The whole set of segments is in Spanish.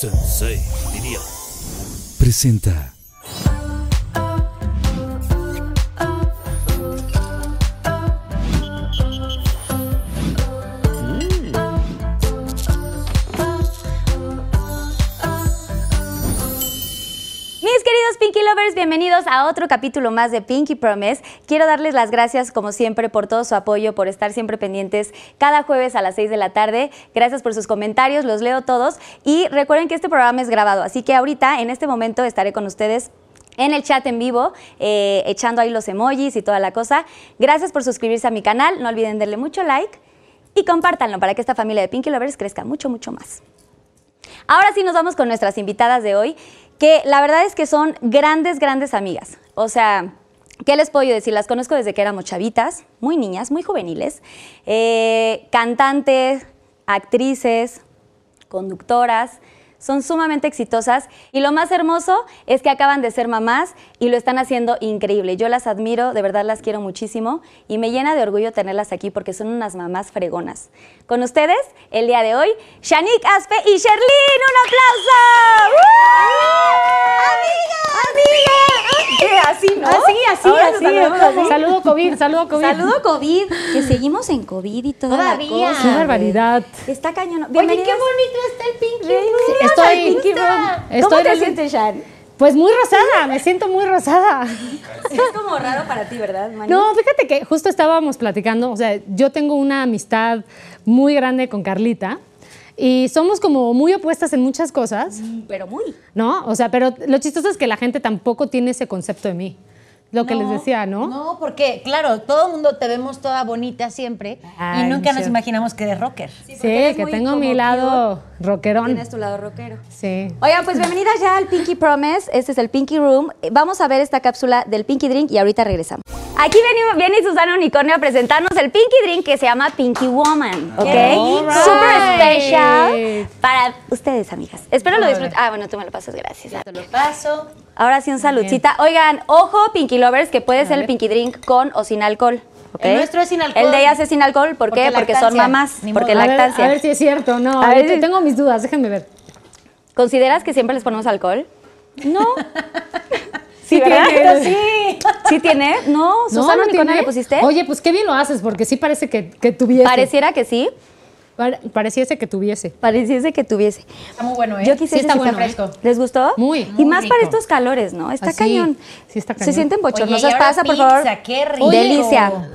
Sensei, diría. Presenta. Pinky Lovers, bienvenidos a otro capítulo más de Pinky Promise. Quiero darles las gracias, como siempre, por todo su apoyo, por estar siempre pendientes cada jueves a las 6 de la tarde. Gracias por sus comentarios, los leo todos. Y recuerden que este programa es grabado, así que ahorita, en este momento, estaré con ustedes en el chat en vivo, eh, echando ahí los emojis y toda la cosa. Gracias por suscribirse a mi canal, no olviden darle mucho like y compártanlo para que esta familia de Pinky Lovers crezca mucho, mucho más. Ahora sí nos vamos con nuestras invitadas de hoy, que la verdad es que son grandes, grandes amigas. O sea, ¿qué les puedo decir? Las conozco desde que éramos chavitas, muy niñas, muy juveniles, eh, cantantes, actrices, conductoras. Son sumamente exitosas y lo más hermoso es que acaban de ser mamás y lo están haciendo increíble. Yo las admiro, de verdad las quiero muchísimo y me llena de orgullo tenerlas aquí porque son unas mamás fregonas. Con ustedes, el día de hoy, Shanique Aspe y Sherlyn. ¡Un aplauso! ¡Amiga! ¡Amiga! Así, ¿no? Así, así, Ahora así. así. Saludo COVID, saludo COVID. Saludo COVID, que seguimos en COVID y toda Todavía. la cosa. Qué barbaridad. Está cañón. Oye, qué bonito está el Pinky. Estoy- Ay, Pinky Room. ¿Cómo te sientes, Shan? Pues muy rosada, me siento muy rosada. Es como raro para ti, ¿verdad, Mani? No, fíjate que justo estábamos platicando, o sea, yo tengo una amistad muy grande con Carlita y somos como muy opuestas en muchas cosas, Pero muy. ¿no? O sea, pero lo chistoso es que la gente tampoco tiene ese concepto de mí. Lo que les decía, ¿no? No, porque, claro, todo el mundo te vemos toda bonita siempre Ay, y nunca nos imaginamos que eres rocker. Sí, que tengo mi lado rockerón. Tienes tu lado rockero. Sí. Oigan, pues bienvenidas ya al Pinky Promise. Este es el Pinky Room. Eh, Vamos a ver esta cápsula del Pinky Drink y ahorita regresamos. Aquí venimos, viene Susana Unicornio a presentarnos el Pinky Drink que se llama Pinky Woman. ¿Ok? rico. Super Alright. special para ustedes, amigas. Espero lo disfruten. Ah, bueno, tú me lo pasas, gracias. Te lo paso. Ahora sí, un saludcita. Oigan, ojo, Pinky Lovers, que puede ser el Pinky Drink con o sin alcohol. El nuestro es sin alcohol. El de ellas es sin alcohol. ¿Por qué? Porque Porque son mamás. Ni Porque modo. A ver, lactancia. a ver si es cierto, no. A ver tengo mis dudas, déjenme ver. ¿Consideras que siempre les ponemos alcohol? No. Sí, ¿verdad? tiene. Sí. ¿Sí tiene? No, Susana Unicornio tiene. le pusiste. Oye, pues qué bien lo haces, porque sí parece que, que tuviese. Pareciera que sí. Pare- pareciese que tuviese. Pareciese que tuviese. Está muy bueno, ¿eh? Yo quisiera Sí está bueno, fresco. ¿Les gustó? Muy, Y muy más para estos calores, ¿no? Está Así, cañón. sí está Se cañón. sienten Oye, bochornosas. Pasa, por favor. qué rico. Delicia.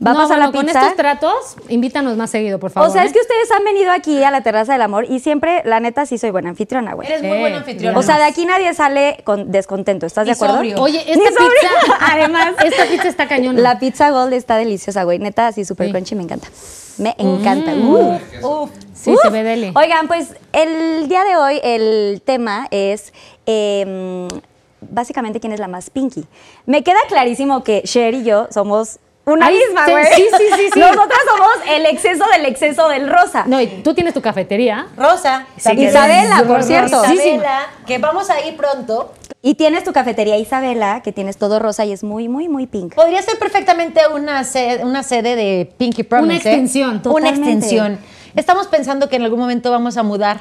Vamos No, a la bueno, pizza. Con estos tratos, invítanos más seguido, por favor. O sea, es ¿eh? que ustedes han venido aquí a la terraza del amor y siempre, la neta, sí soy buena anfitriona, güey. Eres muy Sí, buen anfitrión. O sea, de aquí nadie sale con descontento. ¿Estás de acuerdo? sobrio. Oye, esta sobrio. pizza, Además, esta pizza está cañona. La pizza gold está deliciosa, güey. Neta, así súper Sí. crunchy, me encanta. Me encanta. Uh. Uf. Sí, se ve deli. Oigan, pues el día de hoy el tema es eh, básicamente quién es la más pinky. Me queda clarísimo que Cher y yo somos una misma, güey. sí, sí, sí, sí. Nosotras somos el exceso del exceso del rosa. No, y tú tienes tu cafetería. Rosa. Sí, Isabela, por cierto. Isabela, que vamos a ir pronto. Y tienes tu cafetería Isabela, que tienes todo rosa y es muy, muy, muy pink. Podría ser perfectamente una sede, una sede de Pinky Promise. Una ¿eh? extensión. Una Totalmente. extensión. Estamos pensando que en algún momento vamos a mudar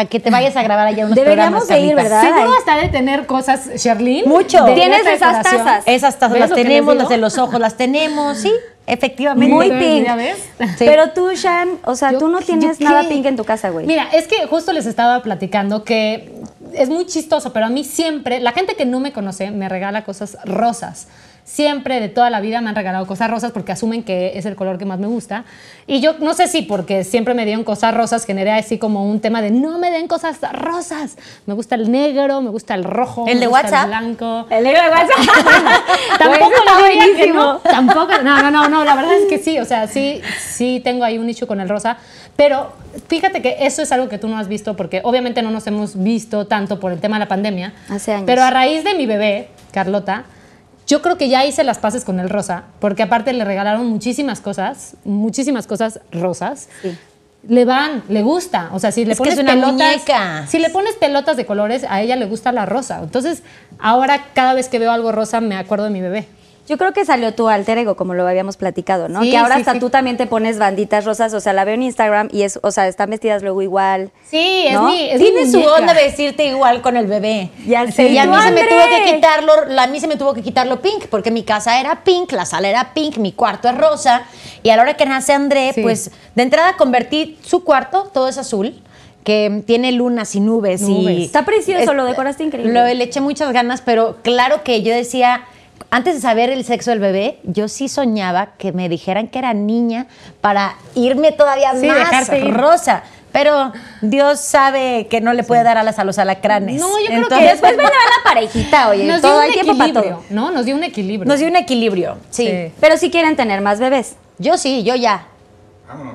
a que te vayas a grabar allá unos Deberíamos programas, de ir, Carlita. ¿verdad? Seguro hasta de tener cosas, Sherlyn. Mucho. de Tienes esas decoración. tazas. Esas tazas ¿Ves las tenemos, las de los ojos las tenemos, sí, efectivamente. Muy Pero, pink. Sí. Pero tú, Shan, o sea, Yo- tú no ¿yo tienes qué? nada pink en tu casa, güey. Mira, es que justo les estaba platicando que es muy chistoso, pero a mí siempre, la gente que no me conoce me regala cosas rosas. Siempre, de toda la vida, me han regalado cosas rosas porque asumen que es el color que más me gusta. Y yo no sé si porque siempre me dieron cosas rosas, generé así como un tema de no me den cosas rosas. Me gusta el negro, me gusta el rojo, ¿El me de gusta WhatsApp? el blanco. El negro de WhatsApp. Tampoco que buenísimo. no. Tampoco, no, no, no, no, la verdad es que sí, o sea, sí, sí tengo ahí un nicho con el rosa, pero fíjate que eso es algo que tú no has visto porque obviamente no nos hemos visto tanto por el tema de la pandemia. Hace años. Pero a raíz de mi bebé, Carlota, yo creo que ya hice las paces con el rosa, porque aparte le regalaron muchísimas cosas, muchísimas cosas rosas. Sí. Le van, le gusta. O sea, si le Es que pones es una pelotas, muñeca. si le pones pelotas de colores, a ella le gusta la rosa. Entonces, ahora cada vez que veo algo rosa me acuerdo de mi bebé. Yo creo que salió tu alter ego, como lo habíamos platicado, ¿no? Sí, que ahora sí, hasta sí. tú también te pones banditas rosas, o sea, la veo en Instagram y es, o sea, están vestidas luego igual. Sí, es mi. Es mi Tiene su onda vestirte igual con el bebé. Ya sé. Y a ¿Y mí se me tuvo que quitarlo, a mí se me tuvo que quitarlo pink, porque mi casa era pink, la sala era pink, mi cuarto es rosa. Y a la hora que nace André, pues de entrada convertí su cuarto, todo es azul, que tiene lunas y nubes. y Nubes. Está precioso, Es- lo decoraste increíble. Lo, le eché muchas ganas, pero claro que yo decía, antes de saber el sexo del bebé, yo sí soñaba que me dijeran que era niña para irme todavía Sí, más rosa. Pero Dios sabe que no le puede dar alas a los alacranes. No, yo creo que Entonces, Después vendrá la parejita, oye, Nos dio todo un el tiempo para equilibrio, todo. ¿no? Nos dio un equilibrio. Nos dio un equilibrio. Sí. Sí. Pero si quieren tener más bebés. Yo sí, yo ya.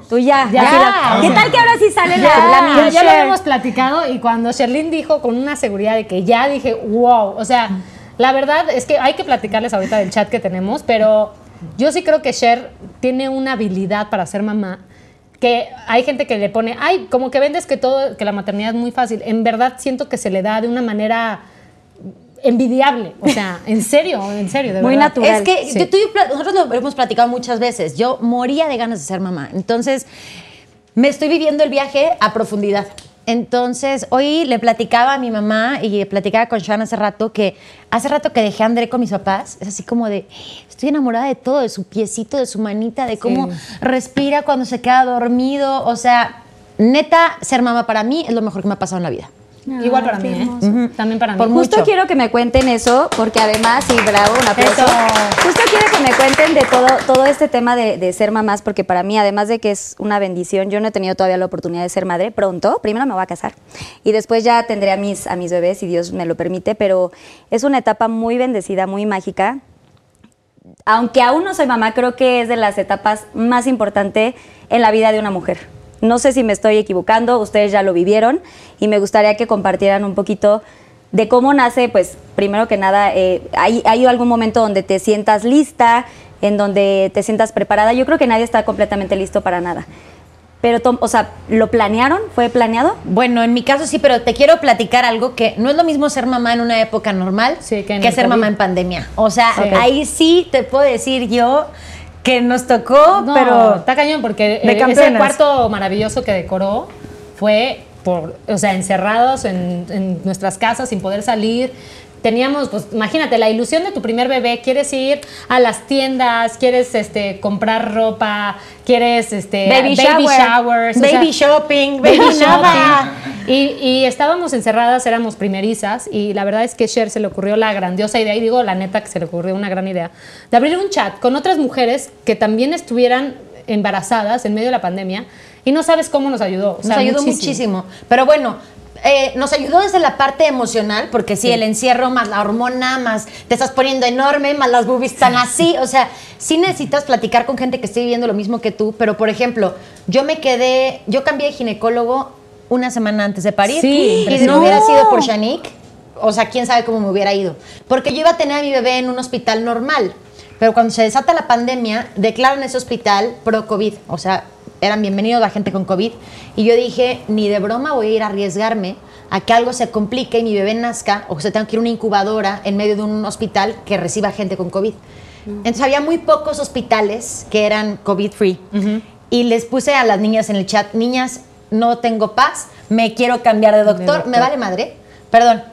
Tú ya. Ya. la- ¿Qué tal que ahora sí sale la, Ya. la Ya, mini ya lo habíamos platicado y cuando Sherlyn dijo con una seguridad de que ya dije, wow, o sea, la verdad es que hay que platicarles ahorita del chat que tenemos, pero yo sí creo que Cher tiene una habilidad para ser mamá que hay gente que le pone, ay, como que vendes que todo, que la maternidad es muy fácil. En verdad siento que se le da de una manera envidiable, o sea, en serio, en serio, de Muy verdad. natural. Es que Sí. tú y nosotros lo hemos platicado muchas veces. Yo moría de ganas de ser mamá. Entonces, me estoy viviendo el viaje a profundidad. Entonces, hoy le platicaba a mi mamá y le platicaba con Sean hace rato que hace rato que dejé a André con mis papás. Es así como de, estoy enamorada de todo, de su piecito, de su manita, de cómo respira cuando se queda dormido. O sea, neta, ser mamá para mí es lo mejor que me ha pasado en la vida. Igual para mí, ¿eh? También para mí. Por Justo mucho. quiero que me cuenten eso, porque además, y bravo, un aplauso. Eso. Justo quiero que me cuenten de todo, todo este tema de, de ser mamás, porque para mí, además de que es una bendición, yo no he tenido todavía la oportunidad de ser madre. Pronto, primero me voy a casar y después ya tendré a mis, a mis bebés, si Dios me lo permite, pero es una etapa muy bendecida, muy mágica. Aunque aún no soy mamá, creo que es de las etapas más importantes en la vida de una mujer. No sé si me estoy equivocando, ustedes ya lo vivieron y me gustaría que compartieran un poquito de cómo nace, pues primero que nada, eh, ¿hay, ¿hay algún momento donde te sientas lista, en donde te sientas preparada? Yo creo que nadie está completamente listo para nada. Pero, Tom, o sea, ¿lo planearon? ¿Fue planeado? Bueno, en mi caso sí, pero te quiero platicar algo que no es lo mismo ser mamá en una época normal Sí, que ser COVID. mamá en pandemia. O sea, ahí sí te puedo decir yo que nos tocó, No, pero está cañón porque de eh, ese cuarto maravilloso que decoró fue por, o sea, encerrados en, en nuestras casas sin poder salir. Teníamos, pues, imagínate, la ilusión de tu primer bebé, quieres ir a las tiendas, quieres este, comprar ropa, quieres este, Baby shower, showers, o baby sea, shopping, baby baby nada. shopping. Y, y estábamos encerradas, éramos primerizas, y la verdad es que Cher se le ocurrió la grandiosa idea, y digo la neta que se le ocurrió una gran idea, de abrir un chat con otras mujeres que también estuvieran embarazadas en medio de la pandemia, y no sabes cómo nos ayudó. o Nos ayudó muchísimo. Pero bueno, eh, nos ayudó desde la parte emocional, porque sí, el encierro, más la hormona, más te estás poniendo enorme, más las boobies están así. O sea, sí necesitas platicar con gente que esté viviendo lo mismo que tú. Pero, por ejemplo, yo me quedé, yo cambié de ginecólogo una semana antes de parir. Sí, y si no hubiera sido por Shanique, o sea, quién sabe cómo me hubiera ido. Porque yo iba a tener a mi bebé en un hospital normal. Pero cuando se desata la pandemia, declaran ese hospital pro-COVID. O sea, eran bienvenidos la gente con COVID. Y yo dije, ni de broma voy a ir a arriesgarme a que algo se complique y mi bebé nazca o que se tenga que ir a una incubadora en medio de un hospital que reciba gente con COVID. Entonces había muy pocos hospitales que eran COVID-free. Y les puse a las niñas en el chat, niñas, no tengo paz, me quiero cambiar de doctor. doctor. ¿Me vale madre? Perdón.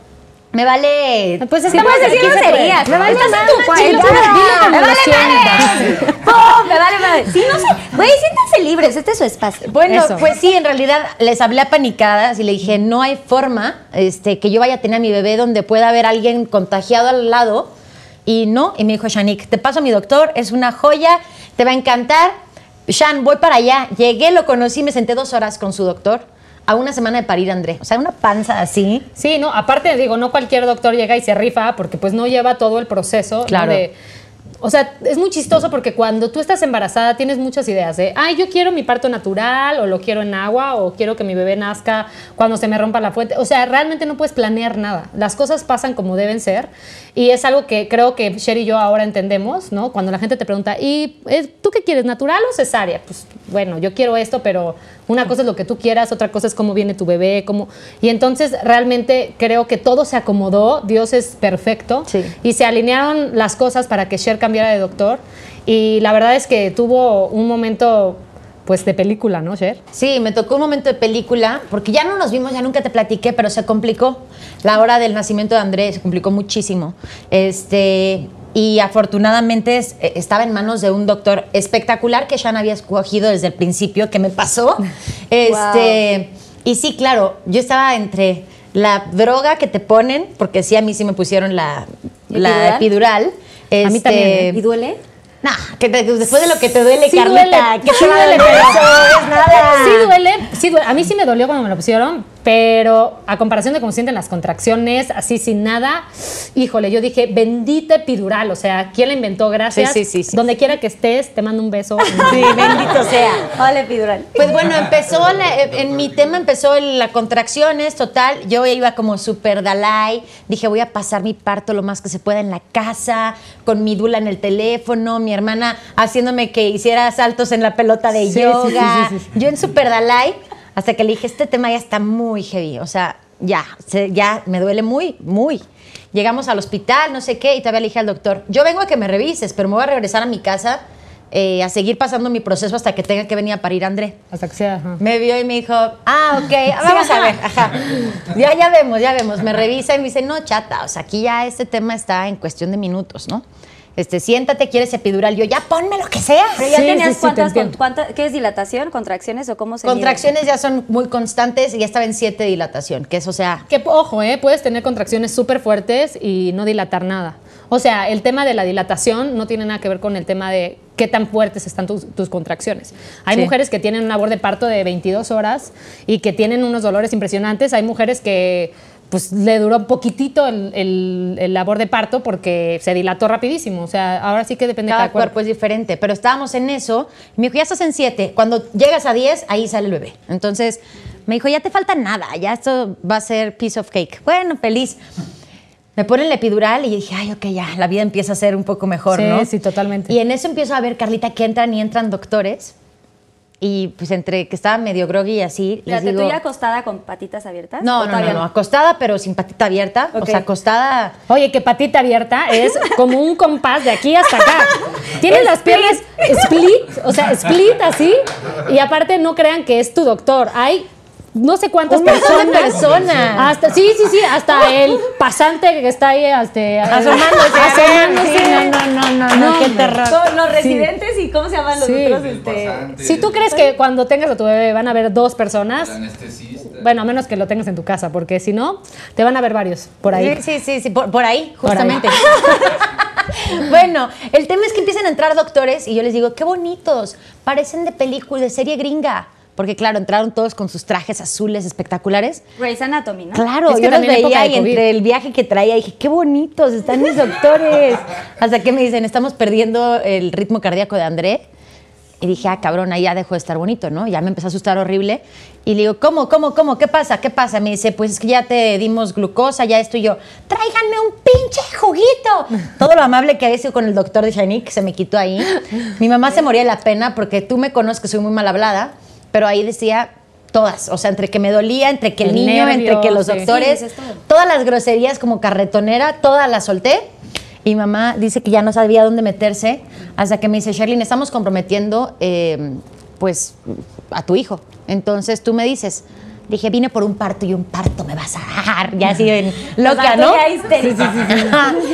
Me vale... Pues estamos groserías. Me vale Estás en madre, tu Me vale madre. ¡Pum! Me vale madre. Sí, no sé. Güey, siéntanse libres. Este es su espacio. Bueno, Eso. pues sí, en realidad les hablé apanicadas y le dije, no hay forma este, que yo vaya a tener a mi bebé donde pueda haber alguien contagiado al lado. Y no, y me dijo Shanik, te paso a mi doctor, es una joya, te va a encantar. Shan, voy para allá. Llegué, lo conocí, me senté dos horas con su doctor a una semana de parir André. O sea, una panza así. Sí, no, aparte digo, no cualquier doctor llega y se rifa porque pues no lleva todo el proceso ¿no? Claro. de o sea, es muy chistoso porque cuando tú estás embarazada tienes muchas ideas de, ay, yo quiero mi parto natural o lo quiero en agua o quiero que mi bebé nazca cuando se me rompa la fuente. O sea, realmente no puedes planear nada. Las cosas pasan como deben ser y es algo que creo que Sher y yo ahora entendemos, ¿no? Cuando la gente te pregunta, ¿y eh, tú qué quieres, natural o cesárea? Pues bueno, yo quiero esto, pero una cosa es lo que tú quieras, otra cosa es cómo viene tu bebé, cómo... Y entonces realmente creo que todo se acomodó, Dios es perfecto Sí. y se alinearon las cosas para que Cher cambiara de doctor. Y la verdad es que tuvo un momento pues de película, ¿no, Cher? Sí, me tocó un momento de película, porque ya no nos vimos, ya nunca te platiqué, pero se complicó. La hora del nacimiento de Andrés se complicó muchísimo. Este, y afortunadamente eh, estaba en manos de un doctor espectacular que Shan había escogido desde el principio, que me pasó. Este, Y sí, claro, yo estaba entre la droga que te ponen, porque sí, a mí sí me pusieron la, la ¿Epidural? Epidural. A mí Este, también, ¿eh? ¿Y duele? Nah, que te- después de lo que te duele, Sí Carlita, duele, ¿qué sí te duele, pero- Eso es nada. Sí duele, sí duele. A mí sí me dolió cuando me lo pusieron, pero a comparación de cómo sienten las contracciones, así sin nada, híjole, yo dije, bendita epidural, o sea, ¿quién la inventó? Gracias. Sí, sí, sí, sí. Donde quiera que estés, te mando un beso. Sí, bendito sea. Hola, epidural. Pues bueno, empezó, la- en mi tema empezó la contracciones, total. Yo iba como super Dalai. Dije, voy a pasar mi parto lo más que se pueda en la casa, con mi dula en el teléfono, mi hermana haciéndome que hiciera saltos en la pelota de Sí, sí, yoga. sí, sí, sí. Yo en super Dalai, hasta que le dije, este tema ya está muy heavy. O sea, ya, se- ya me duele muy, muy. Llegamos al hospital, no sé qué, y todavía le dije al doctor, yo vengo a que me revises, pero me voy a regresar a mi casa eh, a seguir pasando mi proceso hasta que tenga que venir a parir André. Hasta que sea. ajá. Me vio y me dijo, ah, ok, vamos a ver, ajá. Ya, ya vemos, ya vemos. Me revisa y me dice, no, chata, o sea, aquí ya este tema está en cuestión de minutos, ¿no? Este, siéntate, quieres epidural. Yo, ya ponme lo que sea. Pero ya Sí, tenías sí, sí, te cuántas, ¿qué es dilatación, contracciones o cómo se mide? Contracciones ya son muy constantes y ya estaba en siete dilatación, que eso, o sea, Que ojo, ¿eh? puedes tener contracciones súper fuertes y no dilatar nada. O sea, el tema de la dilatación no tiene nada que ver con el tema de qué tan fuertes están tus, tus contracciones. Hay Sí. mujeres que tienen una labor de parto de 22 horas y que tienen unos dolores impresionantes. Hay mujeres que pues le duró un poquitito el, el- el labor de parto porque se dilató rapidísimo. O sea, ahora sí que depende de cada cada cuerpo. cuerpo es diferente. Pero estábamos en eso. Me dijo, ya estás en siete. Cuando llegas a 10, ahí sale el bebé. Entonces me dijo, ya te falta nada. Ya esto va a ser piece of cake. Bueno, feliz. Me ponen la epidural y dije, ay, ok, ya, la vida empieza a ser un poco mejor, Sí, ¿no? sí, totalmente. Y en eso empiezo a ver, Carlita, que entran y entran doctores. Y pues entre que estaba medio groggy y así, Espérate, digo... ¿tú ya acostada con patitas abiertas? no, ¿O no, no, todavía no, acostada, pero sin patita abierta. O sea, acostada... Oye, que patita abierta es como un compás de aquí hasta acá. Tienes las piernas split, o sea, split así, y aparte no crean que es tu doctor. Hay no sé cuántas personas. personas. Hasta, sí, sí, sí, hasta el pasante que está ahí este, Asomándose. asomándose. Sí. No, no, no, no, no, qué terror. Son los residentes y cómo se llaman los Sí. otros este Si tú crees que cuando tengas a tu bebé van a ver dos personas, bueno, a menos que lo tengas en tu casa, porque si no, te van a ver varios por ahí. Sí, sí, sí, por, por ahí, Por ahí. justamente. bueno, el tema es que empiezan a entrar doctores y yo les digo, qué bonitos, parecen de película, de serie gringa. Porque claro, entraron todos con sus trajes azules espectaculares. Grey's Anatomy, ¿no? Claro, Es que yo los veía y entre el viaje que traía dije, qué bonitos, están mis doctores. Hasta que me dicen, estamos perdiendo el ritmo cardíaco de André. Y dije, ah, cabrón, ahí ya dejó de estar bonito, ¿no? Ya me empezó a asustar horrible. Y le digo, ¿cómo, cómo, cómo? ¿Qué pasa? ¿Qué pasa? Me dice, pues es que ya te dimos glucosa, ya esto y yo. Tráiganme un pinche juguito. Todo lo amable que había sido con el doctor de Shanique que se me quitó ahí. Mi mamá se moría de la pena porque tú me conoces que soy muy mal hablada, pero ahí decía todas. O sea, entre que me dolía, entre que el, El niño, nervio, entre que los sí. doctores, Sí, todas las groserías como carretonera, todas las solté. Y mamá dice que ya no sabía dónde meterse hasta que me dice, Sherlyn, estamos comprometiendo eh, pues a tu hijo. Entonces tú me dices, dije, vine por un parto y un parto me vas a dar. Ya así en loca, ¿no?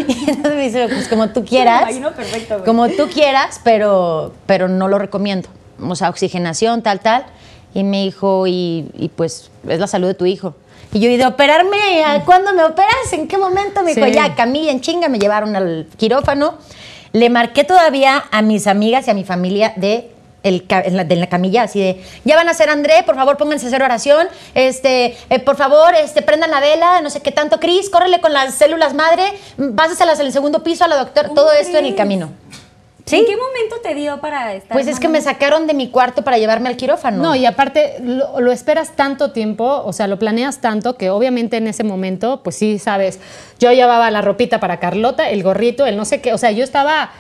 Y entonces me dice, pues como tú Me quieras. imagino perfecto, güey. Como tú quieras, pero, pero no lo recomiendo. O sea, oxigenación, tal, tal. Y me dijo, y, y pues es la salud de tu hijo. Y yo, ¿y de operarme? ¿A ¿Cuándo me operas? ¿En qué momento? Me dijo, Sí. ya, camilla en chinga, me llevaron al quirófano. Le marqué todavía a mis amigas y a mi familia de, el, en la, de la camilla, así de, ya van a ser André, por favor pónganse a hacer oración, este, eh, por favor, este, prendan la vela, no sé qué tanto, Cris, córrele con las células madre, mm, pásaselas en el segundo piso a la doctora, todo esto en el crees? ¿En qué momento te dio para estar? Pues es que me sacaron de mi cuarto para llevarme al quirófano. No, y aparte lo, lo esperas tanto tiempo, o sea, lo planeas tanto que obviamente en ese momento, pues sí, sabes, yo llevaba la ropita para Carlota, el gorrito, el no sé qué, o sea, yo estaba,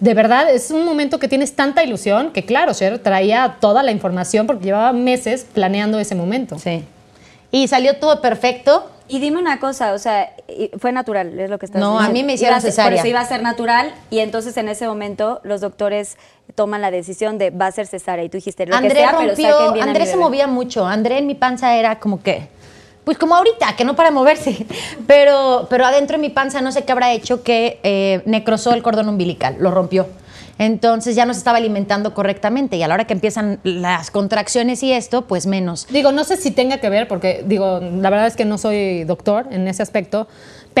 de verdad, es un momento que tienes tanta ilusión que claro, Cher traía toda la información porque llevaba meses planeando ese momento. Sí. Y salió todo perfecto Y dime una cosa, o sea, fue natural, es lo que estás No, diciendo. a mí me hicieron a cesárea. Por eso iba a ser natural y entonces en ese momento los doctores toman la decisión de va a ser cesárea y tú dijiste lo que André sea, pero rompió, saquen bien a André mi se bebé. movía mucho. André en mi panza era como que, pues como ahorita, que no para moverse. Pero, pero adentro de mi panza no sé qué habrá hecho que eh, necrosó el cordón umbilical, lo rompió. Entonces ya no se estaba alimentando correctamente y a la hora que empiezan las contracciones y esto, pues menos. Digo, no sé si tenga que ver, porque digo, la verdad es que no soy doctor en ese aspecto,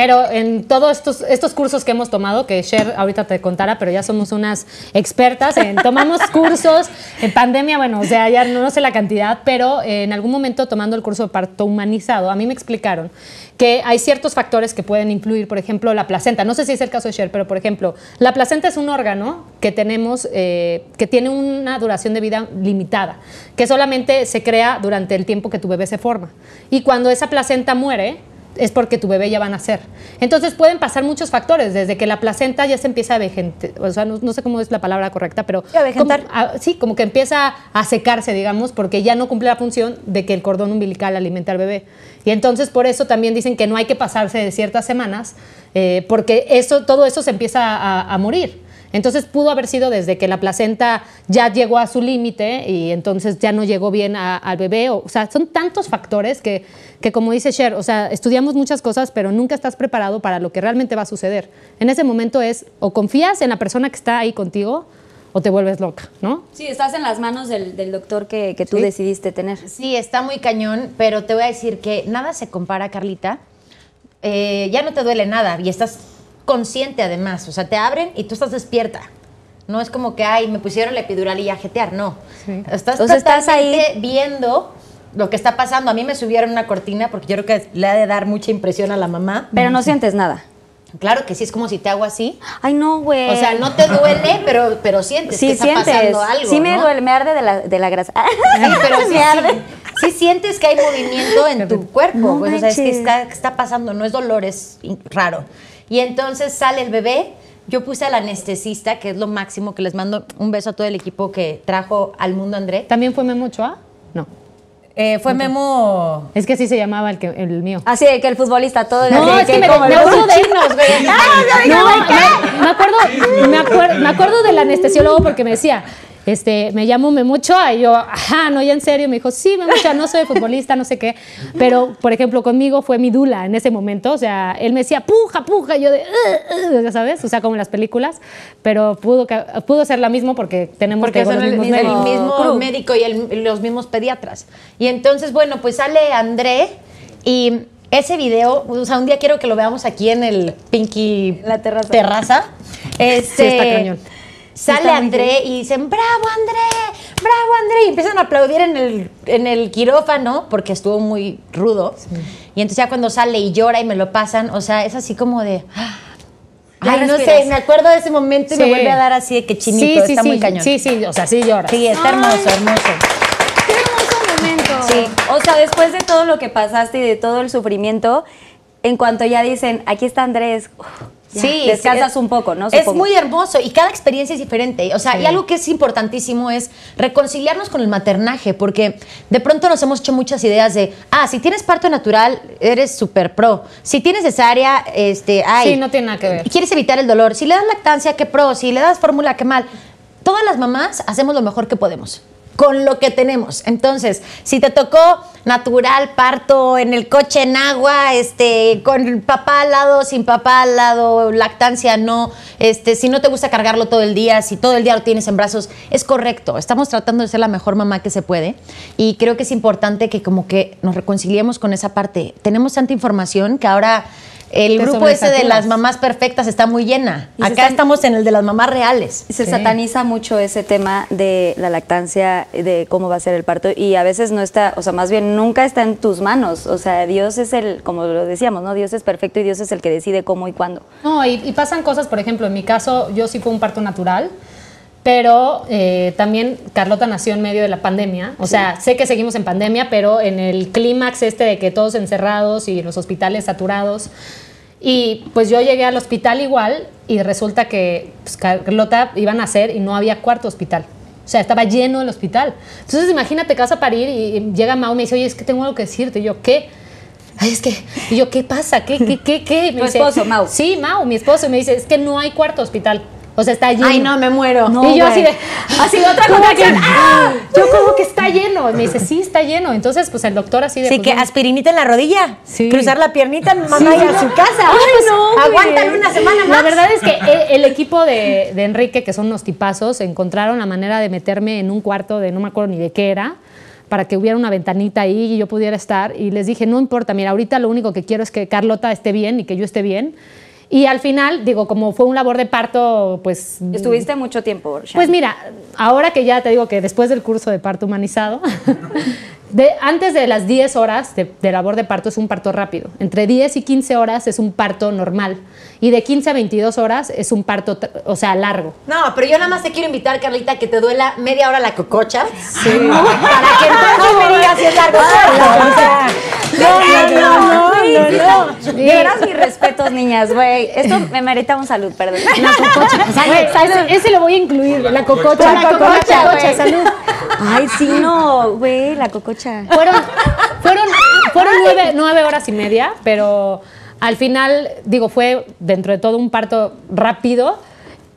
pero en todos estos, estos cursos que hemos tomado, que Cher ahorita te contara, pero ya somos unas expertas, en, tomamos cursos en pandemia, bueno, o sea, ya no, no sé la cantidad, pero eh, en algún momento tomando el curso de parto humanizado, a mí me explicaron que hay ciertos factores que pueden influir, por ejemplo, la placenta. No sé si es el caso de Cher, pero por ejemplo, la placenta es un órgano que tenemos, eh, que tiene una duración de vida limitada, que solamente se crea durante el tiempo que tu bebé se forma. Y cuando esa placenta muere, es porque tu bebé ya va a nacer. Entonces pueden pasar muchos factores, desde que la placenta ya se empieza a vegetar, o sea, no, no sé cómo es la palabra correcta, pero... Sí, a vegetar. como- a- sí, como que empieza a secarse, digamos, porque ya no cumple la función de que el cordón umbilical alimente al bebé. Y entonces por eso también dicen que no hay que pasarse de ciertas semanas, eh, porque eso, todo eso se empieza a, a morir. Entonces pudo haber sido desde que la placenta ya llegó a su límite y entonces ya no llegó bien a- al bebé. O, o sea, son tantos factores que, que, como dice Cher, o sea, estudiamos muchas cosas, pero nunca estás preparado para lo que realmente va a suceder. En ese momento es o confías en la persona que está ahí contigo o te vuelves loca, ¿no? Sí, estás en las manos del, del doctor que, que tú Sí. decidiste tener. Sí, está muy cañón, pero te voy a decir que nada se compara, Carlita. Eh, ya no te duele nada y estás consciente además. O sea, te abren y tú estás despierta. No es como que, ay, me pusieron la epidural y ya jetear. No. Sí. Estás O sea, estás ahí. viendo lo que está pasando. A mí me subieron una cortina porque yo creo que le ha de dar mucha impresión a la mamá. Pero no sientes nada. Claro que sí, es como si te hago así. Ay, no, güey. O sea, no te duele, pero, pero sientes Sí, que está sientes. pasando algo. sí me ¿no? duele, me arde de la, de la grasa. Sí, pero sí, me arde. sí, sí sientes que hay movimiento en tu cuerpo. No pues, o sea, es que está, está pasando, no es dolor, es raro. Y entonces sale el bebé. Yo puse al anestesista, que es lo máximo, que les mando un beso a todo el equipo que trajo al mundo André. ¿También fue Memo Ochoa? No. Eh, fue Memo. Es que así se llamaba el, que, el mío. Así de que el futbolista todo. No, es que me, como me el- acuerdo de irnos, güey. No, me, me acuerdo, me, acuerdo, me acuerdo del anestesiólogo porque me decía, este, me llamo Memuchoa y yo, ajá, no, ya en serio, me dijo, sí, Memuchoa, no soy futbolista, no sé qué, pero, por ejemplo, conmigo fue mi dula en ese momento, o sea, él me decía, puja, puja, y yo de, ya sabes, o sea, como en las películas, pero pudo, pudo ser la misma porque tenemos Porque que son los el, mismos el mismo crew. médico y el- los mismos pediatras. Y entonces, bueno, pues sale André y ese video, o sea, un día quiero que lo veamos aquí en el Pinky La terraza. terraza. Este, Sí, está cañón. Sale André y dicen, bravo André, bravo André, y empiezan a aplaudir en el, en el quirófano porque estuvo muy rudo. Y entonces ya cuando sale y llora y me lo pasan, o sea, es así como de... Ya Ay, no sé, me acuerdo de ese momento y me vuelve a dar así de que chinito, Sí, sí, está sí, muy cañón. Sí, sí, o sea, sí lloras. Sí, está hermoso, hermoso. Qué hermoso momento. Sí. O sea, después de todo lo que pasaste y de todo el sufrimiento, en cuanto ya dicen, aquí está Andrés, uf, Sí, descansas sí, un poco, ¿no? Es muy hermoso y cada experiencia es diferente. O sea, Sí. y algo que es importantísimo es reconciliarnos con el maternaje, porque de pronto nos hemos hecho muchas ideas de, ah, si tienes parto natural, eres súper pro. Si tienes cesárea, este, ay. Sí, no tiene nada que ver. Quieres evitar el dolor. Si le das lactancia, qué pro. Si le das fórmula, qué mal. Todas las mamás hacemos lo mejor que podemos con lo que tenemos. Entonces, si te tocó natural, parto, en el coche, en agua, este, con papá al lado, sin papá al lado, lactancia, no, este, si no te gusta cargarlo todo el día, si todo el día lo tienes en brazos, es correcto. Estamos tratando de ser la mejor mamá que se puede y creo que es importante que como que nos reconciliemos con esa parte. Tenemos tanta información que ahora el Te grupo ese de las mamás perfectas está muy llena. Y Acá estamos en el de las mamás reales. Se Sí. sataniza mucho ese tema de la lactancia, de cómo va a ser el parto y a veces no está, o sea, más bien nunca está en tus manos. O sea, Dios es el, como lo decíamos, ¿no? Dios es perfecto y Dios es el que decide cómo y cuándo. No, y, y pasan cosas, por ejemplo, en mi caso, yo sí fue un parto natural, pero eh, también Carlota nació en medio de la pandemia. O sea, sé que seguimos en pandemia, pero en el clímax este de que todos encerrados y los hospitales saturados. Y pues yo llegué al hospital igual y resulta que pues, Carlota iba a nacer y no había cuarto hospital. O sea, estaba lleno el hospital. Entonces imagínate que vas a parir y, llega Mau y me dice, oye, es que tengo algo que decirte. Y yo, ¿qué? Ay, es que, y yo, ¿qué pasa? ¿Qué, qué, qué, qué? Dice, esposo, Mau. Sí, Mau, mi esposo. Y me dice, es que no hay cuarto hospital. O sea, está lleno. Ay, no, me muero. y yo así de, Así de otra ¿cómo contracción. que- ¡Ah! Yo como que está lleno. Y me dice, sí, está lleno. Entonces, pues el doctor así de... Sí, pues, que aspirinita en la rodilla. Sí. Cruzar la piernita, mamá Sí, ir a no. su casa. Ay, Pues, no, aguántale una semana más. La verdad es que e- el equipo de, de Enrique, que son unos tipazos, encontraron la manera de meterme en un cuarto de no me acuerdo ni de qué era, para que hubiera una ventanita ahí y yo pudiera estar. Y les dije, no importa, mira, ahorita lo único que quiero es que Carlota esté bien y que yo esté bien. Y al final, digo, como fue un labor de parto, pues... Estuviste mucho tiempo, Shani. Pues mira, ahora que ya te digo que después del curso de parto humanizado, de, antes de las 10 horas de, de labor de parto es un parto rápido. Entre 10 y 15 horas es un parto normal. Y de 15 a 22 horas es un parto, o sea, largo. No, pero yo nada más te quiero invitar, Carlita, que te duela media hora la cococha. Sí. Para que entonces me digas si es largo no, no, no, no, no, no. De veras, mis respetos, niñas, güey. Esto me merita un salud, perdón. La cococha. Ese, ese lo voy a incluir, la cococha. La cococha, salud. Ay, sí, no, güey, la cococha. Fueron, fueron, fueron nueve, horas y media, pero al final, digo, fue dentro de todo un parto rápido,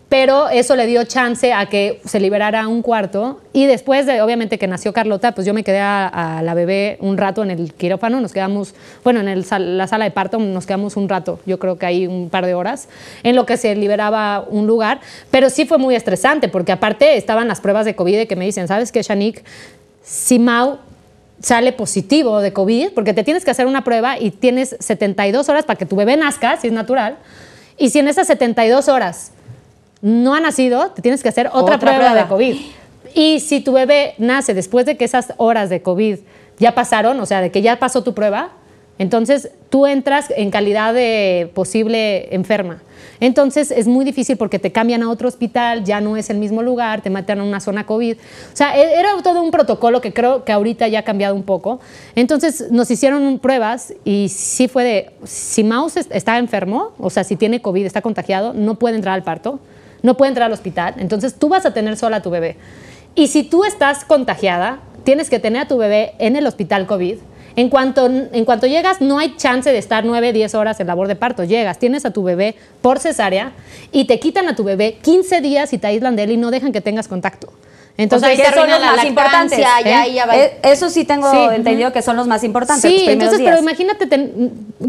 pero eso le dio chance a que se liberara un cuarto. Y después de, obviamente, que nació Carlota, pues yo me quedé a, la bebé un rato en el quirófano, nos quedamos, bueno, en el la sala de parto nos quedamos un rato, yo creo que ahí un par de horas, en lo que se liberaba un lugar, pero sí fue muy estresante, porque aparte estaban las pruebas de COVID que me dicen, ¿sabes qué, Shanik? Si Mau sale positivo de COVID, porque te tienes que hacer una prueba y tienes 72 horas para que tu bebé nazca, si es natural, y si en esas 72 horas no ha nacido, te tienes que hacer otra, Otra prueba, prueba. de COVID. Y si tu bebé nace después de que esas horas de COVID ya pasaron, o sea, de que ya pasó tu prueba, entonces tú entras en calidad de posible enferma. Entonces es muy difícil porque te cambian a otro hospital, ya no es el mismo lugar, te meten a una zona COVID. O sea, e- era todo un protocolo que creo que ahorita ya ha cambiado un poco. Entonces nos hicieron pruebas y sí fue de, si Maus es- está enfermo, o sea, si tiene COVID, está contagiado, no puede entrar al parto, no puede entrar al hospital. Entonces tú vas a tener sola a tu bebé. Y si tú estás contagiada, tienes que tener a tu bebé en el hospital COVID. En cuanto, en cuanto llegas, no hay chance de estar 9, 10 horas en labor de parto. Llegas, tienes a tu bebé por cesárea y te quitan a tu bebé 15 días y te aislan de él y no dejan que tengas contacto. Entonces, que te son los la más importantes. ya ¿eh? ahí ya va. Eh, Eso sí tengo Sí, entendido que son los más importantes. Sí, entonces, pero imagínate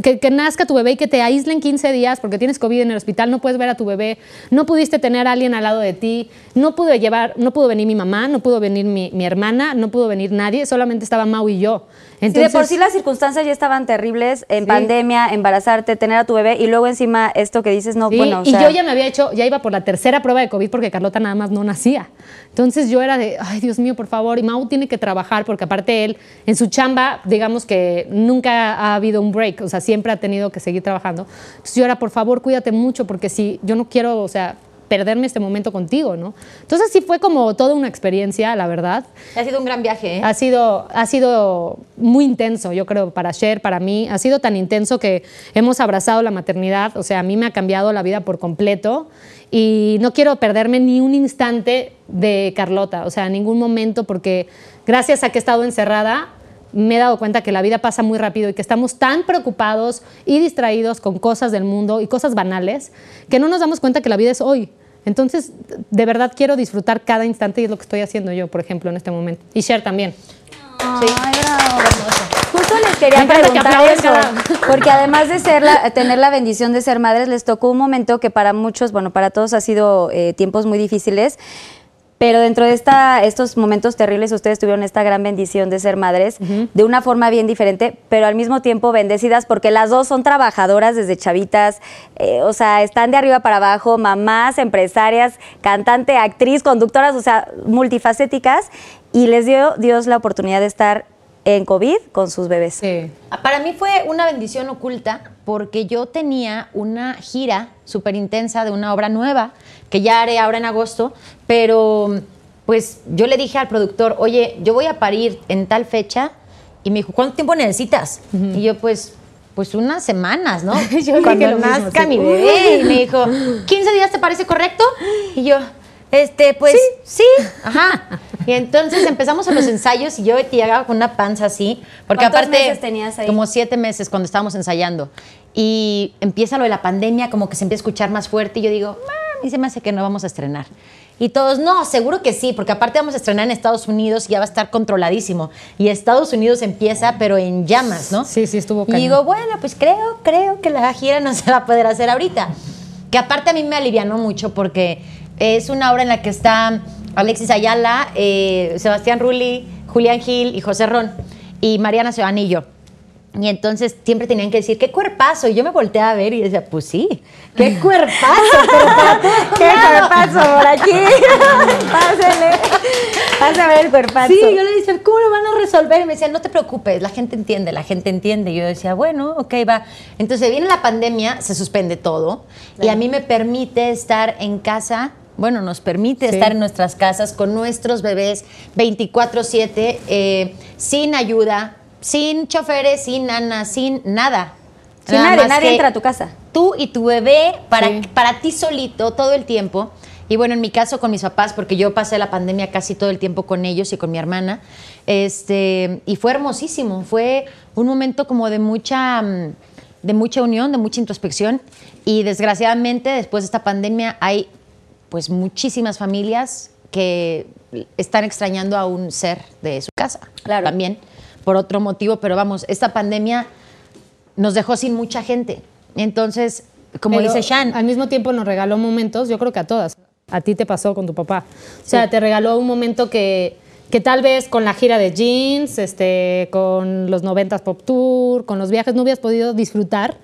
que, que nazca tu bebé y que te aíslen 15 días porque tienes COVID en el hospital, no puedes ver a tu bebé, no pudiste tener a alguien al lado de ti, no pudo llevar, no pudo venir mi mamá, no pudo venir mi, mi hermana, no pudo venir nadie, solamente estaba Mau y yo. Sí, Entonces, de por sí las circunstancias ya estaban terribles, en Sí. pandemia, embarazarte, tener a tu bebé y luego encima esto que dices, no, Sí, bueno, o y yo ya me había hecho, ya iba por la tercera prueba de COVID porque Carlota nada más no nacía. Entonces yo era de, ay Dios mío, por favor, y Mau tiene que trabajar porque aparte él, en su chamba, digamos que nunca ha habido un break, o sea, siempre ha tenido que seguir trabajando. Entonces yo era, por favor, cuídate mucho porque si yo no quiero, o sea, perderme este momento contigo, ¿no? Entonces sí fue como toda una experiencia, la verdad. Ha sido un gran viaje, ¿eh? Ha sido, ha sido muy intenso, yo creo, para Cher, para mí. Ha sido tan intenso que hemos abrazado la maternidad. O sea, a mí me ha cambiado la vida por completo y no quiero perderme ni un instante de Carlota, o sea, ningún momento, porque gracias a que he estado encerrada, me he dado cuenta que la vida pasa muy rápido y que estamos tan preocupados y distraídos con cosas del mundo y cosas banales que no nos damos cuenta que la vida es hoy. Entonces, de verdad quiero disfrutar cada instante y es lo que estoy haciendo yo, por ejemplo, en este momento. Y Cher también. Ay, bravo. Justo les quería que preguntar eso, cada- porque además de ser la- tener la bendición de ser madres, les tocó un momento que para muchos, bueno, para todos ha sido eh, tiempos muy difíciles, pero dentro de esta, estos momentos terribles ustedes tuvieron esta gran bendición de ser madres de una forma bien diferente, pero al mismo tiempo bendecidas porque las dos son trabajadoras desde chavitas, eh, o sea, están de arriba para abajo, mamás, empresarias, cantante, actriz, conductoras, o sea, multifacéticas, y les dio Dios la oportunidad de estar en COVID con sus bebés. Sí. Para mí fue una bendición oculta porque yo tenía una gira súper intensa de una obra nueva que ya haré ahora en agosto, pero pues yo le dije al productor, oye, yo voy a parir en tal fecha y me dijo, ¿cuánto tiempo necesitas? Y yo pues... Pues unas semanas, ¿no? Yo dije Cuando nazca mi bebé. Y me dijo, ¿15 días te parece correcto? Y yo, Este, pues sí, ajá. Y entonces empezamos a los ensayos y yo llegaba con una panza así, porque ¿Cuántos aparte meses tenías ahí? como siete meses cuando estábamos ensayando y empieza lo de la pandemia, como que se empieza a escuchar más fuerte y yo digo, "Ah, a mí se me hace que no vamos a estrenar. Y todos, no, seguro que sí, porque aparte vamos a estrenar en Estados Unidos y ya va a estar controladísimo. Y Estados Unidos empieza, pero en llamas, ¿no? Sí, sí, estuvo Y cañón. digo, bueno, pues creo, creo que la gira no se va a poder hacer ahorita. Que aparte a mí me alivianó mucho porque es una obra en la que está Alexis Ayala, eh, Sebastián Rulli, Julián Gil y José Ron. Y Mariana Sebane y entonces siempre tenían que decir, qué cuerpazo. Y yo me volteé a ver y decía, pues sí, qué cuerpazo. pero para ¡Qué lado". cuerpazo por aquí! Pásale. Pásame el cuerpazo. Sí, yo le decía, ¿cómo lo van a resolver? Y me decían, no te preocupes, la gente entiende, la gente entiende. Y yo decía, bueno, ok, va. Entonces viene la pandemia, se suspende todo. Y a mí me permite estar en casa, bueno, nos permite Sí. estar en nuestras casas con nuestros bebés 24-7, eh, sin ayuda, sin choferes, sin nana, sin nada. Sin Nada nadie, nadie entra a tu casa. Tú y tu bebé para, Sí. para ti solito todo el tiempo. Y bueno, en mi caso con mis papás, porque yo pasé la pandemia casi todo el tiempo con ellos y con mi hermana. Este, y fue hermosísimo. Fue un momento como de mucha, mm, de mucha unión, de mucha introspección. Y desgraciadamente, después de esta pandemia, hay pues muchísimas familias que están extrañando a un ser de su casa. Claro. También, por otro motivo. Pero vamos, esta pandemia nos dejó sin mucha gente. Entonces, como Pero dice Shan, Al mismo tiempo nos regaló momentos, yo creo que a todas. A ti te pasó con tu papá. O sea, te regaló un momento que, que tal vez con la gira de jeans, este, con los 90s Pop Tour, con los viajes, no hubieras podido disfrutar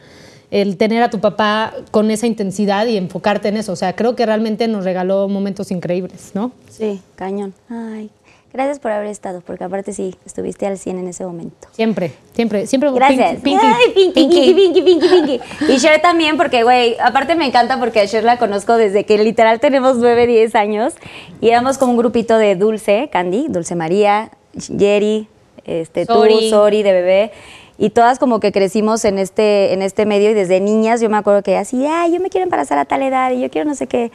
el tener a tu papá con esa intensidad y enfocarte en eso. O sea, creo que realmente nos regaló momentos increíbles, ¿no? Sí, cañón. Ay, gracias por haber estado, porque aparte sí, estuviste al 100 en ese momento. Siempre, siempre, siempre. Gracias. Pinky, Pinky, Pinky, Pinky, Pinky, Pinky. Y Cher también, porque, güey, aparte me encanta porque a Cher la conozco desde que literal tenemos 9, 10 años. Y éramos como un grupito de Dulce, Candy, Dulce María, Jerry, este, Sori. tú, Sori, de bebé. Y todas como que crecimos en este, en este medio y desde niñas yo me acuerdo que así, ay, yo me quiero embarazar a tal edad y yo quiero no sé qué.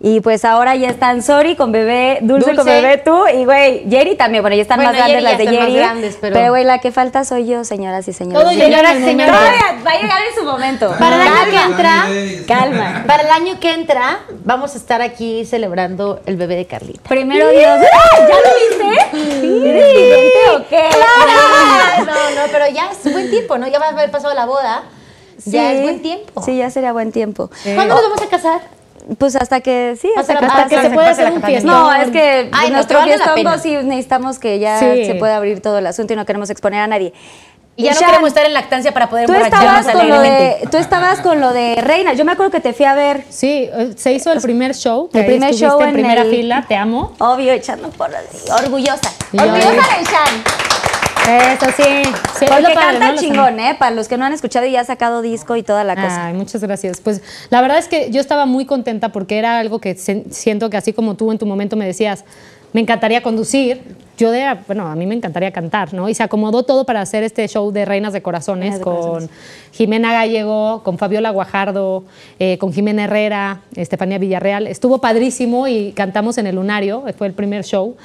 Y pues ahora ya están Sori con bebé, Dulce, con Dulce. bebé tú y güey, Jerry también. Bueno, ya están Bueno, más grandes Jerry las ya de Jerry. grandes, pero- güey, la que falta soy yo, señoras y señores. Todo Señoras y señores. va a llegar en su momento. para el año Calma, que entra, Calma. para el año que entra, vamos a estar aquí celebrando el bebé de Carlita. Primero Dios. ¡Ah! ¿Ya lo viste? ¿Eres vidente o qué? No, no, pero ya es buen tiempo, ¿no? Ya va a haber pasado la boda. Ya Sí. es buen tiempo. Sí, ya sería buen tiempo. ¿Cuándo nos vamos a casar? Pues hasta que, sí, hasta, Hasta que la- Hasta que pase- se puede hacer un fiestón. No, es que Ay, no, nuestro sí necesitamos que ya Sí. se pueda abrir todo el asunto y no queremos exponer a nadie. Y ya no queremos estar en lactancia para poder Tú emborracharnos estabas, con lo de, tú estabas con lo de Reina. Yo me acuerdo que te fui a ver, Sí, eh, se hizo el primer show. El primer show en en primera el- fila, te amo. obvio, echando por orgullosa. Yo- orgullosa de Shan. Eso sí. sí Porque canta ¿no? Chingón, ¿eh? Para los que no han escuchado y ya ha sacado disco y toda la cosa. Ay, muchas gracias. Pues la verdad es que yo estaba muy contenta porque era algo que siento que así como tú en tu momento me decías, me encantaría conducir, yo de, bueno, a mí me encantaría cantar, ¿no? Y se acomodó todo para hacer este show de Reinas de Corazones Reinas de con. Jimena Gallego, con Fabiola Guajardo, eh, con Jimena Herrera, Estefanía Villarreal. Estuvo padrísimo y cantamos en el Lunario, fue el primer show.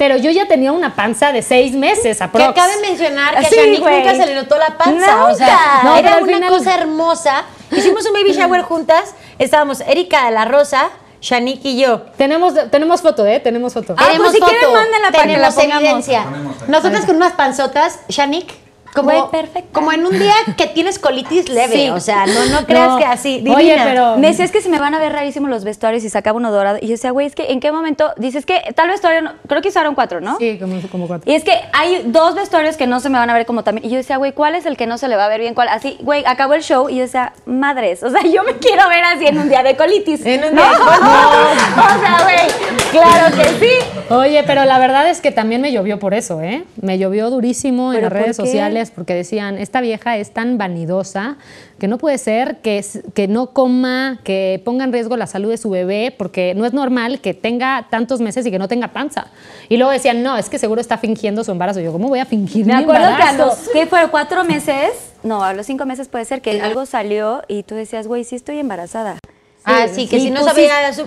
Pero yo ya tenía una panza de seis meses, Que aprox. acabe de mencionar que a Sí, Shanique güey. nunca se le notó la panza. O sea, Nunca. No, era una final- cosa hermosa. Hicimos un baby shower juntas. Estábamos Erika de la Rosa, Shanique y yo. Tenemos, tenemos foto, ¿eh? Tenemos foto. Ah, pues si quieren, mándenla para que la tenemos pongamos. evidencia. Nosotras con unas panzotas, Shanique, como, perfecta. como en un día que tienes colitis leve. Sí. O sea, no, no creas No. que así. Oye, divina. pero- Me decía, es que se me van a ver rarísimos los vestuarios y sacaba uno dorado. Y yo decía, güey, es que ¿en qué momento? Dices que tal vestuario, no- creo que usaron cuatro, ¿no? Sí, como, como cuatro. Y es que hay dos vestuarios que no se me van a ver como también. Y yo decía, güey, ¿cuál es el que no se le va a ver bien? ¿Cuál? Así, güey, acabó el show y yo decía, madres. O sea, yo me quiero ver así en un día de colitis. En un ¿No? día de colitis. o sea, güey, claro que sí. Oye, pero la verdad es que también me llovió por eso, ¿eh? Me llovió durísimo en ¿Pero las redes qué? Porque decían, esta vieja es tan vanidosa que no puede ser que, que no coma, que ponga en riesgo la salud de su bebé, porque no es normal que tenga tantos meses y que no tenga panza. Y luego decían, no, es que seguro está fingiendo su embarazo. Yo, ¿cómo voy a fingir Me mi acuerdo que a embarazo? los, ¿qué fue? ¿Cuatro meses? No, a los cinco meses puede ser que algo salió y tú decías, güey, sí estoy embarazada. ah, sí, que sí, si no sabía su,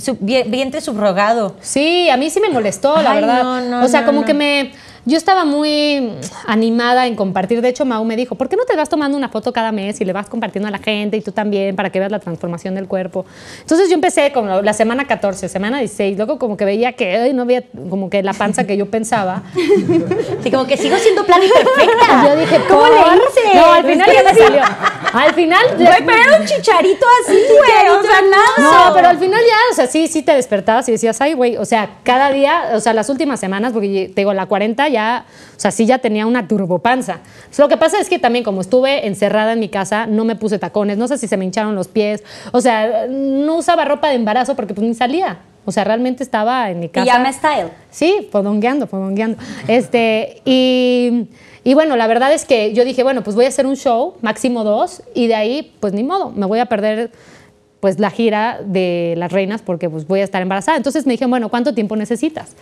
su vie- vientre subrogado. Sí, a mí sí me molestó, la Ay, verdad. no, no, o sea, no, como no. que me... Yo estaba muy animada en compartir. De hecho, Mau me dijo, ¿por qué no te vas tomando una foto cada mes y le vas compartiendo a la gente y tú también para que veas la transformación del cuerpo? Entonces yo empecé como la semana 14, semana 16, luego como que veía que ay, no había como que la panza que yo pensaba. Así como que sigo siendo plan y perfecta. Yo dije, ¿cómo ¿por? le hice? No, al final ya me salió. Al final... Güey, pero era un chicharito así, güey. O sea, nada. No, pero al final ya, o sea, sí, sí te despertabas y decías, ay, güey, o sea, cada día, o sea, las últimas semanas, porque te digo, la 40 ya, o sea, sí ya tenía una turbopanza. Entonces, lo que pasa es que también como estuve encerrada en mi casa, no me puse tacones, no sé si se me hincharon los pies, o sea, no usaba ropa de embarazo porque pues ni salía. O sea, realmente estaba en mi casa. Pijama style. Sí, podongueando, podongueando. Este, y, y bueno, la verdad es que yo dije, bueno, pues voy a hacer un show, máximo dos, y de ahí, pues ni modo, me voy a perder pues la gira de las reinas porque pues voy a estar embarazada. Entonces me dijeron, bueno, ¿cuánto tiempo necesitas?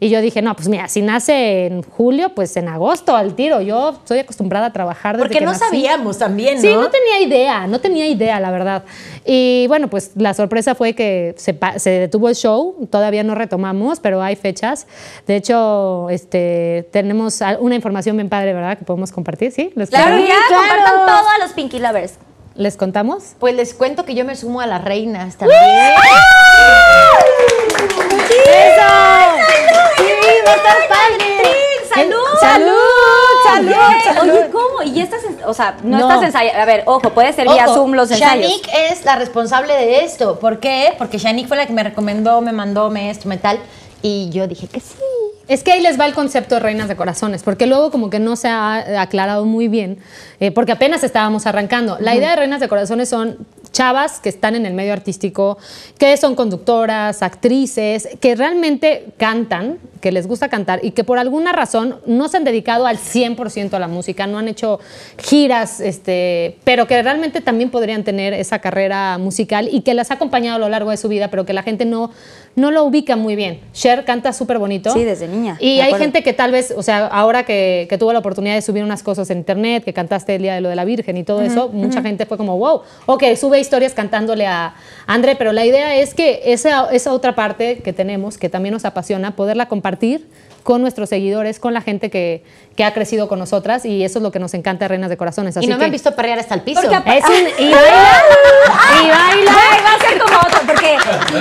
Y yo dije, no, pues mira, si nace en julio, pues en agosto al tiro. Yo estoy acostumbrada a trabajar desde Porque que no nací. sabíamos también, ¿no? Sí, no tenía idea, no tenía idea, la verdad. Y bueno, pues la sorpresa fue que se, se detuvo el show, todavía no retomamos, pero hay fechas. De hecho, este, tenemos una información bien padre, ¿verdad? Que podemos compartir, ¿sí? ¿Les, Claro, ya, claro. compartan todo a los Pinky Lovers. ¿Les contamos? Pues les cuento que yo me sumo a las reinas también. ¡Sí, va a estar padre! ¡Salud! ¡Salud! ¡Salud! Oye, ¡Salud! Oye, ¿cómo? Y estas, en- o sea, no, No. estás ensayando. A ver, ojo, puede ser vía Zoom los ensayos. Shanique es la responsable de esto. ¿Por qué? Porque Shanique fue la que me recomendó, me mandó, me esto, me tal. Y yo dije que sí. Es que ahí les va el concepto de reinas de corazones, porque luego como que no se ha aclarado muy bien, eh, porque apenas estábamos arrancando. La idea de reinas de corazones son chavas que están en el medio artístico, que son conductoras, actrices, que realmente cantan, que les gusta cantar y que por alguna razón no se han dedicado al 100% a la música, no han hecho giras, este, pero que realmente también podrían tener esa carrera musical y que las ha acompañado a lo largo de su vida, pero que la gente no, no lo ubica muy bien. Cher canta súper bonito. Sí, desde niña, Y me hay acuerdo. gente que tal vez, o sea, ahora que, que tuvo la oportunidad de subir unas cosas en internet, que cantaste el Día de lo de la Virgen y todo eso, mucha gente fue como, wow, ok, sube historias cantándole a André, pero la idea es que esa, esa otra parte que tenemos, que también nos apasiona, poderla compartir con nuestros seguidores, con la gente que, que ha crecido con nosotras y eso es lo que nos encanta Reinas de Corazones. Así y no me que han visto perrear hasta el piso. Es un, y baila, y baila. Ay, va a ser como otro, porque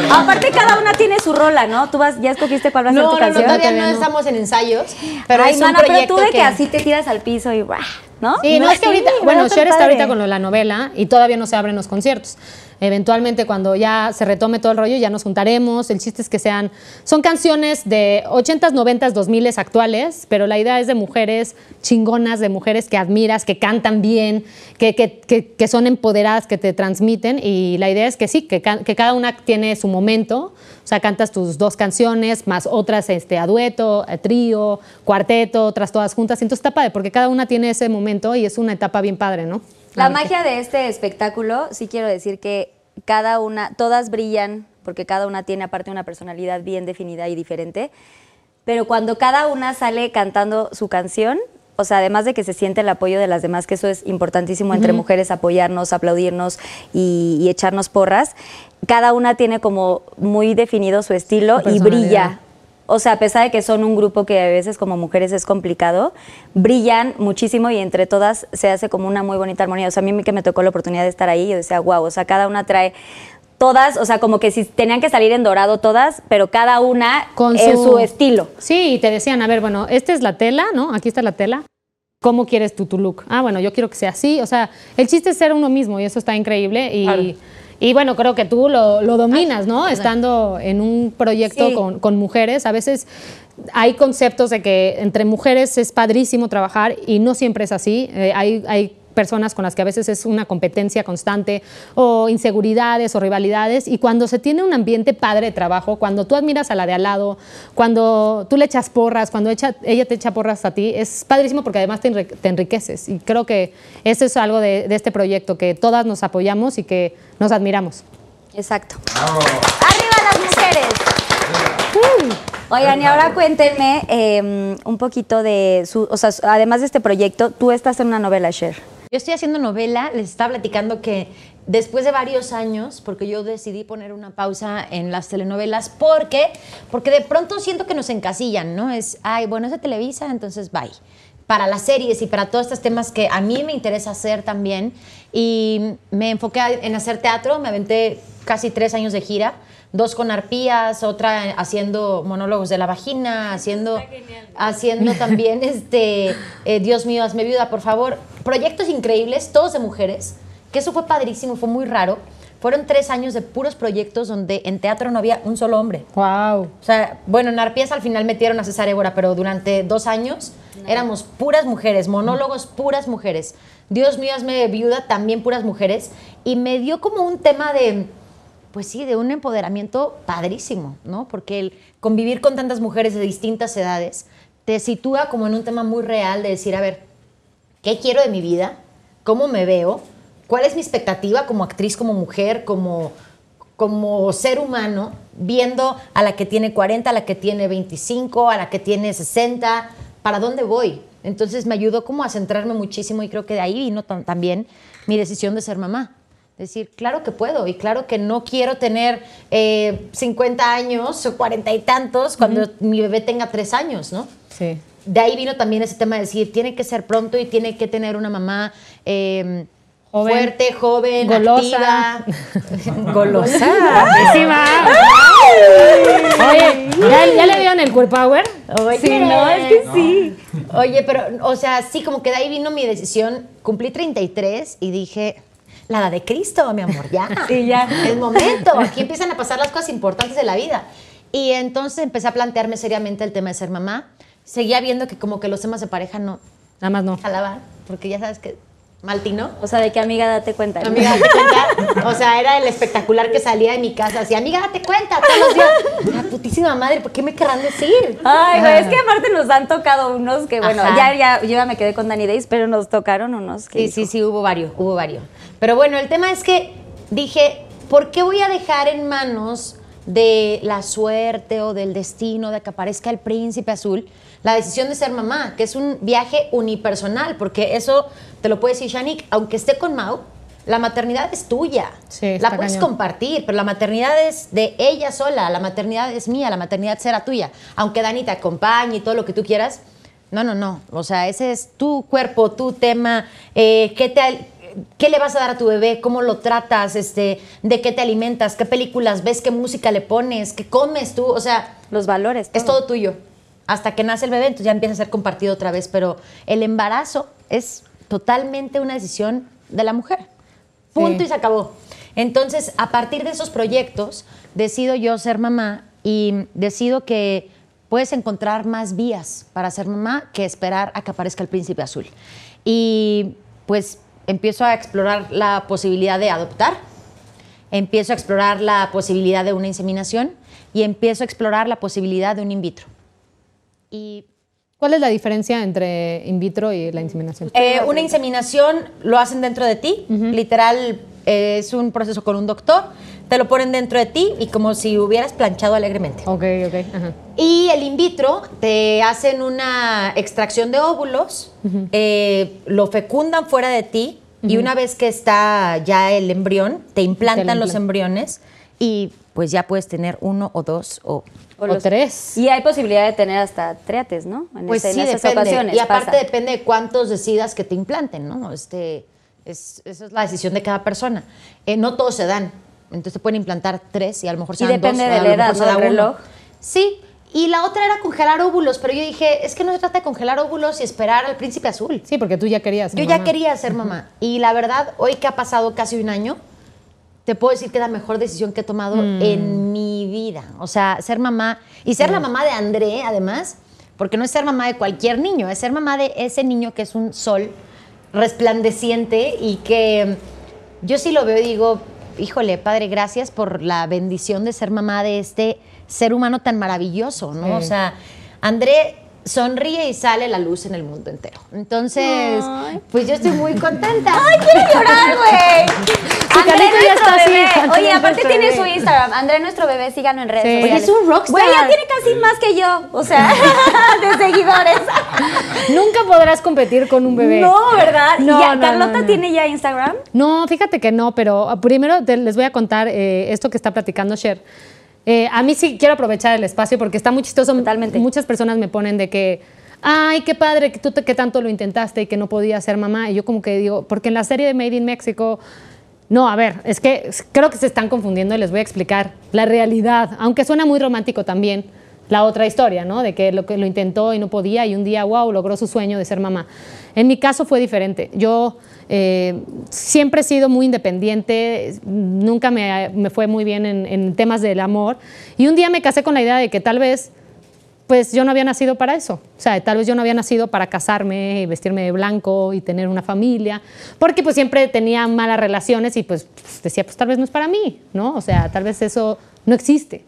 aparte cada una tiene su rola, ¿no? Tú vas, ya escogiste cuál va a ser no, tu no, no, canción. todavía Todavía no no. estamos en ensayos. Pero Ay, es un mana, pero proyecto tú de que, así te tiras al piso y ¡buah! ¿No? Sí, no, es que ahorita, bueno, Cher está ahorita con lo de la novela y todavía no se abren los conciertos. Eventualmente cuando ya se retome todo el rollo ya nos juntaremos. El chiste es que sean, son canciones de 80s, 90s, 2000s actuales, pero la idea es de mujeres chingonas, de mujeres que admiras, que cantan bien, que, que, que, son empoderadas, que te transmiten y la idea es que sí, que, que cada una tiene su momento. O sea, cantas tus dos canciones, más otras este, a dueto, a trío, cuarteto, otras todas juntas. Entonces está padre, porque cada una tiene ese momento y es una etapa bien padre, ¿no? La magia de este espectáculo, sí quiero decir que cada una, todas brillan, porque cada una tiene aparte una personalidad bien definida y diferente, pero cuando cada una sale cantando su canción, o sea, además de que se siente el apoyo de las demás, que eso es importantísimo entre mujeres, apoyarnos, aplaudirnos y, y echarnos porras, cada una tiene como muy definido su estilo y brilla. O sea, a pesar de que son un grupo que a veces como mujeres es complicado, brillan muchísimo y entre todas se hace como una muy bonita armonía. O sea, a mí que me tocó la oportunidad de estar ahí, yo decía, wow, o sea, cada una trae todas, o sea, como que si tenían que salir en dorado todas, pero cada una Con en su- su estilo. Sí, y te decían, a ver, bueno, esta es la tela, ¿no? Aquí está la tela. ¿Cómo quieres tú tu look? Ah, bueno, yo quiero que sea así. O sea, el chiste es ser uno mismo y eso está increíble. Y, y bueno, creo que tú lo, lo dominas, ¿no? Estando en un proyecto Sí. con, con mujeres, a veces hay conceptos de que entre mujeres es padrísimo trabajar y no siempre es así. Eh, hay, hay personas con las que a veces es una competencia constante o inseguridades o rivalidades y cuando se tiene un ambiente padre de trabajo, cuando tú admiras a la de al lado, cuando tú le echas porras, cuando echa- ella te echa porras a ti, es padrísimo porque además te, enri- te enriqueces y creo que eso es algo de, de este proyecto, que todas nos apoyamos y que nos admiramos. Exacto. ¡Arriba las mujeres! Oigan, y ahora cuéntenme eh, un poquito de su, o sea, su- además de este proyecto, tú estás en una novela, Cher. Yo estoy haciendo novela, les estaba platicando que después de varios años, porque yo decidí poner una pausa en las telenovelas, ¿por qué? Porque de pronto siento que nos encasillan, ¿no? Es, ay, bueno, es de Televisa, entonces bye. Para las series y para todos estos temas que a mí me interesa hacer también. Y me enfoqué en hacer teatro, me aventé casi tres años de gira dos con arpías, otra haciendo monólogos de la vagina, haciendo, haciendo también, este, eh, Dios mío, hazme viuda, por favor. Proyectos increíbles, todos de mujeres, que eso fue padrísimo, fue muy raro. Fueron tres años de puros proyectos donde en teatro no había un solo hombre. Wow. O sea, bueno, en Arpías al final metieron a César Évora, pero durante dos años éramos puras mujeres, monólogos puras mujeres. Dios mío, hazme viuda, también puras mujeres. Y me dio como un tema de pues sí, de un empoderamiento padrísimo, ¿no? Porque el convivir con tantas mujeres de distintas edades te sitúa como en un tema muy real de decir, a ver, ¿qué quiero de mi vida? ¿Cómo me veo? ¿Cuál es mi expectativa como actriz, como mujer, como, como ser humano, viendo a la que tiene 40, a la que tiene 25, a la que tiene 60? ¿Para dónde voy? Entonces me ayudó como a centrarme muchísimo y creo que de ahí vino también mi decisión de ser mamá decir, claro que puedo y claro que no quiero tener 50 eh, años o cuarenta y tantos cuando mi bebé tenga tres años, ¿no? Sí. De ahí vino también ese tema de decir, tiene que ser pronto y tiene que tener una mamá em, fuerte, joven, golosa. activa. golosa. Oye, ¿ya, le vieron el Core Power? sí, no, es que sí. Oye, pero, o sea, sí, como que de ahí vino mi decisión. Cumplí 33 y dije, la de Cristo, mi amor, ya. Sí, ya. El momento. Aquí empiezan a pasar las cosas importantes de la vida. Y entonces empecé a plantearme seriamente el tema de ser mamá. Seguía viendo que como que los temas de pareja no... Nada más no. Jalaban, porque ya sabes que Maltino. O sea, de que amiga date cuenta. Amiga date cuenta. O sea, era el espectacular que salía de mi casa. Así, amiga date cuenta todos los días. La putísima madre, ¿por qué me querrán decir? Ay, güey, es que aparte nos han tocado unos que, bueno, ya, ya, yo ya me quedé con Danny Days, pero nos tocaron unos que. Sí, sí, sí, hubo varios, hubo varios. Pero bueno, el tema es que dije, ¿por qué voy a dejar en manos de la suerte o del destino de que aparezca el príncipe azul la decisión de ser mamá, que es un viaje unipersonal, porque eso te lo puede decir Shanik, aunque esté con Mau, la maternidad es tuya. la puedes compartir, pero la maternidad es de ella sola, la maternidad es mía, la maternidad será tuya. Aunque Dani te acompañe y todo lo que tú quieras, no, no, no. O sea, ese es tu cuerpo, tu tema, eh, ¿qué te, ¿Qué le vas a dar a tu bebé? ¿Cómo lo tratas? Este, ¿De qué te alimentas? ¿Qué películas ves? ¿Qué música le pones? ¿Qué comes tú? O sea, los valores. Es todo tuyo. Hasta que nace el bebé, entonces ya empieza a ser compartido otra vez. Pero el embarazo es totalmente una decisión de la mujer. Punto y se acabó. Entonces, a partir de esos proyectos, decido yo ser mamá y decido que puedes encontrar más vías para ser mamá que esperar a que aparezca el príncipe azul. Y pues empiezo a explorar la posibilidad de adoptar, empiezo a explorar la posibilidad de una inseminación y empiezo a explorar la posibilidad de un in vitro. Y ¿Cuál es la diferencia entre in vitro y la inseminación? Eh, una inseminación lo hacen dentro de ti, literal eh, es un proceso con un doctor, te lo ponen dentro de ti y como si hubieras planchado alegremente. Ok, ok. Y el in vitro te hacen una extracción de óvulos, eh, lo fecundan fuera de ti y una vez que está ya el embrión, te implantan los embriones y pues ya puedes tener uno o dos o, tres. Y hay posibilidad de tener hasta triates, ¿no? En pues sí, depende. y aparte depende de cuántos decidas que te implanten, ¿no? Este, es, esa es la decisión de cada persona. Eh, no todos se dan. Entonces te pueden implantar tres y a lo mejor se y depende de la edad, ¿no? reloj. Sí, y la otra era congelar óvulos, pero yo dije, es que no se trata de congelar óvulos y esperar al príncipe azul. Sí, porque tú ya querías ser Yo ya quería ser mamá. Y la verdad, hoy que ha pasado casi un año, te puedo decir que es la mejor decisión que he tomado mm. en mi vida. O sea, ser mamá y ser la mamá de André, además, porque no es ser mamá de cualquier niño, es ser mamá de ese niño que es un sol resplandeciente y que yo sí lo veo y digo, híjole, padre, gracias por la bendición de ser mamá de este ser humano tan maravilloso, ¿no? O sea, André sonríe y sale la luz en el mundo entero. Entonces, pues yo estoy muy contenta. ¡Ay, quiero llorar, güey! André, ya está así. bebé. André, Oye, aparte tiene bebé. su Instagram. André, nuestro bebé, síganlo en redes Sí. sociales. Oye, es un rockstar. Güey, ya tiene casi más que yo. O sea, de seguidores. Nunca podrás competir con un bebé. No, ¿verdad? No, ya, no, ¿Carlota no, tiene ya Instagram? No, fíjate que no, pero ah, primero te- les voy a contar eh, esto que está platicando Cher. Eh, a mí sí quiero aprovechar el espacio porque está muy chistoso. Totalmente. Muchas personas me ponen de que, ay, qué padre que tú te- que tanto lo intentaste y que no podías ser mamá. Y yo como que digo, porque en la serie de Made in Mexico, no, a ver, es que creo que se están confundiendo y les voy a explicar la realidad, aunque suena muy romántico también. La otra historia, ¿no? De que lo, que lo intentó y no podía y un día, wow, logró su sueño de ser mamá. En mi caso fue diferente. Yo eh, siempre he sido muy independiente, nunca me, me fue muy bien en, en temas del amor. Y un día me casé con la idea de que tal vez pues yo no había nacido para eso. O sea, tal vez yo no había nacido para casarme y vestirme de blanco y tener una familia, porque pues siempre tenía malas relaciones y pues, decía, pues tal vez no es para mí, ¿no? O sea, tal vez eso no existe.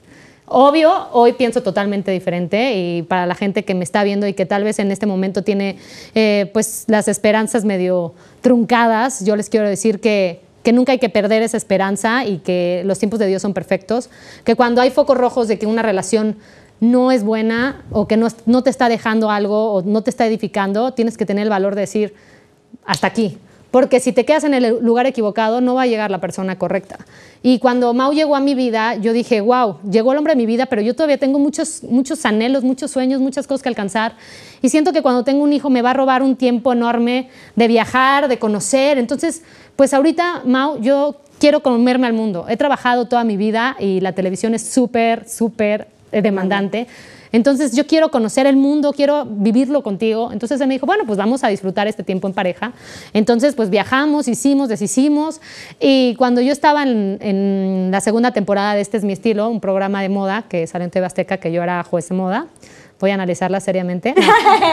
Obvio, hoy pienso totalmente diferente y para la gente que me está viendo y que tal vez en este momento tiene eh, pues las esperanzas medio truncadas, yo les quiero decir que, que nunca hay que perder esa esperanza y que los tiempos de Dios son perfectos, que cuando hay focos rojos de que una relación no es buena o que no, te está dejando algo o no te está edificando, tienes que tener el valor de decir, hasta aquí. Porque si te quedas en el lugar equivocado, no va a llegar la persona correcta. Y cuando Mau llegó a mi vida, yo dije, wow, llegó el hombre a mi vida, pero yo todavía tengo muchos, muchos anhelos, muchos sueños, muchas cosas que alcanzar. Y siento que cuando tengo un hijo me va a robar un tiempo enorme de viajar, de conocer. Entonces, pues ahorita, Mau, yo quiero comerme al mundo. He trabajado toda mi vida y la televisión es súper, súper demandante. Entonces yo quiero conocer el mundo, quiero vivirlo contigo. Entonces él me dijo, bueno, pues vamos a disfrutar este tiempo en pareja. Entonces pues viajamos, hicimos, deshicimos. Y cuando yo estaba en, en la segunda temporada de Este es mi estilo, un programa de moda que salió en TV Azteca, que yo era juez de moda. Voy a analizarla seriamente.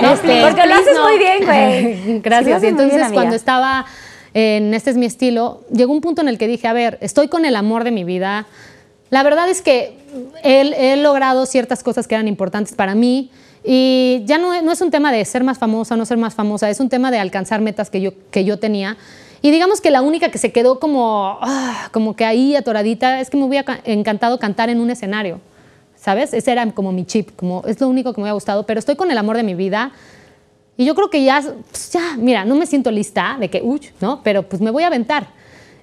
No, este, Porque lo haces muy bien, güey. Sí, Gracias. bien, entonces cuando estaba en Este es mi estilo, llegó un punto en el que dije, a ver, estoy con el amor de mi vida. La verdad es que él- he logrado ciertas cosas que eran importantes para mí y ya no, es un tema de ser más famosa no ser más famosa, es un tema de alcanzar metas que yo, que yo tenía. Y digamos que la única que se quedó como, ah, como que ahí atoradita es que me hubiera ca- encantado cantar en un escenario. ¿Sabes? Ese era como mi chip, como es lo único que me había gustado, pero estoy con el amor de mi vida. Y yo creo que ya, pues ya, mira, no me siento lista de que, uy, ¿no? Pero pues me voy a aventar.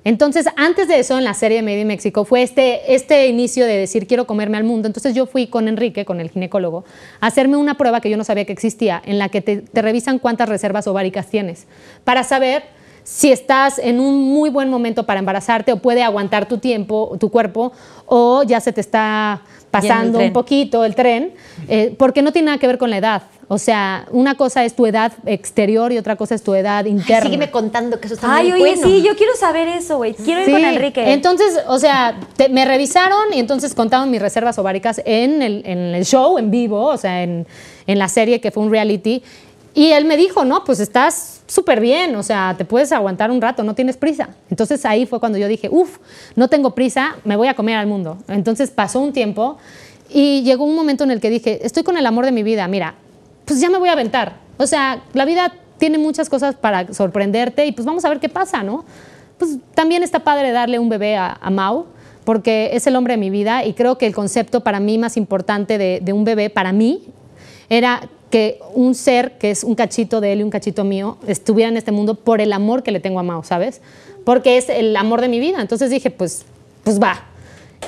Entonces, antes de eso, en la serie de Made in México, fue este, este inicio de decir, quiero comerme al mundo. Entonces, yo fui con Enrique, con el ginecólogo, a hacerme una prueba que yo no sabía que existía, en la que te, te revisan cuántas reservas ováricas tienes, para saber si estás en un muy buen momento para embarazarte o puede aguantar tu tiempo, tu cuerpo, o ya se te está pasando un poquito el tren, eh, porque no tiene nada que ver con la edad. O sea, una cosa es tu edad exterior y otra cosa es tu edad Ay, interna. sígueme contando que eso está Ay, muy oye, bueno. sí, yo quiero saber eso, güey. Quiero ir con Enrique. Entonces, o sea, te- me revisaron y entonces contaron mis reservas ováricas en el, en el show, en vivo, o sea, en, en la serie que fue un reality. Y él me dijo, no, pues estás súper bien, o sea, te puedes aguantar un rato, no tienes prisa. Entonces ahí fue cuando yo dije, uff, no tengo prisa, me voy a comer al mundo. Entonces pasó un tiempo y llegó un momento en el que dije, estoy con el amor de mi vida, mira, pues ya me voy a aventar. O sea, la vida tiene muchas cosas para sorprenderte y pues vamos a ver qué pasa, ¿no? Pues también está padre darle un bebé a, a porque es el hombre de mi vida y creo que el concepto para mí más importante de, de un bebé, para mí, era que un ser que es un cachito de él y un cachito mío estuviera en este mundo por el amor que le tengo a Mau, ¿sabes? Porque es el amor de mi vida. Entonces dije, pues, pues va.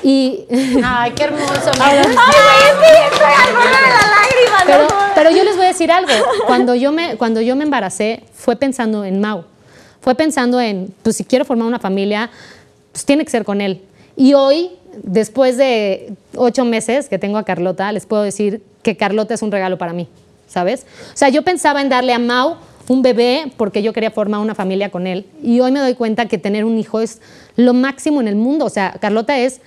Y Ay, qué hermoso. Ay, güey, sí, estoy al borde de la lágrima, pero, no pero yo les voy a decir algo. Cuando yo, me, cuando yo me embaracé, fue pensando en Mau. Fue pensando en, pues si quiero formar una familia, pues tiene que ser con él. Y hoy, después de ocho meses que tengo a Carlota, les puedo decir que Carlota es un regalo para mí, ¿sabes? O sea, yo pensaba en darle a Mau un bebé porque yo quería formar una familia con él. Y hoy me doy cuenta que tener un hijo es lo máximo en el mundo. O sea, Carlota es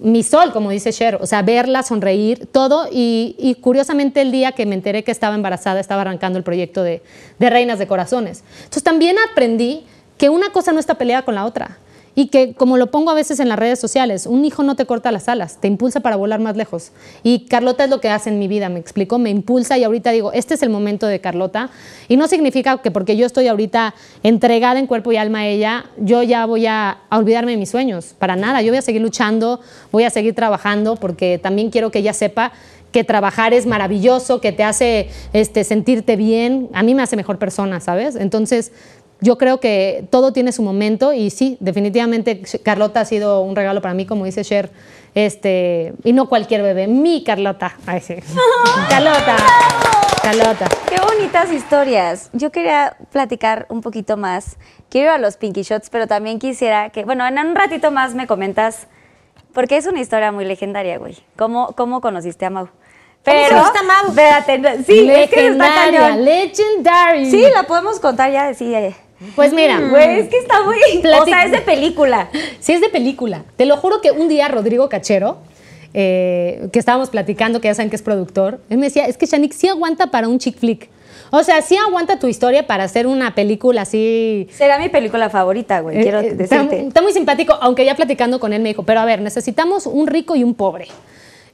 mi sol, como dice Cher, o sea, verla, sonreír, todo. Y, y curiosamente el día que me enteré que estaba embarazada, estaba arrancando el proyecto de, de Reinas de Corazones. Entonces también aprendí que una cosa no está peleada con la otra. Y que, como lo pongo a veces en las redes sociales, un hijo no te corta las alas, te impulsa para volar más lejos. Y Carlota es lo que hace en mi vida, me explico, me impulsa y ahorita digo, este es el momento de Carlota. Y no significa que porque yo estoy ahorita entregada en cuerpo y alma a ella, yo ya voy a, a olvidarme de mis sueños, para nada. Yo voy a seguir luchando, voy a seguir trabajando, porque también quiero que ella sepa que trabajar es maravilloso, que te hace este, sentirte bien, a mí me hace mejor persona, ¿sabes? Entonces, yo creo que todo tiene su momento y sí, definitivamente Carlota ha sido un regalo para mí, como dice Cher, este, y no cualquier bebé, mi Carlota. Ay, sí. Carlota, Carlota. Qué bonitas historias. Yo quería platicar un poquito más. Quiero ir a los Pinky Shots, pero también quisiera que, bueno, en un ratito más me comentas, porque es una historia muy legendaria, güey. ¿Cómo, cómo conociste a Mau? Pero, a Mau? Espérate, sí, es que está cañón. legendary. Sí, la podemos contar ya, sí. eh. Pues mira, Güey, es que está muy... O Platic- sea, es de película. Sí, es de película. Te lo juro que un día Rodrigo Cachero, eh, que estábamos platicando, que ya saben que es productor, él me decía, es que Shanik sí aguanta para un chick flick. O sea, sí aguanta tu historia para hacer una película así... Será mi película favorita, güey, quiero Eh, eh, está, decirte. está muy simpático, aunque ya platicando con él me dijo, pero a ver, necesitamos un rico y un pobre.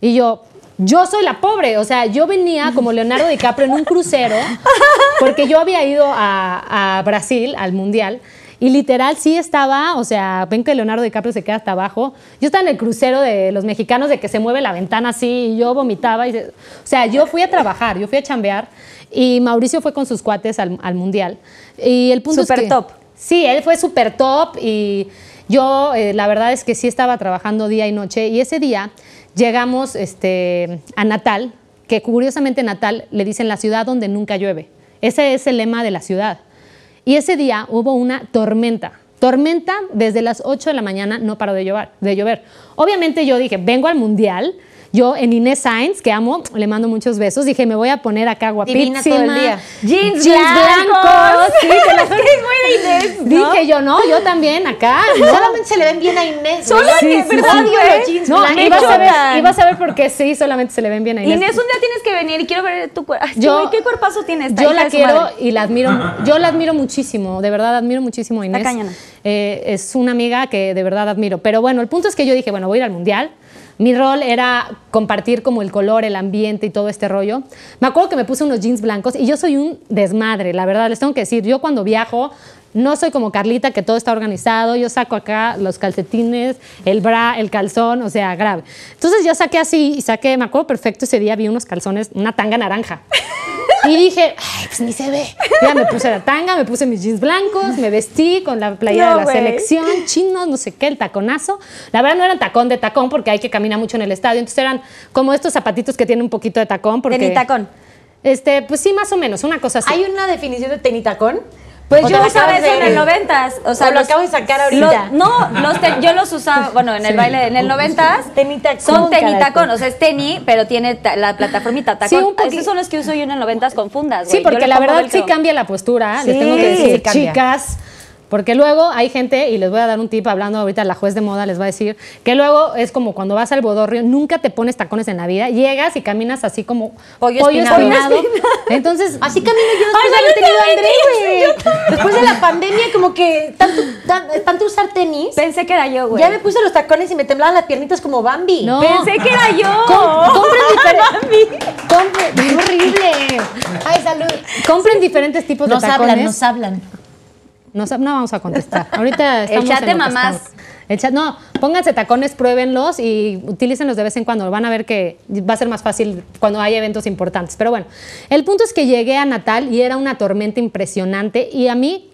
Y yo, yo soy la pobre, o sea, yo venía como Leonardo DiCaprio en un crucero, porque yo había ido a, a Brasil, al Mundial, y literal sí estaba, o sea, ven que Leonardo DiCaprio se queda hasta abajo. Yo estaba en el crucero de los mexicanos de que se mueve la ventana así y yo vomitaba. Y se- o sea, yo fui a trabajar, yo fui a chambear y Mauricio fue con sus cuates al, al mundial. Y el punto Súper es que, top. Sí, él fue súper top y yo eh, la verdad es que sí estaba trabajando día y noche y ese día llegamos este, a Natal, que curiosamente Natal le dicen la ciudad donde nunca llueve. Ese es el lema de la ciudad. Y ese día hubo una tormenta. Tormenta desde las 8 de la mañana no paró de llover, de llover. Obviamente yo dije, vengo al mundial. Yo en Inés Sainz, que amo, le mando muchos besos, dije, me voy a poner acá guapísima. Divina todo el día. Jeans, blancos. Sí, juro. Qué buena Inés, ¿no? Dije yo, no, yo también acá. ¿no? Solamente se le ven bien a Inés. Solo Inés, ¿verdad, los jeans No, blancos. ibas a, ver, ibas a ver por qué sí, solamente se le ven bien a Inés. Inés, un día tienes que venir y quiero ver tu cuerpo. Yo- ¿Qué cuerpazo tienes? Yo la quiero y la admiro, yo la admiro muchísimo, de verdad admiro muchísimo a Inés. cañona. Eh, es una amiga que de verdad admiro. Pero bueno, el punto es que yo dije, bueno, voy a ir al mundial. Mi rol era compartir como el color, el ambiente y todo este rollo. Me acuerdo que me puse unos jeans blancos y yo soy un desmadre, la verdad, les tengo que decir. Yo cuando viajo no soy como Carlita, que todo está organizado. Yo saco acá los calcetines, el bra, el calzón, o sea, grave. Entonces yo saqué así y saqué, me acuerdo perfecto ese día, vi unos calzones, una tanga naranja. Y dije, ay, pues ni se ve. Ya me puse la tanga, me puse mis jeans blancos, me vestí con la playera No, de la selección, chinos, no sé qué, el taconazo. La verdad no eran tacón de tacón porque hay que caminar mucho en el estadio. Entonces eran como estos zapatitos que tienen un poquito de tacón. Porque, Tenitacón. Este, pues sí, más o menos, una cosa así. ¿Hay una definición de tenitacón? Pues ¿O te yo usaba eso en el noventas. O sea, ¿O lo los- acabo de sacar ahorita? los- no, los te- yo los usaba, bueno, en el baile, en el noventas. Tenitacón, Son tenitacón, o sea, es teni, pero tiene ta- la plataformita tacón. Sí, un Esos son los que uso yo en el noventas con fundas, Sí, güey. Porque la verdad sí cambia la postura, les Sí, tengo que decir, sí chicas. Porque luego hay gente, y les voy a dar un tip, hablando ahorita la juez de moda, les va a decir, que luego es como cuando vas al bodorrio, nunca te pones tacones en la vida, llegas y caminas así como Pollo espinado. espinado. Entonces, Así camino yo después de haber tenido a también, André, güey. Después de la pandemia, como que tanto, tan- tanto usar tenis, Pensé que era yo, güey. ya me puse los tacones y me temblaban las piernitas como Bambi. No. Pensé que era yo. com- compren diferentes. Compren, horrible. Ay, salud. Compren diferentes tipos Nos de tacones. hablan, nos hablan. No, no vamos a contestar. Ahorita El estamos chat en de mamás. El chat, no, pónganse tacones, pruébenlos y utilícenlos de vez en cuando. Van a ver que va a ser más fácil cuando hay eventos importantes. Pero bueno, el punto es que llegué a Natal y era una tormenta impresionante y a mí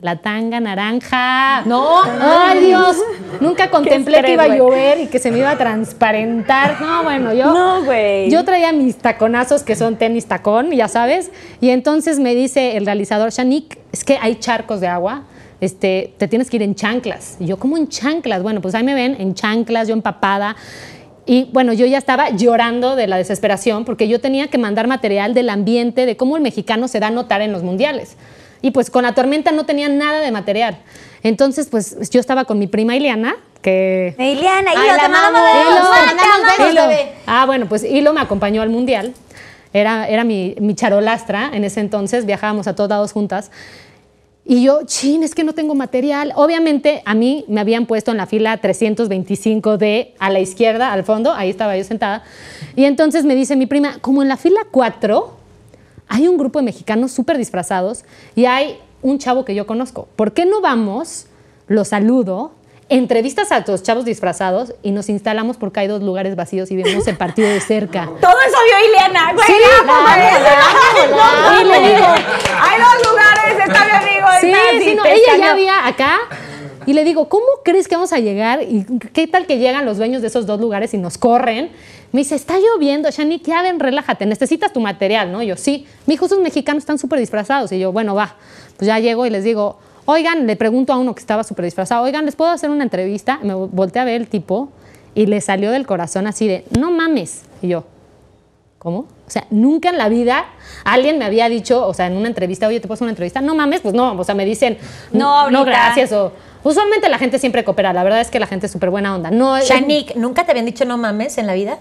la tanga naranja. No. Ay, Dios. Nunca contemplé que iba a llover y que se me iba a transparentar. No, bueno, yo. No, güey. Yo traía mis taconazos que son tenis tacón, ya sabes. Y entonces me dice el realizador, Shanik, es que hay charcos de agua. Este, te tienes que ir en chanclas. Y yo, ¿cómo en chanclas? Bueno, pues ahí me ven en chanclas, yo empapada. Y bueno, yo ya estaba llorando de la desesperación porque yo tenía que mandar material del ambiente, de cómo el mexicano se da a notar en los mundiales. Y pues con la tormenta no tenía nada de material. Entonces, pues yo estaba con mi prima Ileana, que... Iliana, Ay, Hilo, te mandamos. Ah, bueno, pues Hilo me acompañó al mundial. Era, era mi, mi charolastra en ese entonces, viajábamos a todos lados juntas. Y yo, chin, es que no tengo material. Obviamente, a mí me habían puesto en la fila 325D a la izquierda, al fondo, ahí estaba yo sentada. Y entonces me dice mi prima, como en la fila 4 hay un grupo de mexicanos súper disfrazados y hay un chavo que yo conozco. ¿Por qué no vamos? Lo saludo, entrevistas a los chavos disfrazados y nos instalamos porque hay dos lugares vacíos y vemos el partido de cerca. Todo eso vio Ileana, güey. Sí, la y le digo, hay dos lugares, está mi amigo. Sí, está sí, no, ella ya había acá. Y le digo, ¿cómo crees que vamos a llegar? ¿Y qué tal que llegan los dueños de esos dos lugares y nos corren? Me dice, está lloviendo, Shanique, ya ven, relájate, necesitas tu material, ¿no? Y yo, sí. Mi hijo, esos mexicanos están súper disfrazados. Y yo, bueno, va. Pues ya llego y les digo, oigan, le pregunto a uno que estaba súper disfrazado, oigan, ¿les puedo hacer una entrevista? Me volteé a ver el tipo y le salió del corazón así de, no mames. Y yo, ¿Cómo? O sea, nunca en la vida alguien me había dicho, o sea, en una entrevista, oye, ¿te puedo hacer una entrevista? No mames, pues no, o sea, me dicen, No, no, ahorita. gracias, o usualmente la gente siempre coopera, la verdad es que la gente es súper buena onda. No, Shanique, ¿nunca te habían dicho no mames en la vida?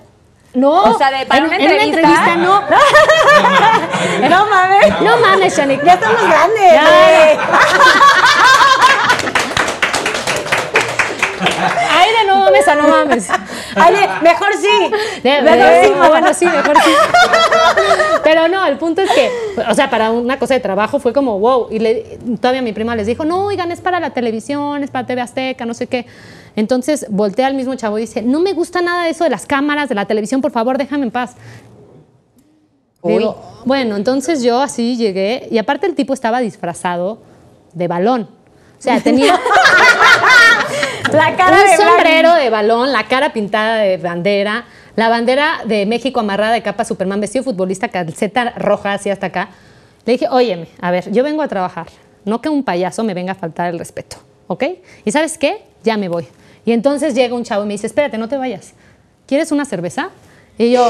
no, O sea, de- para en, una en una entrevista. no. No mames. No mames, Shanique. Ya estamos grandes. Ay, de no mames a no mames. Ay, mejor sí. De- Mejor sí. bueno, sí, mejor sí. Pero no, el punto es que, o sea, para una cosa de trabajo fue como, wow. Y le- todavía mi prima les dijo, no, oigan, es para la televisión, es para TV Azteca, no sé qué. Entonces voltea al mismo chavo y dice, no me gusta nada eso de las cámaras, de la televisión, por favor, déjame en paz. Digo, bueno, entonces yo así llegué y aparte el tipo estaba disfrazado de balón. O sea, tenía La cara un de sombrero de balón, la cara pintada de bandera, la bandera de México amarrada de capa Superman, vestido futbolista, calceta roja así hasta acá. Le dije, óyeme, a ver, yo vengo a trabajar, no que un payaso me venga a faltar el respeto, ¿ok? ¿Y sabes qué? Ya me voy. Y entonces llega un chavo y me dice, espérate, no te vayas. ¿Quieres una cerveza? Y yo,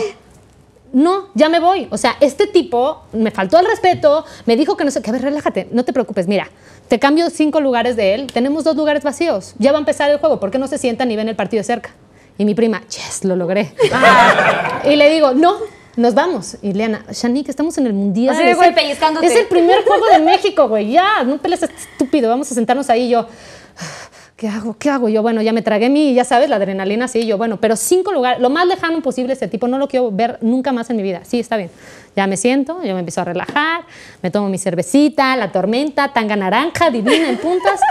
no, ya me voy. O sea, este tipo me faltó el respeto, me dijo que no sé, que a ver, relájate, no te preocupes, mira, te cambio cinco lugares de él, tenemos dos lugares vacíos, ya va a empezar el juego, ¿por qué no se sientan y ven el partido de cerca? Y mi prima, yes, lo logré. y le digo, no, nos vamos. Y Leana, Shanique, estamos en el mundial. Así de, es güey, el-. Es el primer juego de México, güey, ya, no pelees estúpido, vamos a sentarnos ahí y yo. ¿Qué hago? ¿Qué hago? Yo, bueno, ya me tragué mi, ya sabes, la adrenalina, sí, yo, bueno, pero cinco lugares, lo más lejano posible este tipo, no lo quiero ver nunca más en mi vida. Sí, está bien. Ya me siento, yo me empiezo a relajar, me tomo mi cervecita, la tormenta, tanga naranja, divina en puntas,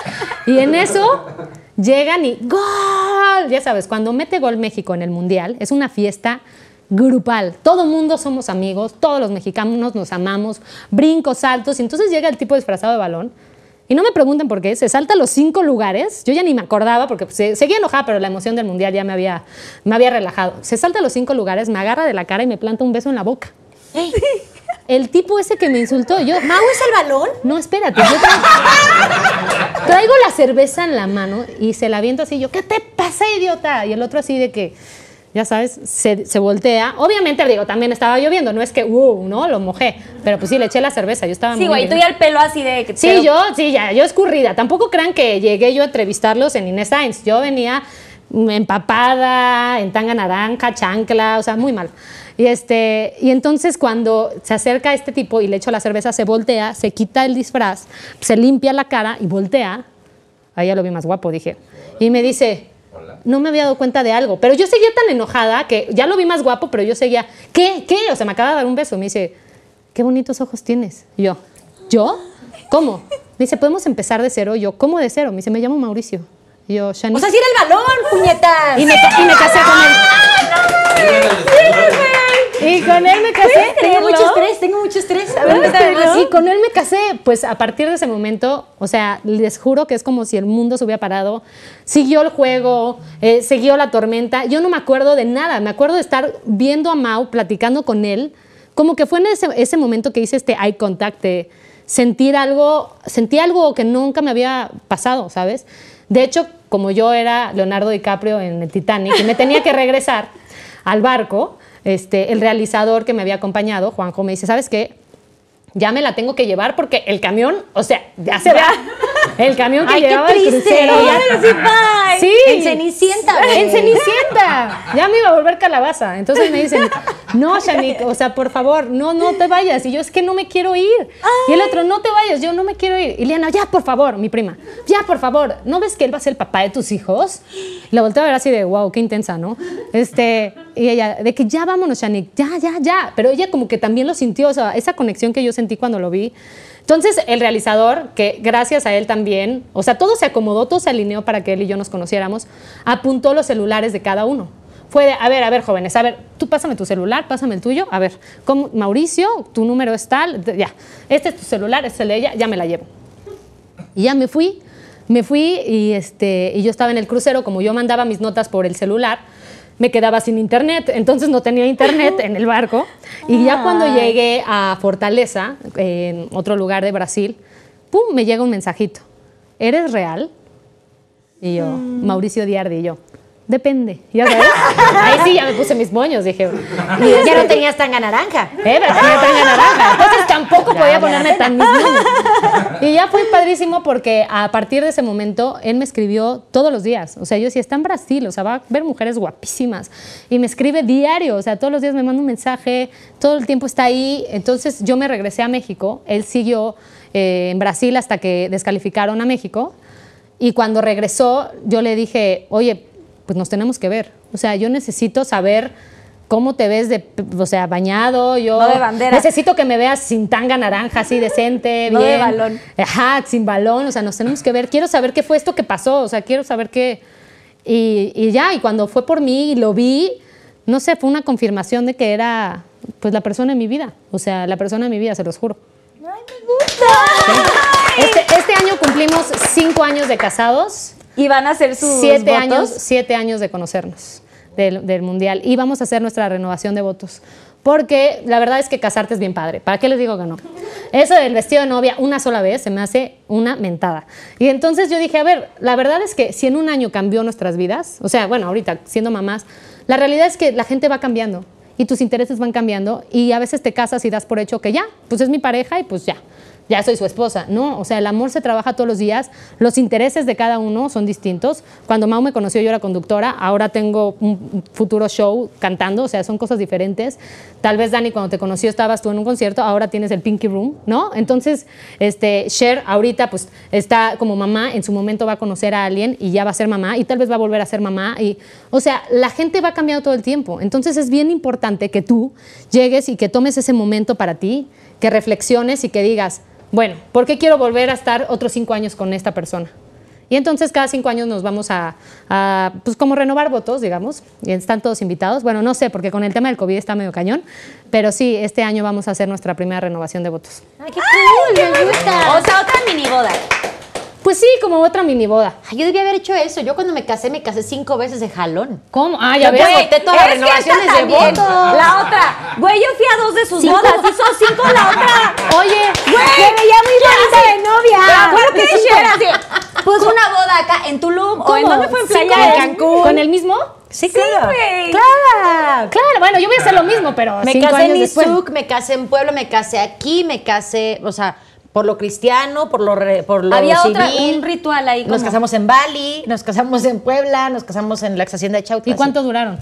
y en eso llegan y ¡gol! Ya sabes, cuando mete gol México en el Mundial, es una fiesta grupal. Todo mundo somos amigos, todos los mexicanos nos amamos, brincos, saltos, y entonces llega el tipo disfrazado de balón y no me pregunten por qué, se salta los cinco lugares. Yo ya ni me acordaba porque se- seguía enojada, pero la emoción del mundial ya me había, me había relajado. Se salta los cinco lugares, me agarra de la cara y me planta un beso en la boca. El tipo ese que me insultó, yo. ¿Mau es el balón? No, espérate. Yo traigo, traigo la cerveza en la mano y se la aviento así. Yo, ¿qué te pasa, idiota? Y el otro así de que, ya sabes, se, se voltea. Obviamente, digo, también estaba lloviendo. No es que, uh, no, lo mojé. Pero pues sí, le eché la cerveza. Yo estaba Sí, muy güey, tú ya el pelo así de que Sí, pero- yo, sí, ya, yo escurrida. Tampoco crean que llegué yo a entrevistarlos en Inés Sainz. Yo venía empapada, en tanga naranja, chancla, o sea, muy mal. Y, este, y entonces cuando se acerca este tipo y le echo la cerveza, se voltea, se quita el disfraz, se limpia la cara y voltea. Ahí ya lo vi más guapo, dije. Y me dice, no me había dado cuenta de algo. Pero yo seguía tan enojada que ya lo vi más guapo, pero yo seguía, ¿qué? ¿Qué? O sea, me acaba de dar un beso. Me dice, qué bonitos ojos tienes. Y yo, ¿yo? ¿Cómo? Me dice, ¿podemos empezar de cero? Y yo, ¿cómo de cero? Me dice, me llamo Mauricio. Y yo, Shani. O sea, era el balón, puñetas. y, me, y me casé con él. Y con él me casé. Tengo mucho estrés, tengo mucho estrés. A ver. Y con él me casé. Pues a partir de ese momento, o sea, les juro que es como si el mundo se hubiera parado. Siguió el juego, eh, siguió la tormenta. Yo no me acuerdo de nada. Me acuerdo de estar viendo a Mau, platicando con él. Como que fue en ese, ese momento que hice este eye contact, de sentir algo, sentí algo que nunca me había pasado, ¿sabes? De hecho, como yo era Leonardo DiCaprio en el Titanic y me tenía que regresar al barco, este, el realizador que me había acompañado, Juanjo, me dice, ¿sabes qué? Ya me la tengo que llevar porque el camión, o sea, ya se va. El camión que Ay, qué llevaba el triste. crucero. ya- sí, En Cenicienta, güey. En Cenicienta. Ya me iba a volver calabaza. Entonces me dicen, no, Shanik, o sea, por favor, no, no te vayas. Y yo, es que no me quiero ir. Y el otro, no te vayas, yo no me quiero ir. Y Liana, ya, por favor, mi prima, ya, por favor. ¿No ves que él va a ser el papá de tus hijos? La volteé a ver así de, wow, qué intensa, ¿no? Este, y ella, de que ya vámonos, Shanik, ya, ya, ya. Pero ella como que también lo sintió, esa conexión que yo sentí cuando lo vi. Entonces, el realizador, que gracias a él también, o sea, todo se acomodó, todo se alineó para que él y yo nos conociéramos, apuntó los celulares de cada uno. Fue de, a ver, a ver, jóvenes, a ver, tú pásame tu celular, pásame el tuyo, a ver, ¿cómo- Mauricio, tu número es tal, ya, este es tu celular, este es el de ella, ya me la llevo. Y ya me fui, me fui y, este, y yo estaba en el crucero, como yo mandaba mis notas por el celular, me quedaba sin internet, entonces no tenía internet en el barco. Y ya cuando llegué a Fortaleza, en otro lugar de Brasil, ¡pum! me llega un mensajito. ¿Eres real? Y yo, Mauricio Diardi, y yo, depende. Ya sabes, ahí sí ya me puse mis moños, dije. Y Ya no tenías tanga naranja. eh, pero tenía tanga naranja. Entonces tampoco podía ponerme tan mis moños. Y ya fue padrísimo porque a partir de ese momento él me escribió todos los días. O sea, yo decía, está en Brasil, o sea, va a ver mujeres guapísimas. Y me escribe diario, o sea, todos los días me manda un mensaje, todo el tiempo está ahí. Entonces yo me regresé a México, él siguió eh, en Brasil hasta que descalificaron a México. Y cuando regresó, yo le dije, oye, pues nos tenemos que ver. O sea, yo necesito saber cómo te ves de, o sea, bañado. Yo No de bandera. necesito que me veas sin tanga naranja, así decente, No de balón. Ajá, sin balón. O sea, nos tenemos que ver. Quiero saber qué fue esto que pasó. O sea, quiero saber qué. Y, y ya, y cuando fue por mí y lo vi, no sé, fue una confirmación de que era, pues, la persona en mi vida. O sea, la persona en mi vida, se los juro. Este, este año cumplimos cinco años de casados, Y van a hacer sus siete votos. años, siete años de conocernos del, del mundial y vamos a hacer nuestra renovación de votos. Porque la verdad es que casarte es bien padre. ¿Para qué les digo que no? Eso del vestido de novia una sola vez se me hace una mentada. Y entonces yo dije, a ver, la verdad es que si en un año cambió nuestras vidas, o sea, bueno, ahorita siendo mamás, la realidad es que la gente va cambiando y tus intereses van cambiando y a veces te casas y das por hecho que ya, pues es mi pareja y pues ya ya soy su esposa. No, o sea, el amor se trabaja todos los días, los intereses de cada uno son distintos. Cuando Mau me conoció yo era conductora, ahora tengo un futuro show cantando, o sea, son cosas diferentes. Tal vez Dani cuando te conoció estabas tú en un concierto, ahora tienes el Pinky Room, ¿no? Entonces, este Cher ahorita pues está como mamá, en su momento va a conocer a alguien y ya va a ser mamá y tal vez va a volver a ser mamá y o sea, la gente va cambiando todo el tiempo. Entonces es bien importante que tú llegues y que tomes ese momento para ti, que reflexiones y que digas, bueno, ¿por qué quiero volver a estar otros cinco años con esta persona? Y entonces cada cinco años nos vamos a, a, pues como renovar votos, digamos, y están todos invitados. Bueno, no sé, porque con el tema del COVID está medio cañón, pero sí, este año vamos a hacer nuestra primera renovación de votos. Ay, qué cool, me gusta. O sea, otra mini boda. Pues sí, como otra mini boda. Ay, yo debía haber hecho eso. Yo cuando me casé, me casé cinco veces de jalón. ¿Cómo? Ah, ya Yo ves. boté todas las renovaciones de votos. La otra. Güey, yo fui a dos de sus Cinco. bodas. Hizo cinco la otra. Oye, Güey, Se veía muy bonita así. de novia. Pero aparte, Sí, Cher, así, Pues una boda acá en Tulum. ¿O en ¿cómo? dónde fue? En Playa en Cancún. ¿Con el mismo? Sí, claro. güey. Claro. Claro, bueno, yo voy a hacer lo mismo, pero Me cinco casé en años después. Izuc, me casé en Puebla, me casé aquí, me casé, o sea, por lo cristiano, por lo, re- por lo Había otra, civil. un ritual ahí. Nos casamos en Bali, nos casamos en Puebla, nos casamos en la ex hacienda de Chautla. ¿Y cuánto duraron?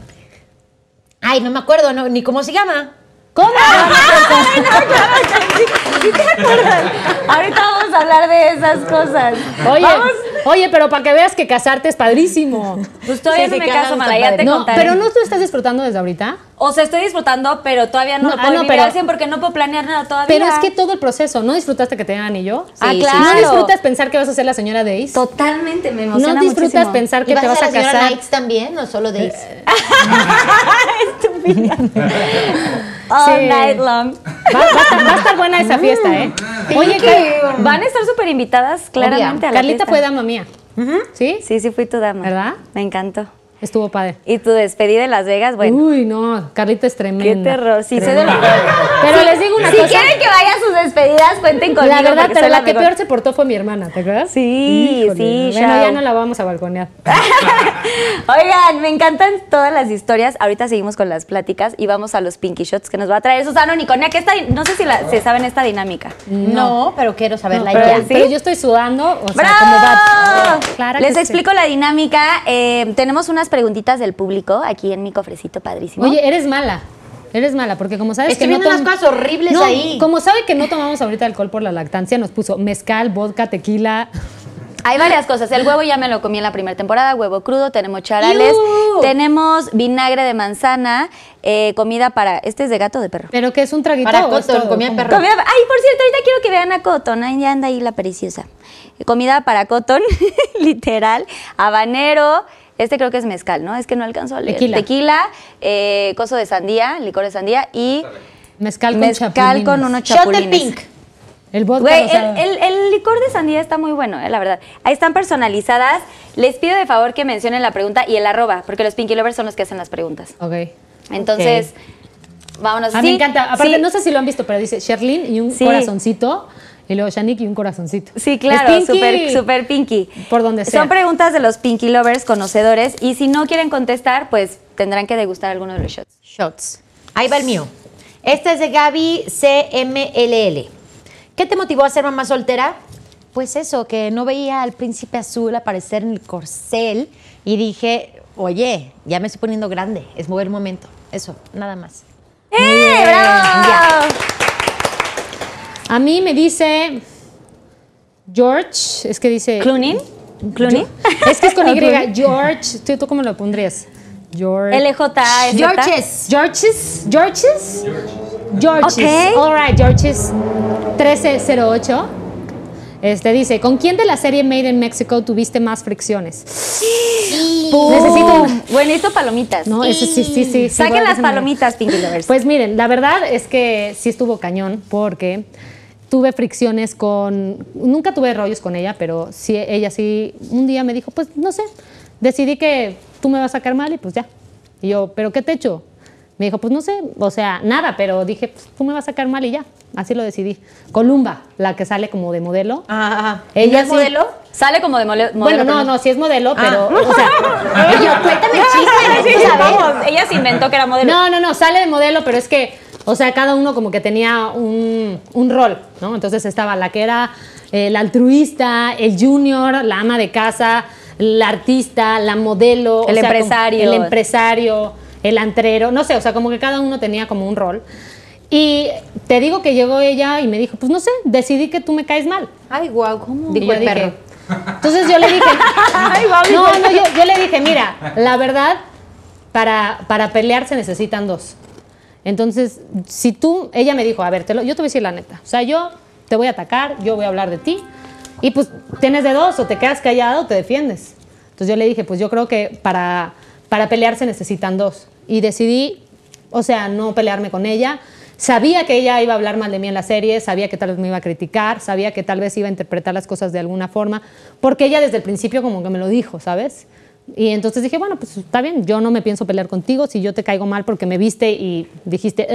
Ay, no me acuerdo, no, ni cómo se llama. ¿Cómo? Ahorita vamos a hablar de esas cosas. Oye, Vamos. oye, pero para que veas que casarte es padrísimo. Pues todavía Sí, no me caso, Mala, está ya padre. te No, contaré. pero no tú estás disfrutando desde ahorita. O sea, estoy disfrutando, pero todavía no, No, lo ah, puedo no, vivir pero- al 100 porque no puedo planear nada todavía. Pero es que todo el proceso, ¿no disfrutaste que te dan anillo? Ah, Sí, sí, claro. ¿No disfrutas pensar que vas a ser la señora Days? Totalmente, me emociona ¿No disfrutas muchísimo. pensar ¿Y que vas te a vas a señora casar? Knights también o solo Days? All Sí. night long. Va, va a estar, va a estar buena esa fiesta, ¿eh? Oye, Car- Van a estar súper invitadas claramente a la Carlita fiesta. fue dama mía. ¿Sí? Sí, sí fui tu dama. ¿Verdad? Me encantó. Estuvo padre. Y tu despedida en Las Vegas, bueno. Uy, no, Carlita es tremenda. Qué terror, sí, sé de lo Pero les digo una Si cosa. quieren que vaya a sus despedidas, cuenten conmigo. La verdad, pero la que peor se portó fue mi hermana, ¿te acuerdas? Sí, Híjole, sí, Bueno, ya no la vamos a balconear. Oigan, me encantan todas las historias. Ahorita seguimos con las pláticas y vamos a los Pinky Shots que nos va a traer Susana Unicornia, que esta, no sé si la- se saben esta dinámica. No, pero quiero saberla pero, ya. ¿sí? pero yo estoy sudando, o sea, ¡Bravo! como va. Claro Les sí. explico la dinámica. Eh, tenemos unas preguntitas del público aquí en mi cofrecito padrísimo. Oye, eres mala. Eres mala, porque como sabes Estoy que no viendo unas tom- cosas horribles No, ahí. Como sabe que no tomamos ahorita alcohol por la lactancia, nos puso mezcal, vodka, tequila. Hay varias cosas. El huevo ya me lo comí en la primera temporada, huevo crudo, tenemos charales, tenemos vinagre de manzana, eh, comida para... ¿Este es de gato o de perro? ¿Pero qué es un traguito? Para Cotton, ¿Cómo? perro. Comida- Ay, por cierto, ahorita quiero que vean a Cotton. Ahí ya anda ahí la preciosa. Comida para Cotton, literal. Habanero. Este creo que es mezcal, ¿no? Es que no alcanzo a leer. Tequila. Tequila, eh, coso de sandía, licor de sandía y Mezcal con mezcal chapulines. con unos Shot de chapulines. pink. El vodka Güey, el, el- el licor de sandía está muy bueno, eh, la verdad. Ahí están personalizadas. Les pido de favor que mencionen la pregunta y el arroba, porque los Pinky Lovers son los que hacen las preguntas. Ok. Entonces, vámonos. A mí Sí, me encanta. Aparte, sí. no sé si lo han visto, pero dice Sherlyn y un Sí. corazoncito. Y luego Shanik y un corazoncito. Sí, claro, súper super pinky. Por donde sea. Son preguntas de los Pinky Lovers conocedores y si no quieren contestar, pues tendrán que degustar alguno de los shots. Shots. Ahí va el mío. Este es de Gaby CMLL. ¿Qué te motivó a ser mamá soltera? Pues eso, que no veía al príncipe azul aparecer en el corcel y dije, oye, ya me estoy poniendo grande, es buen momento. Eso, nada más. ¡Eh, bravo! A mí me dice George, es que dice. ¿Clooney? ¿Clooney? Es que es con ¿O Y. George, ¿tú, tú cómo lo pondrías? George. LJ. Georges. Georges. Georges. Georges. Ok. All right, Georges. 1308. Este dice, ¿con quién de la serie Made in Mexico tuviste más fricciones? Necesito. Bueno, necesito palomitas. No, eso sí, sí, sí. sí, Saquen las palomitas, Pinky Lovers. Pues miren, la verdad es que sí estuvo cañón porque tuve fricciones con... Nunca tuve rollos con ella, pero sí, ella sí, un día me dijo, pues no sé, decidí que tú me vas a sacar mal y pues ya. Y yo, ¿pero qué te echo? Me dijo, pues no sé, o sea, nada, pero dije, pues tú me vas a sacar mal y ya. Así lo decidí. Columba, la que sale como de modelo. Ajá. ¿Ella es sí- modelo? Sale como de modelo. Bueno, no, pero no, sí es modelo, pero, Ah. o sea, yo, cuéntame el chiste, Sí, ella se inventó que era modelo. No, no, no, sale de modelo, pero es que, o sea, cada uno como que tenía un, un rol, ¿no? Entonces estaba la que era eh, la altruista, el junior, la ama de casa, la artista, la modelo. o El sea, empresario. El empresario, el antrero, no sé, o sea, como que cada uno tenía como un rol. Y te digo que llegó ella y me dijo, pues no sé, decidí que tú me caes mal. Ay, guau, ¿cómo? Dijo yo el perro. Entonces yo le dije, no, no, yo, yo le dije, mira, la verdad, para, para pelear se necesitan dos. Entonces, si tú, ella me dijo, a ver, yo te voy a decir la neta, o sea, yo te voy a atacar, yo voy a hablar de ti, y pues tienes de dos, o te quedas callado o te defiendes. Entonces yo le dije, pues yo creo que para, para pelear se necesitan dos. Y decidí, o sea, no pelearme con ella. Sabía que ella iba a hablar mal de mí en la serie, sabía que tal vez me iba a criticar, sabía que tal vez iba a interpretar las cosas de alguna forma, porque ella desde el principio como que me lo dijo, ¿sabes? Y entonces dije, bueno, pues está bien, yo no me pienso pelear contigo, si yo te caigo mal porque me viste y dijiste,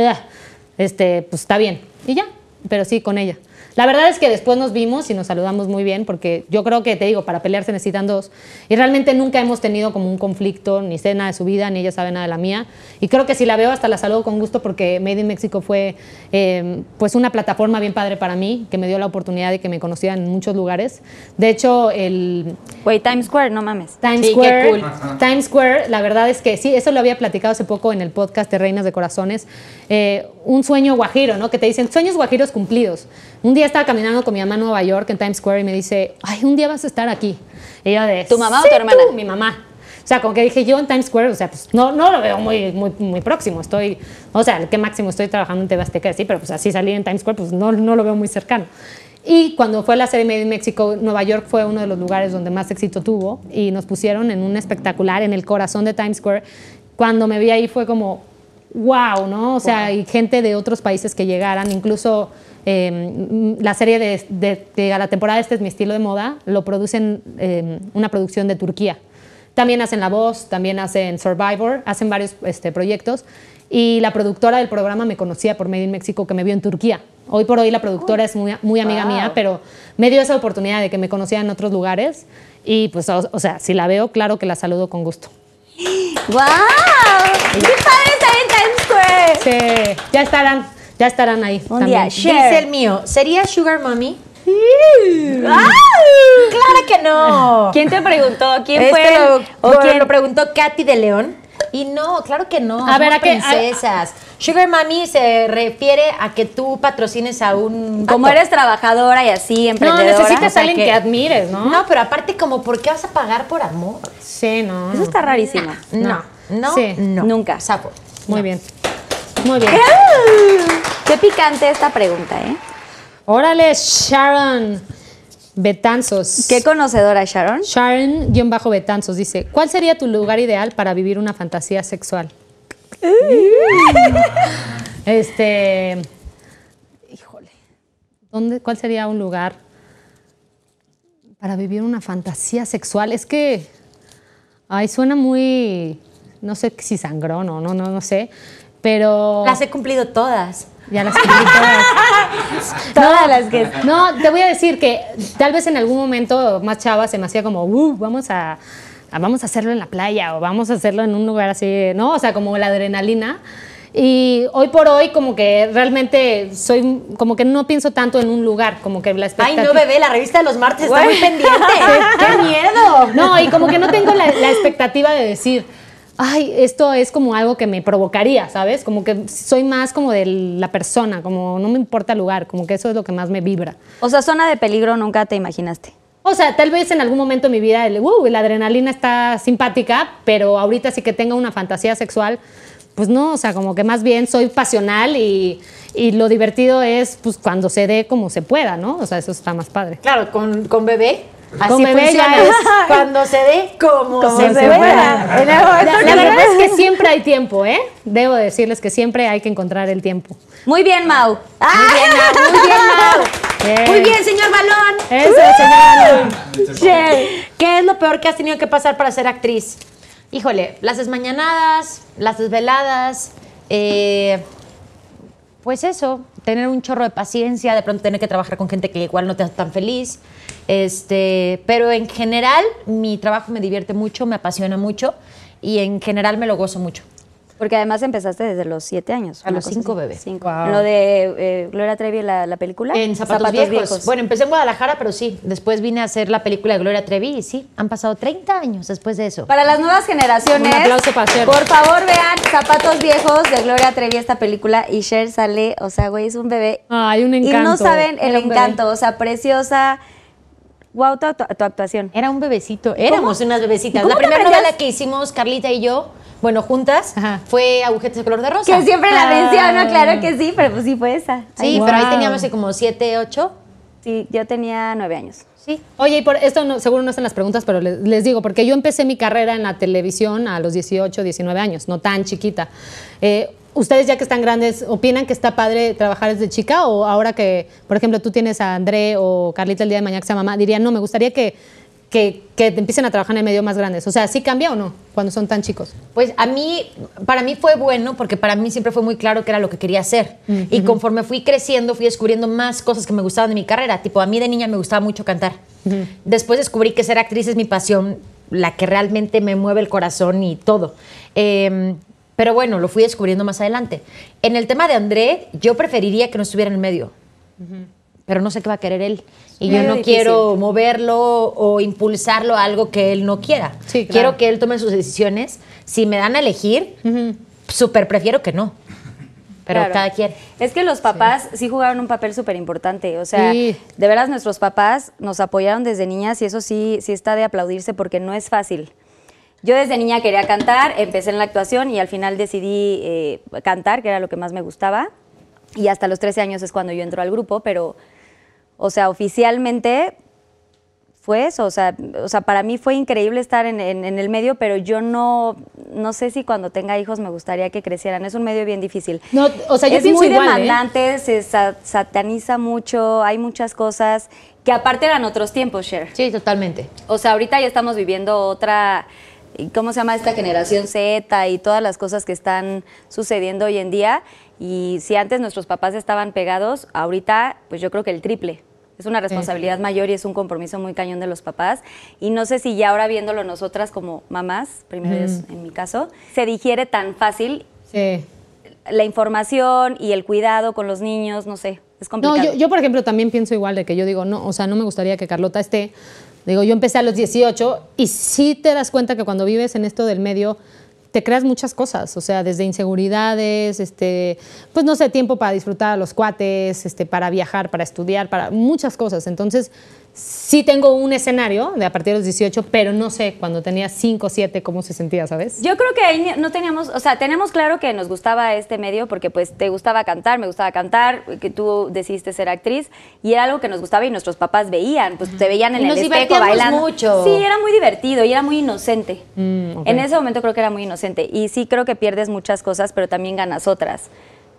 este, pues está bien. Y ya, pero sí, con ella. La verdad es que después nos vimos y nos saludamos muy bien, porque yo creo que, te digo, para pelear se necesitan dos. Y realmente nunca hemos tenido como un conflicto, ni sé nada de su vida, ni ella sabe nada de la mía. Y creo que si la veo, hasta la saludo con gusto, porque Made in Mexico fue eh, pues una plataforma bien padre para mí, que me dio la oportunidad de que me conocieran en muchos lugares. De hecho, el, Güey, Times Square, no mames. Times Sí, qué Square. cool. Times Square, la verdad es que sí, eso lo había platicado hace poco en el podcast de Reinas de Corazones. Eh, un sueño guajiro, ¿no? Que te dicen sueños guajiros cumplidos. Un día estaba caminando con mi mamá en Nueva York, en Times Square, y me dice, ay, un día vas a estar aquí. Y yo de, ¿Tu mamá o "Sí, tu hermana?" tú, mi mamá. O sea, como que dije yo en Times Square, o sea, pues no, no lo veo muy, muy, muy próximo. Estoy, o sea, qué máximo estoy trabajando en TV Azteca, sí, pero pues así salir en Times Square, pues no, no lo veo muy cercano. Y cuando fue la serie Made in Mexico, Nueva York fue uno de los lugares donde más éxito tuvo y nos pusieron en un espectacular en el corazón de Times Square. Cuando me vi ahí fue como, wow, ¿no? O sea, y gente de otros países que llegaran, incluso eh, la serie de, de, de- a la temporada Este es mi estilo de moda, lo producen eh, una producción de Turquía. También hacen La Voz, también hacen Survivor, hacen varios este, proyectos. Y la productora del programa me conocía por Made in México, que me vio en Turquía. Hoy por hoy la productora es muy, muy amiga Wow. mía, pero me dio esa oportunidad de que me conociera en otros lugares. Y pues, o, o sea, si la veo, claro que la saludo con gusto. ¡Wow! ¡Qué padre estar en Times Square! Sí, ya estarán, ya estarán ahí. Un también. día. Dice el mío, ¿sería Sugar Mommy? ¡Ah! Claro que no. ¿Quién te preguntó? ¿Quién Este fue? el- lo, ¿O quién? lo preguntó Katy de León. Y no, claro que no. A ver, ¿a qué- a- princesas. Sugar Mommy se refiere a que tú patrocines a un. Como eres trabajadora y así, No, emprendedora. necesitas o sea, a alguien que- que, admires, ¿no? No, pero aparte, como, ¿por qué vas a pagar por amor? Sí, no. Eso está rarísimo. No, no, Sí. no. Nunca. Sapo. Muy bien. Muy bien. Qué picante esta pregunta, ¿eh? Órale, Sharon Betanzos. Qué conocedora, Sharon. Sharon-Betanzos dice, ¿cuál sería tu lugar ideal para vivir una fantasía sexual? este, híjole, ¿dónde, ¿cuál sería un lugar para vivir una fantasía sexual? Es que, ay, suena muy, no sé si sangrón o no, no, no sé, pero... Las he cumplido todas. Ya las cumplí todas. Todas las que. No, te voy a decir que tal vez en algún momento más chava se me hacía como, "Uh, vamos a, a- vamos a hacerlo en la playa o vamos a hacerlo en un lugar así, ¿no? O sea, como la adrenalina. Y hoy por hoy como que realmente soy, como que no pienso tanto en un lugar, como que la Ay, expectativa... no, bebé, la revista de los martes está muy pendiente. ¡Qué miedo! No, y como que no tengo la, la expectativa de decir, ay, esto es como algo que me provocaría, ¿sabes? Como que soy más como de la persona, como no me importa el lugar, como que eso es lo que más me vibra. O sea, zona de peligro nunca te imaginaste. O sea, tal vez en algún momento de mi vida el, uh, la adrenalina está simpática, pero ahorita sí que tenga una fantasía sexual, pues no, o sea, como que más bien soy pasional y, y lo divertido es pues cuando se dé como se pueda, ¿no? O sea, eso está más padre. Claro, con, con bebé. Así funciona. es. Cuando se dé, como, Como se, se pueda. pueda. La, la verdad es que siempre hay tiempo, ¿eh? Debo decirles que siempre hay que encontrar el tiempo. Muy bien, Mau. Muy bien, Mau, muy bien, Mau. Bien. Muy bien, señor Balón. Eso, señora. Cher, ¿Qué es lo peor que has tenido que pasar para ser actriz? Híjole, las desmañanadas, las desveladas, eh, pues eso, tener un chorro de paciencia, de pronto tener que trabajar con gente que igual no te hace tan feliz. Este, pero en general, mi trabajo me divierte mucho, me apasiona mucho y en general me lo gozo mucho. Porque además empezaste desde los siete años. A los cinco, así. bebé. Cinco. Wow. Lo de eh, Gloria Trevi, la, la película. En Zapatos, viejos. Bueno, empecé en Guadalajara, pero sí, después vine a hacer la película de Gloria Trevi y sí, han pasado 30 años después de eso. Para las nuevas generaciones, Un aplauso para Cher. por favor vean Zapatos Viejos de Gloria Trevi, esta película, y Cher sale, o sea, güey, es un bebé. Ay, un Y encanto. no saben el encanto, o sea, preciosa. Wow, tu, actu- tu actuación. Era un bebecito, éramos unas bebecitas. ¿Cómo La primera novela que hicimos Carlita y yo, bueno, juntas, Ajá. fue Agujetas de color de rosa. Que siempre la Ah. menciono, claro que sí, pero pues sí fue esa. Sí, Ay, pero ahí teníamos así como 7, 8. Sí, yo tenía nueve años. Sí. Oye, y por esto no- seguro no están las preguntas, pero les, les digo, porque yo empecé mi carrera en la televisión a los 18, 19 años, no tan chiquita. Eh, ¿Ustedes ya que están grandes, opinan que está padre trabajar desde chica? O ahora que, por ejemplo, tú tienes a André o Carlita el día de mañana que sea mamá, dirían, no, me gustaría que, que, que te empiecen a trabajar en el medio más grandes. O sea, ¿sí cambia o no cuando son tan chicos? Pues a mí, para mí fue bueno porque para mí siempre fue muy claro que era lo que quería hacer. Y conforme fui creciendo, fui descubriendo más cosas que me gustaban de mi carrera. Tipo, a mí de niña me gustaba mucho cantar. Después descubrí que ser actriz es mi pasión, la que realmente me mueve el corazón y todo. Eh, pero bueno, lo fui descubriendo más adelante. En el tema de André, yo preferiría que no estuviera en el medio. Pero no sé qué va a querer él. Y yo no difícil. quiero moverlo o impulsarlo a algo que él no quiera. Sí, claro. Quiero que él tome sus decisiones. Si me dan a elegir, súper prefiero que no. Pero Claro. cada quien. Es que los papás sí, jugaron un papel súper importante. O sea, Sí. de veras nuestros papás nos apoyaron desde niñas y eso sí, sí está de aplaudirse porque no es fácil. Yo desde niña quería cantar, empecé en la actuación y al final decidí eh, cantar, que era lo que más me gustaba. Y hasta los 13 años es cuando yo entro al grupo, pero, o sea, oficialmente fue eso. O sea, o sea para mí fue increíble estar en, en- en el medio, pero yo no, no sé si cuando tenga hijos me gustaría que crecieran. Es un medio bien difícil. No, o sea, yo es muy igual, ¿eh? demandante, se sa- sataniza mucho, hay muchas cosas que aparte eran otros tiempos, Cher. Sí, totalmente. O sea, ahorita ya estamos viviendo otra, cómo se llama esta generación Z y todas las cosas que están sucediendo hoy en día. Y si antes nuestros papás estaban pegados, ahorita pues yo creo que el triple. Es una responsabilidad mayor y es un compromiso muy cañón de los papás. Y no sé si ya ahora viéndolo nosotras como mamás, primero es en mi caso, se digiere tan fácil Sí. la información y el cuidado con los niños, no sé, es No, complicado. yo, yo, por ejemplo, también pienso igual de que yo digo, no, o sea, no me gustaría que Carlota esté. Digo, yo empecé a los 18 y sí te das cuenta que cuando vives en esto del medio, te creas muchas cosas, o sea, desde inseguridades, este, pues no sé, tiempo para disfrutar a los cuates, este, para viajar, para estudiar, para muchas cosas. Entonces, sí tengo un escenario de a partir de los 18, pero no sé cuando tenía 5 o 7 cómo se sentía, ¿sabes? Yo creo que ahí no teníamos, o sea, tenemos claro que nos gustaba este medio porque pues te gustaba cantar, me gustaba cantar, que tú decidiste ser actriz y era algo que nos gustaba y nuestros papás veían, pues te veían en Y el nos espejo bailando. mucho. Sí, era muy divertido y era muy inocente. Mm. En ese momento creo que era muy inocente y sí creo que pierdes muchas cosas, pero también ganas otras.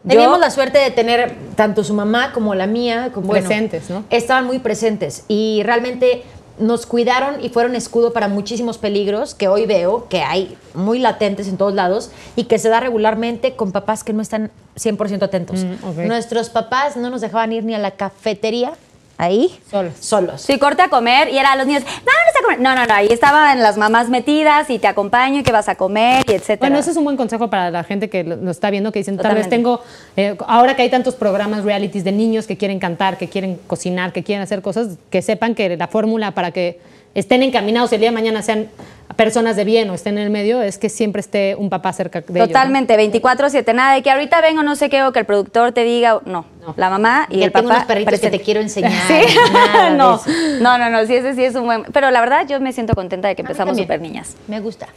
Teníamos la suerte de tener tanto su mamá como la mía como bueno, Presentes, ¿no? Estaban muy presentes y realmente nos cuidaron y fueron escudo para muchísimos peligros que hoy veo que hay muy latentes en todos lados y que se da regularmente con papás que no están 100% atentos. Mm. Nuestros papás no nos dejaban ir ni a la cafetería ahí Solos. solos. Sí, corte a comer y era a los niños, vámonos a comer. No, no, no, ahí estaban las mamás metidas y te acompaño y qué vas a comer y etcétera. Bueno, ese es un buen consejo para la gente que lo, lo está viendo, que dicen, tal vez tengo, eh, ahora que hay tantos programas realities de niños que quieren cantar, que quieren cocinar, que quieren hacer cosas, que sepan que la fórmula para que estén encaminados el día de mañana sean personas de bien o estén en el medio es que siempre esté un papá cerca de ellos. ¿no? Totalmente, 24-7, nada de que ahorita vengo no sé qué o que el productor te diga, no, la mamá y Que el tengo papá. unos perritos que te quiero enseñar. Sí, nada no, no, no, no, sí, ese sí es un buen, pero la verdad yo me siento contenta de que empezamos súper niñas. Me gusta.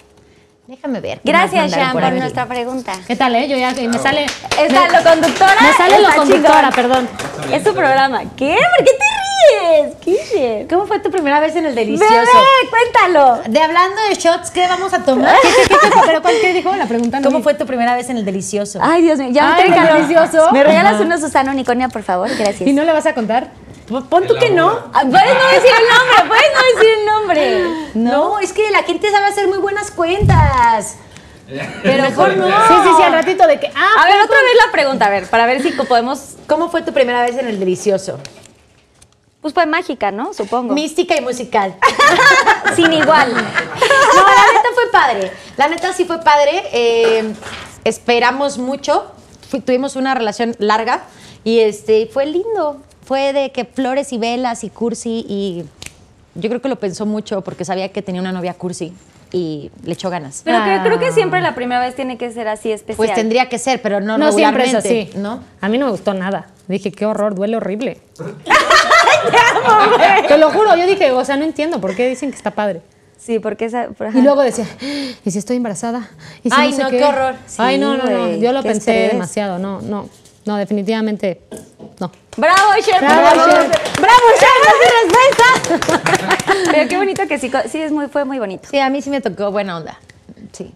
Déjame ver. ¿qué más Gracias, Sean, por nuestra pregunta. ¿Qué tal, eh? Yo ya me sale... Está me, lo conductora. me sale lo conductora, chingón. perdón. Es tu programa. ¿Qué? ¿Por qué te ¿Cómo fue tu primera vez en el delicioso? Bebé, cuéntalo. De hablando de shots, ¿qué vamos a tomar? ¿Qué, qué, qué, pero cuál qué dijo la pregunta? no ¿Cómo fue tu primera vez en el delicioso? Ay, Dios mío, ya me Ay, trae calor. delicioso. ¿Me regalas una Susana Unicornia, por favor? Gracias. ¿Y no le vas a contar? Pon tú que no. Ah, Puedes no decir el nombre, puedes no decir el nombre. No, es que la gente sabe hacer muy buenas cuentas. Pero mejor no. Sí, sí, sí, al ratito de que... Ah, A ver, otra vez la pregunta, a ver, para ver si podemos. ¿Cómo fue tu primera vez en el delicioso? Pues fue mágica, ¿no? Supongo. Mística y musical. Sin igual. No, la neta fue padre. La neta sí fue padre. Eh, esperamos mucho. Tuvimos una relación larga y este fue lindo. Fue de que flores y velas y cursi y yo creo que lo pensó mucho porque sabía que tenía una novia cursi y le echó ganas. Pero Ah. creo que siempre la primera vez tiene que ser así especial. Pues tendría que ser, pero no, No siempre es así. ¿no? A mí no me gustó nada. Dije, qué horror, duele horrible. Te lo juro, yo dije, o sea, no entiendo por qué dicen que está padre. Sí, porque esa. por-. Y luego decía, ¿y si estoy embarazada? ¿Y si Ay, sé no, qué horror. Ay, no, no, no. Yo lo pensé estrés. demasiado. No, no, no, definitivamente no. ¡Bravo, Cher! Bravo, Cher. ¡Bravo, Cher! ¡No se respuesta! Pero qué bonito que sí, sí es muy, fue muy bonito. Sí, a mí sí me tocó buena onda. Sí.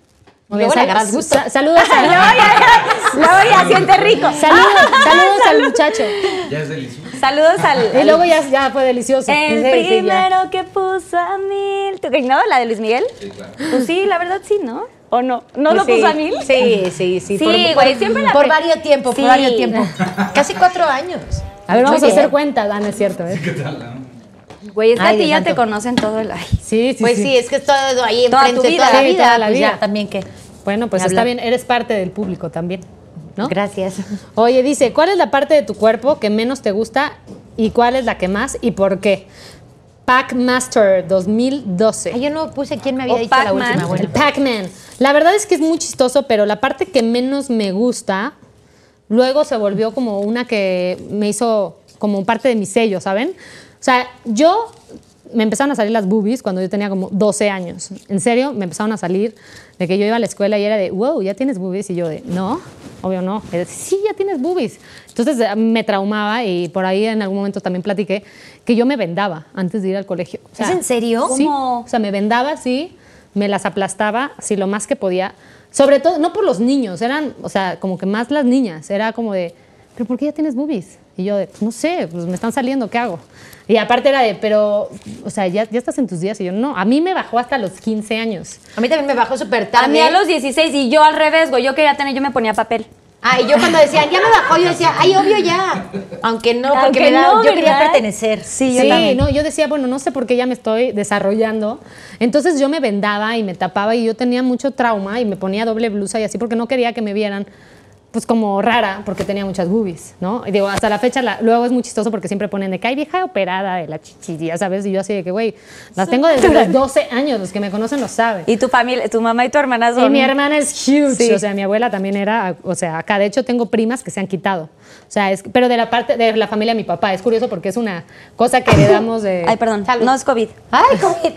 Muy Luego bien, le sal- agarras gusto. sa- saludos, a, ya siente rico. saludos, saludos al muchacho. Ya es delicioso. Saludos al. Y luego ya, ya fue delicioso. El Sí, sí, ya. primero que puso a mil. ¿Tú no? ¿La de Luis Miguel? Sí, claro. Pues sí, la verdad sí, ¿no? ¿O no? ¿No Pues lo sí. puso a mil? Sí, sí, sí. Sí, por, güey, por- siempre la Por varios tiempo, Sí. por varios tiempo. Casi cuatro años. A ver, vamos Muy a hacer cuentas. Ah, no es cierto, ¿eh? ¿Qué tal? no? Güey, es que Ay, a ti ya te conocen todo el. Ay. Sí, sí, Pues sí. sí, es que es todo ahí Toda tu enfrente vida. toda la Sí, vida. toda la pues vida. ya, también que. Bueno, pues está bien, eres parte del público también, ¿no? Gracias. Oye, dice, ¿cuál es la parte de tu cuerpo que menos te gusta y cuál es la que más y por qué? Pac-Master 2012. Ay, yo no puse quién me había O dicho la Pac-Man. última. Bueno. El Pac-Man. La verdad es que es muy chistoso, pero la parte que menos me gusta, luego se volvió como una que me hizo como parte de mi sello, ¿saben? O sea, yo me empezaron a salir las boobies cuando yo tenía como 12 años. En serio, me empezaron a salir de que yo iba a la escuela y era de, wow, ya tienes boobies. Y yo de, no, obvio no. Era sí, ya tienes boobies. Entonces eh, me traumaba y por ahí en algún momento también platiqué que yo me vendaba antes de ir al colegio. O sea, ¿Es en serio? Sí, ¿Cómo? o sea, me vendaba así, me las aplastaba así lo más que podía. Sobre todo, no por los niños, eran, o sea, como que más las niñas. Era como de, ¿pero por qué ya tienes boobies? Y yo de, "Pues no sé, pues me están saliendo, ¿qué hago? Y aparte era de, pero, o sea, ¿ya, ya estás en tus días. Y yo, no, a mí me bajó hasta los 15 años. A mí también me bajó súper tarde. A mí a los 16 y yo al revés, güey. Yo quería tener, yo me ponía papel. Ah, y yo cuando decían, ya me bajó, yo decía, ay, obvio ya. Aunque no, porque Aunque me daba- no, yo quería ¿verdad? pertenecer. Sí, Sí, no, yo decía, bueno, no sé por qué ya me estoy desarrollando. Entonces yo me vendaba y me tapaba y yo tenía mucho trauma y me ponía doble blusa y así porque no quería que me vieran pues como rara porque tenía muchas boobies, ¿no? Y digo, hasta la fecha, la- luego es muy chistoso porque siempre ponen de que hay vieja operada de la chichi, ya sabes, y yo así de que, güey, las tengo desde los 12 años, los que me conocen lo saben. Y tu familia, tu mamá y tu hermana son. Y mi hermana es huge, Sí. o sea, mi abuela también era, o sea, acá de hecho tengo primas que se han quitado. O sea, es, pero de la parte de la familia de mi papá, es curioso porque es una cosa que heredamos de Ay, perdón. Salud. No es COVID. Ay, COVID.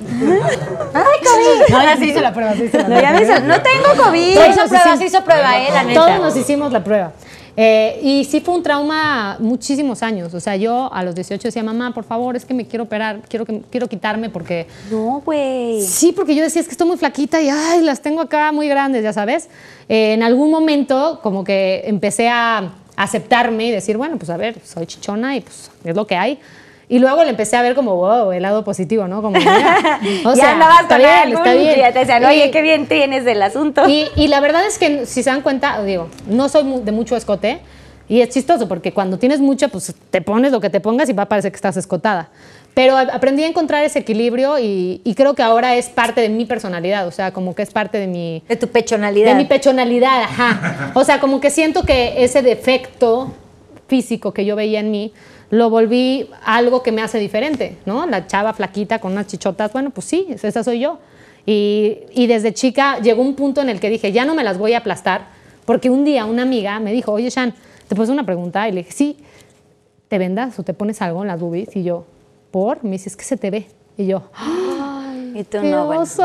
Ay, COVID. No, ya se hizo la prueba, se hizo la No, ya prueba. me no tengo COVID. Se hizo prueba, se hizo prueba, eh, la neta. Todos nos hicimos la prueba. Eh, y sí fue un trauma muchísimos años. O sea, yo a los 18 decía, mamá, por favor, es que me quiero operar, quiero, que, quiero quitarme porque... No, güey. Sí, porque yo decía, es que estoy muy flaquita y ay, las tengo acá muy grandes, ya sabes. Eh, en algún momento como que empecé a aceptarme y decir, bueno, pues a ver, soy chichona y pues es lo que hay. Y luego le empecé a ver como, wow, el lado positivo, ¿no? Como, mira, o ya sea, andabas está con bien, algún está bien. ya te decían, oye, qué bien tienes del asunto. y, y la verdad es que, si se dan cuenta, digo, no soy de mucho escote y es chistoso porque cuando tienes mucho, pues te pones lo que te pongas y va a parecer que estás escotada. Pero aprendí a encontrar ese equilibrio y, y creo que ahora es parte de mi personalidad, o sea, como que es parte de mi, De tu pechonalidad. de mi pechonalidad, ajá. O sea, como que siento que ese defecto físico que yo veía en mí lo volví algo que me hace diferente, ¿no? La chava flaquita con unas chichotas, bueno, pues sí, esa soy yo. Y, y desde chica llegó un punto en el que dije, ya no me las voy a aplastar, porque un día una amiga me dijo, oye, Shan, ¿te hacer una pregunta? Y le dije, sí, ¿te vendas o te pones algo en las boobies? Y yo, ¿por? Me dice, es que se te ve. Y yo, Y tú ¡Qué no, bueno. oso!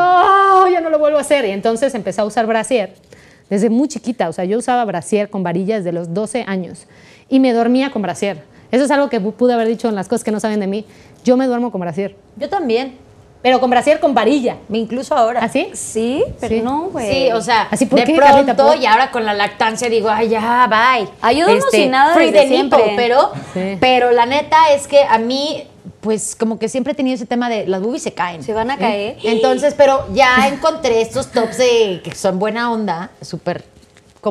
Ya no lo vuelvo a hacer. Y entonces empecé a usar brasier desde muy chiquita. O sea, yo usaba brasier con varilla desde los 12 años y me dormía con brasier. Eso es algo que pu- pude haber dicho en las cosas que no saben de mí. Yo me duermo con brasier. Yo también. Pero con brasier con varilla. Incluso ahora. ¿Así? Sí, pero Sí. no, güey. Sí, o sea, ¿Así por de qué, pronto Carlita, por? y ahora con la lactancia digo, ay, ya, bye. Este, Ay, yo duermo sin nada free desde de siempre. pero, Sí. pero la neta es que a mí, pues como que siempre he tenido ese tema de las boobies se caen. Se van a caer. Entonces, pero ya encontré estos tops de que son buena onda, súper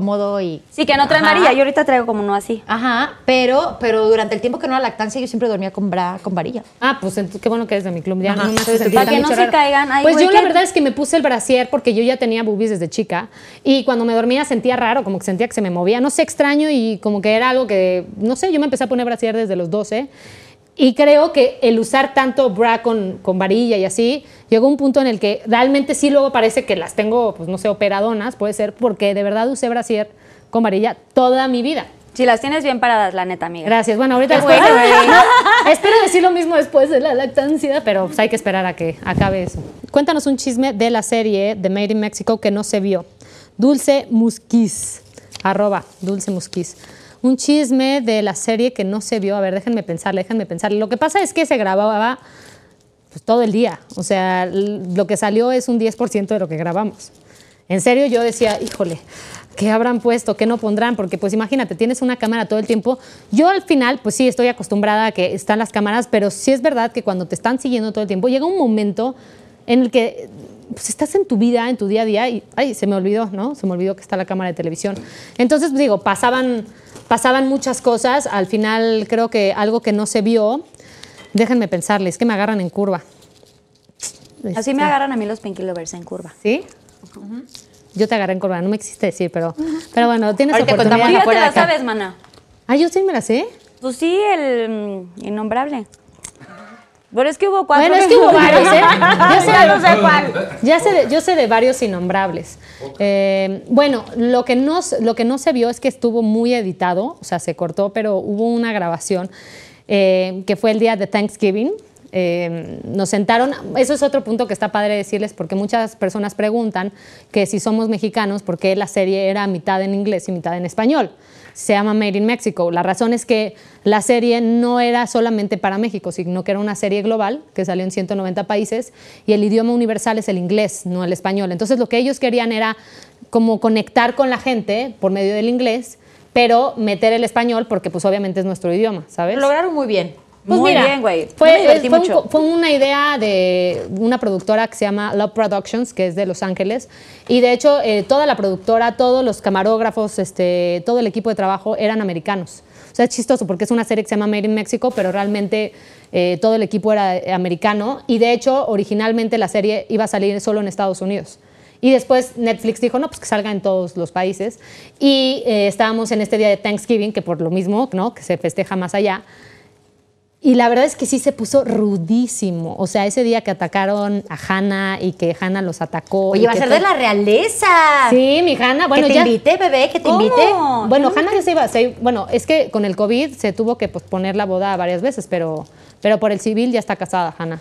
cómodo y... Sí, que no trae Ajá. amarilla. Yo ahorita traigo como uno así. Ajá, pero, pero durante el tiempo que no era lactancia yo siempre dormía con bra, con varilla. Ah, pues ent- qué bueno que eres de mi club. Ya Ajá. no me hace Sí, sentir para que no se raro. caigan. Ay, pues yo la verdad es que me puse el brasier porque yo ya tenía boobies desde chica y cuando me dormía sentía raro, como que sentía que se me movía, no sé, extraño y como que era algo que, no sé, yo me empecé a poner brasier desde los 12 y creo que el usar tanto bra con, con varilla y así, llegó un punto en el que realmente sí luego parece que las tengo, pues no sé, operadonas, puede ser, porque de verdad usé brasier con varilla toda mi vida. Si las tienes bien paradas, la neta, amiga. Gracias. Bueno, ahorita después No, espero decir lo mismo después de la lactancia, pero pues hay que esperar a que acabe eso. Cuéntanos un chisme de la serie de Made in Mexico que no se vio. Dulce Musquiz, arroba Dulce Musquiz. Un chisme de la serie que no se vio. A ver, déjenme pensarle, déjenme pensarle. Lo que pasa es que se grababa pues, todo el día. O sea, lo que salió es un 10% de lo que grabamos. En serio, yo decía, híjole, ¿qué habrán puesto? ¿Qué no pondrán? Porque pues imagínate, tienes una cámara todo el tiempo. Yo al final, pues sí, estoy acostumbrada a que están las cámaras, pero sí es verdad que cuando te están siguiendo todo el tiempo, llega un momento en el que pues, estás en tu vida, en tu día a día, y, ay, se me olvidó, ¿no? Se me olvidó que está la cámara de televisión. Entonces, digo, pasaban, pasaban muchas cosas. Al final, creo que algo que no se vio, déjenme pensarles, es que me agarran en curva. Así me agarran a mí los Pinky Lovers en curva. ¿Sí? Yo te agarré en curva, no me existe decir, pero, pero bueno, tienes Ahorita oportunidad. contamos Tú ya te la sabes, mana. Ah, yo sí me la sé. Pues sí, el innombrable. Pero es que hubo cuatro. Bueno, es que hubo varios, ¿eh? Yo sé, Ya no sé cuál. Ya sé de, yo sé de varios innombrables. Eh, bueno, lo que, no, lo que no se vio es que estuvo muy editado, o sea, se cortó, pero hubo una grabación eh, que fue el día de Thanksgiving. Eh, nos sentaron, eso es otro punto que está padre decirles, porque muchas personas preguntan que si somos mexicanos, ¿por qué la serie era mitad en inglés y mitad en español? Se llama Made in Mexico. La razón es que la serie no era solamente para México, sino que era una serie global que salió en 190 países y el idioma universal es el inglés, no el español. Entonces lo que ellos querían era como conectar con la gente por medio del inglés, pero meter el español porque pues obviamente es nuestro idioma, ¿sabes? Lo lograron muy bien. Pues Muy mira, bien, güey. Fue, fue un fue una idea de una productora que se llama Love Productions, que es de Los Ángeles. Y de hecho, eh, toda la productora, todos los camarógrafos, este, todo el equipo de trabajo eran americanos. O sea, es chistoso porque es una serie que se llama Made in Mexico, pero realmente eh, todo el equipo era eh, americano. Y de hecho, originalmente la serie iba a salir solo en Estados Unidos. Y después Netflix dijo, no, pues que salga en todos los países. Y eh, estábamos en este día de Thanksgiving, que por lo mismo, ¿no? Que se festeja más allá. Y la verdad es que sí se puso rudísimo. O sea, ese día que atacaron a Hannah y que Hannah los atacó. Oye, y va a ser de la realeza. Sí, mi Hannah. Bueno, que te ya. invite, bebé, que te ¿Cómo? invite. Bueno, Hannah ya se iba. se- bueno, es que con el COVID se tuvo que posponer la boda varias veces, pero, pero por el civil ya está casada Hannah.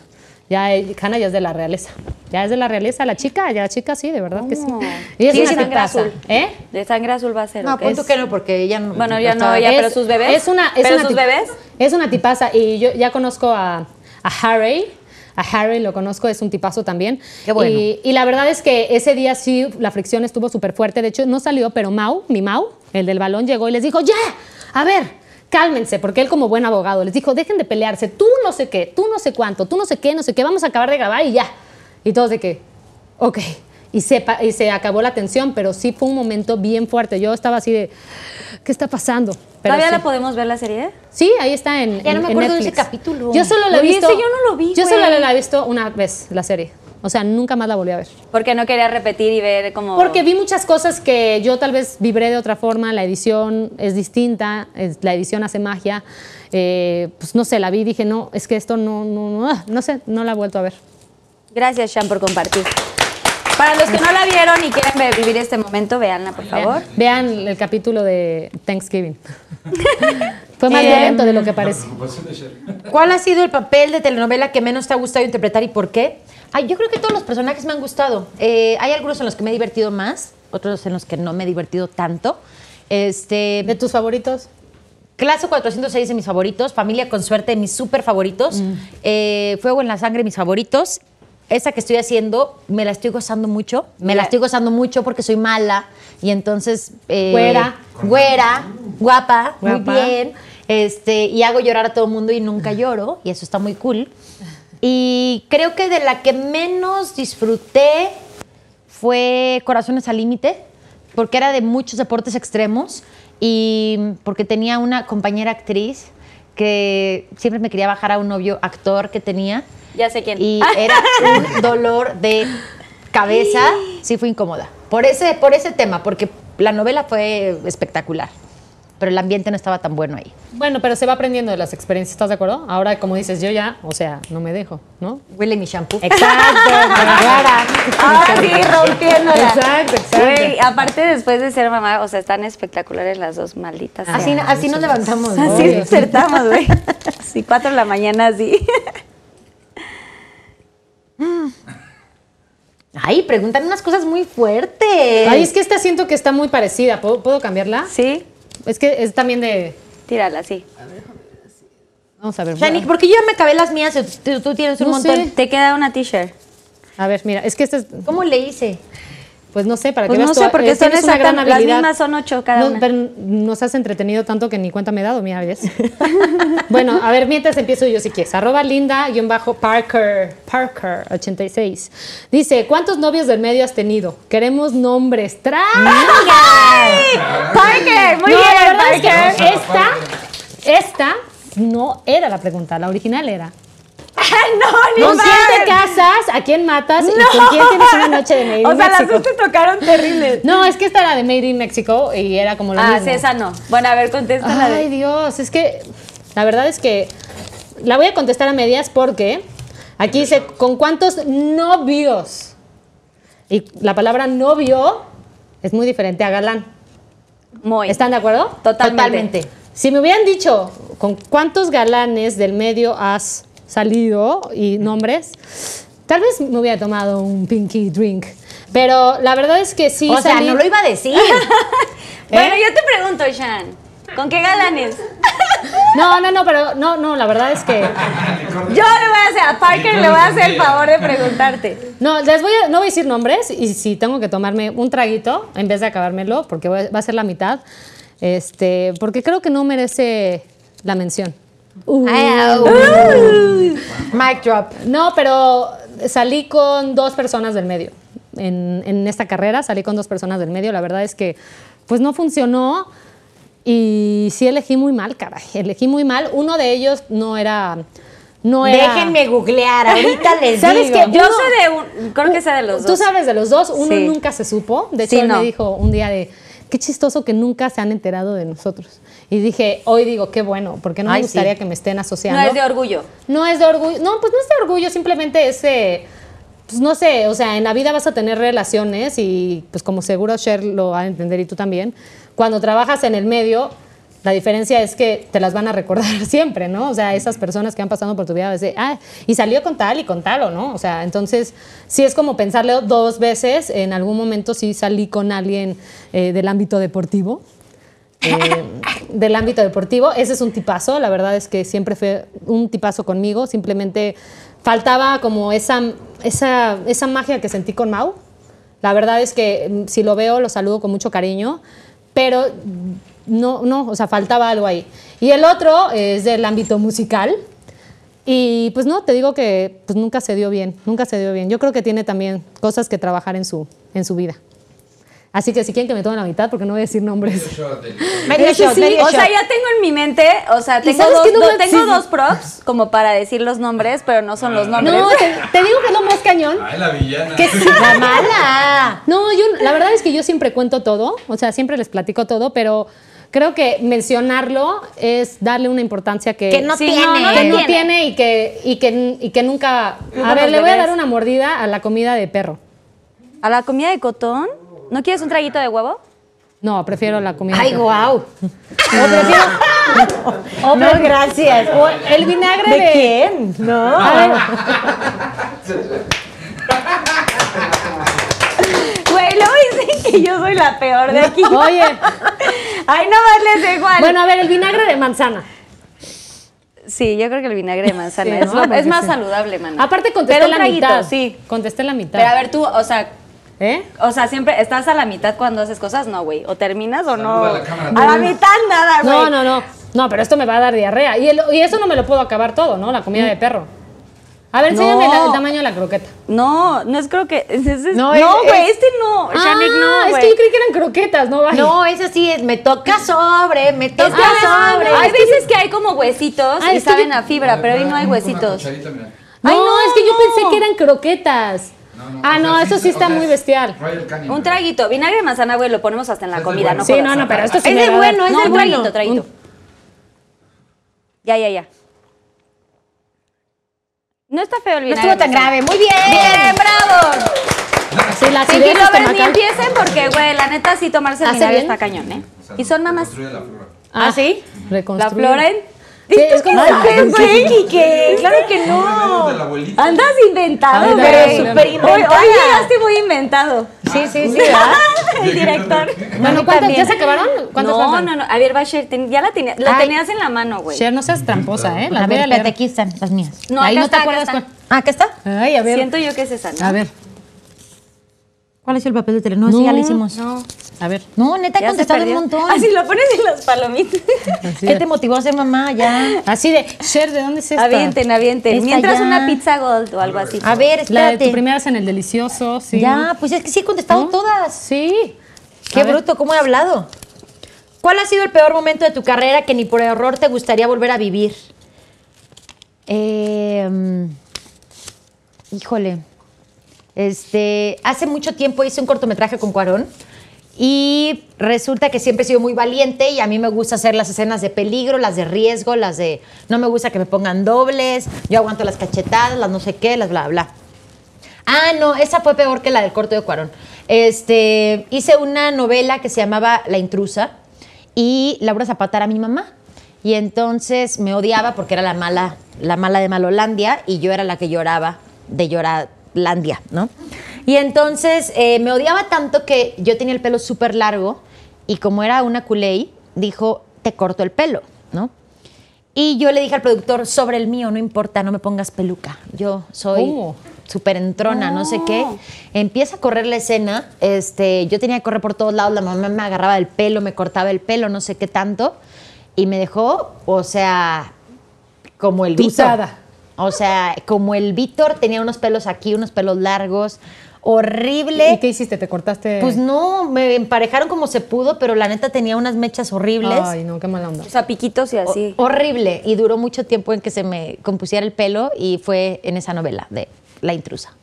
Ya, eh, Hannah ya es de la realeza. Ya es de la realeza la chica, ya la chica sí, de verdad que sí. Y es Sí, una de sangre azul. ¿Eh? De sangre azul va a ser. No, punto que no, porque ella no. Bueno, ya no, Es- pero sus bebés. Es una, es ¿Pero una sus tip- bebés? Es una tipaza y yo ya conozco a, a Harry. A Harry lo conozco, es un tipazo también. Qué bueno. Y, y la verdad es que ese día sí la fricción estuvo súper fuerte. De hecho, no salió, pero Mau, mi Mau, el del balón, llegó y les dijo, ya, a ver, cálmense, porque él como buen abogado les dijo, dejen de pelearse, tú no sé qué, tú no sé cuánto, tú no sé qué, no sé qué, vamos a acabar de grabar y ya. Y todos de que, ok. Y se, y se acabó la tensión, pero sí fue un momento bien fuerte. Yo estaba así de, ¿qué está pasando? Pero ¿Todavía sí. la podemos ver la serie? Sí, ahí está en. Ya no en- me en acuerdo de ese capítulo. Yo solo la he visto. yo no lo vi, Yo solo güey. la he visto una vez, la serie. O sea, nunca más la volví a ver. Porque no quería repetir y ver como. Porque vi muchas cosas que yo tal vez vibré de otra forma. La edición es distinta, es- la edición hace magia. Eh, pues no sé, la vi y dije, no, es que esto no, no, no, ah, no sé, no la he vuelto a ver. Gracias, Sean, por compartir. Para los que no la vieron y quieren vivir este momento, véanla, por favor. Vean, vean el capítulo de Thanksgiving. Fue más violento de lo que parece. ¿Cuál ha sido el papel de telenovela que menos te ha gustado interpretar y por qué? Ay, yo creo que todos los personajes me han gustado. Eh, hay algunos en los que me he divertido más, otros en los que no me he divertido tanto. Este, ¿De tus favoritos? Clase 406 de mis favoritos, Familia con Suerte de mis súper favoritos, eh, Fuego en la Sangre mis favoritos. Esa que estoy haciendo me la estoy gozando mucho, me la estoy gozando mucho porque soy mala y entonces... eh, Güera. Güera, guapa, muy Guapa. bien. Este, y hago llorar a todo el mundo y nunca lloro y eso está muy cool. Y creo que de la que menos disfruté fue Corazones al Límite, porque era de muchos deportes extremos y porque tenía una compañera actriz que siempre me quería bajar a un novio actor que tenía. Ya sé quién. Y era un dolor de cabeza. Sí, fue incómoda. Por ese, por ese tema, porque la novela fue espectacular, pero el ambiente no estaba tan bueno ahí. Bueno, pero se va aprendiendo de las experiencias, ¿estás de acuerdo? Ahora, como dices, yo ya, o sea, no me dejo, ¿no? Huele mi shampoo. Exacto, clara. Ahora sí, rompiéndola. Exacto, exacto. Güey, aparte después de ser mamá, o sea, están espectaculares las dos malditas. Así, así nos levantamos. Así despertamos, güey. Sí, cuatro de la mañana, así. Ay, preguntan unas cosas muy fuertes. Ay, es que esta siento que está muy parecida. ¿Puedo, puedo cambiarla? Sí, Es que es también de. tírala, sí. Vamos a ver. Shani, porque yo ya me acabé las mías, tú, tú tienes un No montón. sé. Te queda una t-shirt. A ver, mira, es que esta es. ¿Cómo le hice? Pues no sé, para Pues que no veas sé, porque eh, son una gran las habilidad. mismas son ocho cada No, una. Pero nos has entretenido tanto que ni cuenta me he dado, mira, ¿ves? bueno, a ver, mientras empiezo yo si quieres. Arroba linda-parker, Parker86. Dice, ¿cuántos novios del medio has tenido? Queremos nombres. ¡Tra! Parker, muy no, bien, es que Parker. esta, esta no era la pregunta, la original era. no, ni ¿Con quién te casas? ¿A quién matas? ¿Y con quién tienes una noche de Made in O sea, las Mexico? dos te tocaron terribles. No, es que esta era de Made in Mexico y era como lo Ah, mismo. sí, esa no. Bueno, a ver, contesta la Ay, de. Dios, es que la verdad es que la voy a contestar a medias porque aquí dice, ¿con cuántos novios? Y la palabra novio es muy diferente a galán. Muy. ¿Están de acuerdo? Totalmente. Totalmente. Si me hubieran dicho con cuántos galanes del medio has salido y nombres, tal vez me hubiera tomado un pinky drink. Pero la verdad es que sí o sea, no lo iba a decir. Bueno, yo te pregunto, Shan. ¿Con qué galanes? No, no, no, pero no, no, la verdad es que Yo le voy a hacer, a Parker le voy a hacer el favor de preguntarte. No, les voy a, no voy a decir nombres y si tengo que tomarme un traguito en vez de acabármelo, porque voy va a ser la mitad, Este, porque creo que no merece la mención. Ah, Mic drop. No, pero salí con dos personas del medio. En, en esta carrera salí con dos personas del medio. La verdad es que pues no funcionó y sí elegí muy mal, caray. Elegí muy mal. Uno de ellos no era... No era Déjenme googlear, ahorita les ¿Sabes digo. qué? Yo Uno- sé de un, creo que sé de los Tú dos. sabes de los dos, uno Sí. nunca se supo. De hecho, Sí, él no. me dijo un día de, qué chistoso que nunca se han enterado de nosotros. Y dije, hoy digo, qué bueno, porque no Ay, me gustaría sí. que me estén asociando. No es de orgullo. No es de orgullo. No, pues no es de orgullo, simplemente es. eh, pues no sé, o sea, en la vida vas a tener relaciones y pues como seguro Cher lo va a entender y tú también, cuando trabajas en el medio, la diferencia es que te las van a recordar siempre, ¿no? O sea, esas personas que han pasado por tu vida, a veces, ah, y salió con tal y con tal o no, o sea, entonces sí es como pensarle dos veces, en algún momento sí salí con alguien eh, del ámbito deportivo, eh, del ámbito deportivo. Ese es un tipazo, la verdad es que siempre fue un tipazo conmigo, simplemente faltaba como esa, esa, esa magia que sentí con Mau. La verdad es que mm, si lo veo lo saludo con mucho cariño, pero no, no, o sea, faltaba algo ahí. Y el otro es del ámbito musical. Y pues no, te digo que pues nunca se dio bien, nunca se dio bien. Yo creo que tiene también cosas que trabajar en su, en su vida. Así que si quieren que me tome la mitad, porque no voy a decir nombres. Medio shot, sí, medio o sea, ya tengo en mi mente, o sea, tengo, dos, no do- me- tengo sí. dos props como para decir los nombres, pero no son los nombres. No, te, te digo que es lo más cañón. Ay, la villana. Que sí. La mala. No, yo la verdad es que yo siempre cuento todo, o sea, siempre les platico todo, pero creo que mencionarlo es darle una importancia que, Que no Sí, tiene. no, no que no tiene. tiene y que, y que, y que nunca... Nunca A ver, le voy a dar una mordida a la comida de perro. ¿A la comida de cotón? ¿No quieres un traguito de huevo? No, prefiero la comida Ay, guau. O prefiero... o No, gracias. o el vinagre de... ¿De quién? No. A ver, Güey, luego dicen que yo soy la peor de aquí. oye, Ay, no más les da igual. bueno, a ver, el vinagre de manzana. sí, yo creo que el vinagre de manzana Sí, es, ¿no? es más sí. saludable, man. Aparte contesté Pero la traguito, mitad. sí. Contesté la mitad. Pero a ver, tú, o sea, ¿Eh? o sea, siempre estás a la mitad cuando haces cosas, no, güey. O terminas o no. A la cámara. A la mitad nada, güey. No, no, no. No, pero esto me va a dar diarrea. Y, el- y eso no me lo puedo acabar todo, ¿no? La comida de perro. A ver, No. enséñame el tamaño de la croqueta. No, no es creo que. es- es- No, No, es- güey, es- este no. Shanik, no, Ah, es que yo creí que eran croquetas, no vale. No, es así, es, me toca sobre, me toca Ah, sobre. Hay veces que hay como huesitos Ah, y saben yo- a fibra, pero hoy no hay huesitos. mira. No, Ay, no, es que yo no. pensé que eran croquetas. ah, o no, sea, eso sí está muy es bestial. Un traguito. Vinagre de manzana, güey, lo ponemos hasta en la comida, bueno. no Sí, no, no, pero esto sí Es de bueno, es No, de un bueno. traguito, traguito. Ya, ya, ya. No está feo el No estuvo tan grave. Muy bien. ¡Bien, bravo! Sí, la Pinky acidez lovers, ni empiecen porque, güey, la neta sí tomarse el ¿Hace vinagre bien? está cañón, ¿eh? O sea, Y son mamás. reconstruye la flora. Ah, sí? La Reconstruir. flora en... Sí, es como- Ay, güey, Quique, Claro que no. la. Andas inventado, güey. Súper inventado. Hoy, hoy llegaste muy inventado. Sí, sí, sí. ¿verdad? El director. Bueno, ¿cuántas, ¿ya se acabaron? ¿Cuántas No, no, no. A ver, Basher, ten- ya la tenías, lo Ay. tenías en la mano, güey. Cher, no seas tramposa, ¿eh? Las A ver, espérate, aquí están las mías. No, Ahí acá no te acuerdas cuál. Ah, ¿acá está? Ay, a ver. Siento yo que es esa, ¿no? A ver, ¿Cuál es el papel de tele? No, ese ya lo hicimos. No. a ver. No, neta, he contestado un montón. Así lo pones en las palomitas. Así ¿Qué de- te motivó a ser mamá? Ya. Así de, Cher, ¿de dónde es esta? Avienten, avienten. Esta Mientras ya. una pizza gold o algo así. A ver, La de espérate. tu primera es en el delicioso, sí. Ya, pues es que sí he contestado ¿No? todas. Sí. Qué A ver. bruto, ¿cómo he hablado? ¿Cuál ha sido el peor momento de tu carrera que ni por error te gustaría volver a vivir? Eh, híjole. Este, hace mucho tiempo hice un cortometraje con Cuarón y resulta que siempre he sido muy valiente y a mí me gusta hacer las escenas de peligro, las de riesgo, las de no me gusta que me pongan dobles, yo aguanto las cachetadas, las no sé qué, las bla bla. Ah, no, esa fue peor que la del corto de Cuarón. Este, hice una novela que se llamaba La intrusa y Laura Zapata era mi mamá. Y entonces me odiaba porque era la mala, la mala de Malolandia y yo era la que lloraba de Lloralandia, ¿no? Y entonces eh, me odiaba tanto que yo tenía el pelo súper largo y como era una culé, dijo, te corto el pelo, ¿no? Y yo le dije al productor, sobre el mío, no importa, no me pongas peluca. Yo soy... ¿Cómo? súper entrona, no. sé qué. Empieza a correr la escena. Este, yo tenía que correr por todos lados. La mamá me agarraba el pelo, me cortaba el pelo, no sé qué tanto. Y me dejó, o sea, como el Víctor. O sea, como el Víctor tenía unos pelos aquí, unos pelos largos. Horrible. ¿Y qué hiciste? ¿Te cortaste? Pues no, me emparejaron como se pudo, pero la neta tenía unas mechas horribles. Ay, no, qué mala onda. O sea, piquitos y así. Horrible. Y duró mucho tiempo en que se me compusiera el pelo y fue en esa novela de La intrusa.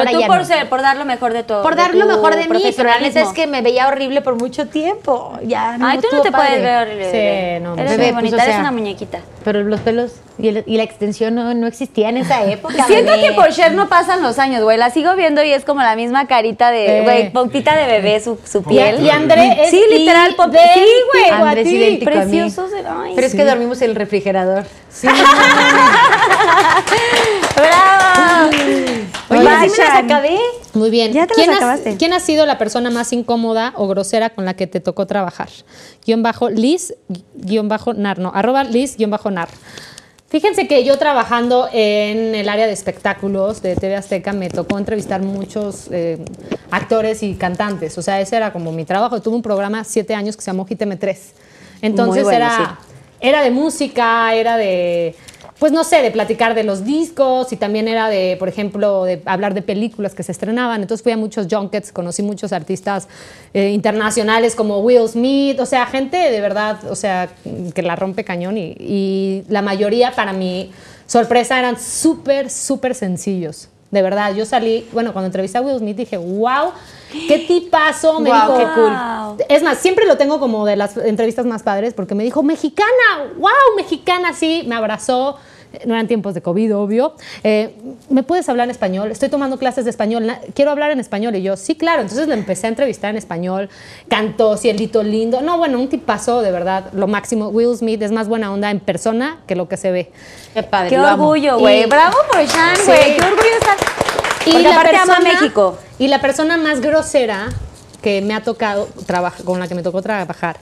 Pero tú ya por no. ser, por dar lo mejor de todo. Por de dar lo mejor de mí, pero la neta es que me veía horrible por mucho tiempo. Ya no Ay, tú no te padre. puedes ver horrible. Sí, bebé. no, Eres bebé, muy pues, bonita, o eres una muñequita. Pero los pelos y, el- y la extensión no, no existía en esa época. Siento bebé. que por Cher no pasan los años, güey. La sigo viendo y es como la misma carita de, Eh. güey, pompita de bebé, su, piel. y André es Sí, literal, pom- Sí, güey. Andrés idéntico. Preciosos. Ay, Pero es que dormimos en el refrigerador. ¡Bravo! Oye, ¿sí las acabé? Muy bien. Ya te ¿Quién, las has- acabaste. ¿Quién ha sido la persona más incómoda o grosera con la que te tocó trabajar? Guión bajo Liz, guion bajo nar, no, arroba Liz, guion bajo nar. Fíjense que yo trabajando en el área de espectáculos de TV Azteca me tocó entrevistar muchos eh, actores y cantantes. O sea, ese era como mi trabajo. Tuve un programa siete años que se llamó Gíteme 3. Entonces bueno, era, era de música, era de, pues no sé, de platicar de los discos y también era de, por ejemplo, de hablar de películas que se estrenaban. Entonces fui a muchos junkets, conocí muchos artistas eh, internacionales como Will Smith, o sea, gente de verdad, o sea, que la rompe cañón y, y la mayoría para mi sorpresa eran súper, súper sencillos. De verdad, yo salí, bueno, cuando entrevisté a Will Smith dije, wow, qué tipazo, me dijo, qué cool. Es más, siempre lo tengo como de las entrevistas más padres porque me dijo, mexicana, wow, mexicana, sí, me abrazó. No eran tiempos de COVID, obvio. Eh, ¿Me puedes hablar en español? Estoy tomando clases de español. Quiero hablar en español. Y yo, sí, claro. Entonces le empecé a entrevistar en español. Cantó, cielito lindo. No, bueno, un tipazo, de verdad, lo máximo. Will Smith es más buena onda en persona que lo que se ve. Qué padre. Qué orgullo, güey. Y- Bravo por Shan, Sí. güey. Qué orgullo estar. Porque aparte ama a México. Y la persona más grosera que me ha tocado trabajar, con la que me tocó trabajar,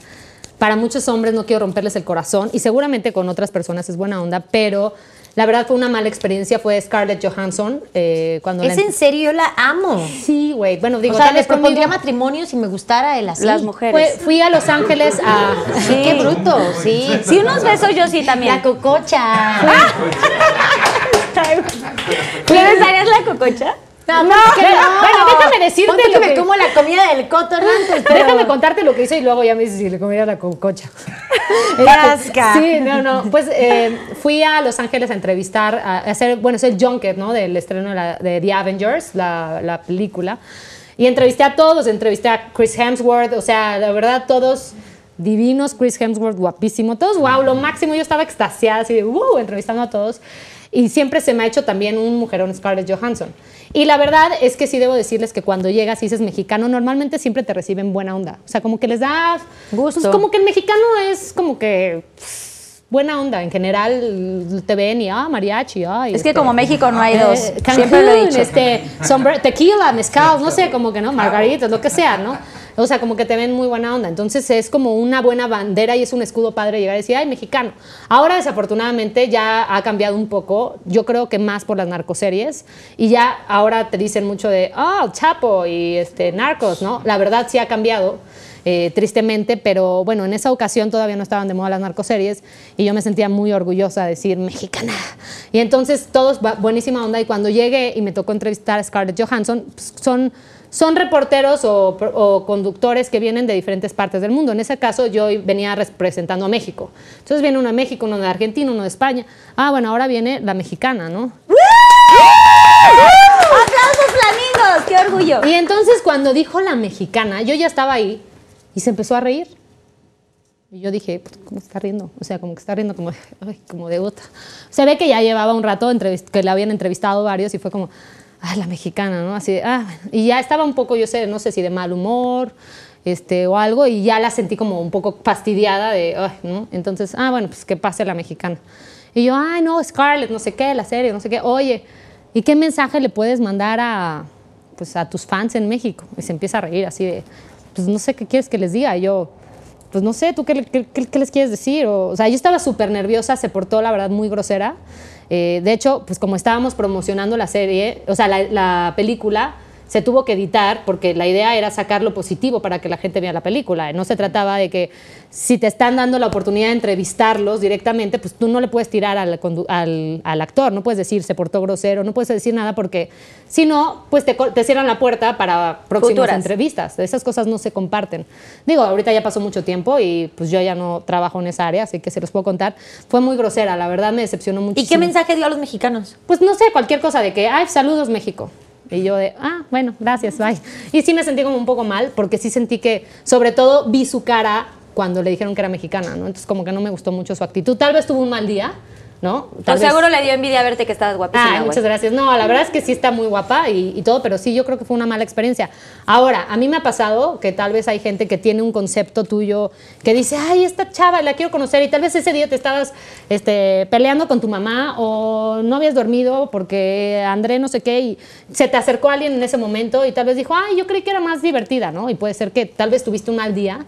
para muchos hombres no quiero romperles el corazón y seguramente con otras personas es buena onda, pero la verdad fue una mala experiencia, fue Scarlett Johansson eh, cuando Es la- en serio, yo la amo. Sí, güey, bueno, digo, o sea, tal le vez propondría matrimonio si me gustara él así. Las Fue- mujeres. fui a Los Ángeles a... Sí. Qué bruto, sí. Sí, unos besos yo sí también. La cococha. ¿Le besarías la cococha? No, no, bueno, déjame decirte Ponte lo que me que- como la comida del coto antes, pero... Déjame contarte lo que hice y luego ya me dices si le comería la cococha. Casca. Sí, no, no. Pues eh, fui a Los Ángeles a entrevistar, a hacer, bueno, es el junket, ¿no? Del estreno de, la- de The Avengers, la, la película. Y entrevisté a todos, entrevisté a Chris Hemsworth, o sea, la verdad, todos divinos, Chris Hemsworth, guapísimo, todos, wow, lo máximo, yo estaba extasiada, así de, wow, entrevistando a todos. Y siempre se me ha hecho también un mujerón Scarlett Johansson. Y la verdad es que sí debo decirles que cuando llegas y dices mexicano, normalmente siempre te reciben buena onda. O sea, como que les da Gusto. Pues como que el mexicano es como que pff, buena onda. En general te ven y, ah, mariachi, ay. Es que este, como México no hay dos. eh, Siempre lo he dicho. Este, sombre- tequila, mezcal, no sé, como que no, margaritas, lo que sea, ¿no? O sea, como que te ven muy buena onda. Entonces es como una buena bandera y es un escudo padre llegar y decir, ay, mexicano. Ahora, desafortunadamente, ya ha cambiado un poco. Yo creo que más por las narcoseries. Y ya ahora te dicen mucho de, oh, Chapo y este, narcos, ¿no? La verdad sí ha cambiado. eh, tristemente, pero bueno, en esa ocasión todavía no estaban de moda las narcoseries y yo me sentía muy orgullosa de decir mexicana. Y entonces todos, buenísima onda, y cuando llegué y me tocó entrevistar a Scarlett Johansson, pues, son, son reporteros o, o conductores que vienen de diferentes partes del mundo. En ese caso yo venía representando a México. Entonces viene uno de México, uno de Argentina, uno de España. Ah, bueno, ahora viene la mexicana, ¿no? ¡Aplausos flamingos! ¡Qué orgullo! Y entonces cuando dijo la mexicana, yo ya estaba ahí y se empezó a reír. Y yo dije, pues, ¿cómo está riendo? O sea, como que está riendo como, ay, como de otra. Se ve que ya llevaba un rato que le habían entrevistado varios y fue como, ah, la mexicana, ¿no? Así, ah, y ya estaba un poco, yo sé, no sé si de mal humor este, o algo, y ya la sentí como un poco fastidiada de, ay, ¿no? Entonces, ah, bueno, pues que pase la mexicana. Y yo, ay, no, Scarlett, no sé qué, la serie, no sé qué. Oye, ¿y qué mensaje le puedes mandar a, pues, a tus fans en México? Y se empieza a reír así de, pues no sé qué quieres que les diga. Yo, pues no sé, ¿tú qué, qué- qué- les quieres decir? O, o sea, yo estaba súper nerviosa, se portó, la verdad, muy grosera. Eh, de hecho, pues como estábamos promocionando la serie, o sea, la película, se tuvo que editar porque la idea era sacar lo positivo para que la gente vea la película. No se trataba de que si te están dando la oportunidad de entrevistarlos directamente, pues tú no le puedes tirar al, al- al actor, no puedes decir se portó grosero, no puedes decir nada porque si no, pues te, te cierran la puerta para próximas Futuras. entrevistas. Esas cosas no se comparten. Digo, ahorita ya pasó mucho tiempo y pues yo ya no trabajo en esa área, así que se los puedo contar. Fue muy grosera, la verdad me decepcionó ¿Y muchísimo. qué mensaje dio a los mexicanos? Pues no sé, cualquier cosa de que, ay, saludos México. Y yo de, ah, bueno, gracias, bye. Y sí me sentí como un poco mal, porque sí sentí que, sobre todo, vi su cara cuando le dijeron que era mexicana, ¿no? Entonces como que no me gustó mucho su actitud. Tal vez tuvo un mal día, ¿no? Tal O vez- seguro le dio envidia verte que estabas guapísima, Ah, muchas gracias. No, la verdad es que sí está muy guapa y, y todo, pero sí, yo creo que fue una mala experiencia. Ahora, a mí me ha pasado que tal vez hay gente que tiene un concepto tuyo que dice, ay, esta chava la quiero conocer y tal vez ese día te estabas este, peleando con tu mamá o no habías dormido porque André no sé qué y se te acercó alguien en ese momento y tal vez dijo, ay, yo creí que era más divertida, ¿no? Y puede ser que tal vez tuviste un mal día.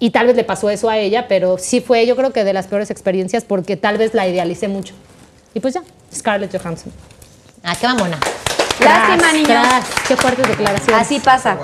Y tal vez le pasó eso a ella, pero sí fue yo creo que de las peores experiencias porque tal vez la idealicé mucho. Y pues ya, Scarlett Johansson. Ah, qué mamona. Lástima, niños. tras, Qué fuertes declaraciones. Así pasa.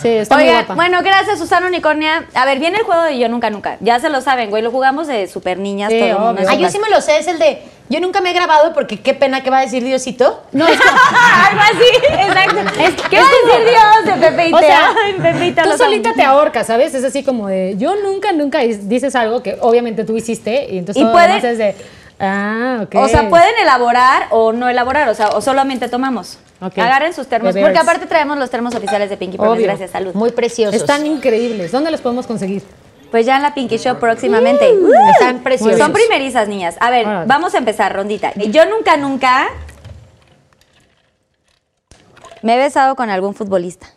Sí, está muy Oigan, guapa. bueno, gracias Susana Unicornia. A ver, viene el juego de Yo Nunca Nunca. Ya se lo saben, güey. Lo jugamos de super niñas. Sí, todo el mundo obvio. es Ah, yo sí me lo sé, es el de. Yo nunca me he grabado porque qué pena que va a decir Diosito. No, es que, Algo así, exacto. Es- ¿Qué es va a decir Dios de Pepe y o Teo? sea, Ay, Pepe y Teo tú los solita amo. te ahorcas, ¿sabes? Es así como de, yo nunca, nunca, dices algo que obviamente tú hiciste, y entonces Y todo puede- lo demás es de, ah, ok. O sea, pueden elaborar o no elaborar, o sea, o solamente tomamos. Ok. Agarren sus termos, porque aparte traemos los termos oficiales de Pinky Promise. Gracias, salud. Muy preciosos. Están increíbles. ¿Dónde los podemos conseguir? Pues ya en la Pinky Show próximamente. Uh, Están preciosos. Son primerizas, niñas. A ver, vamos a empezar, rondita. Yo nunca, nunca me he besado con algún futbolista.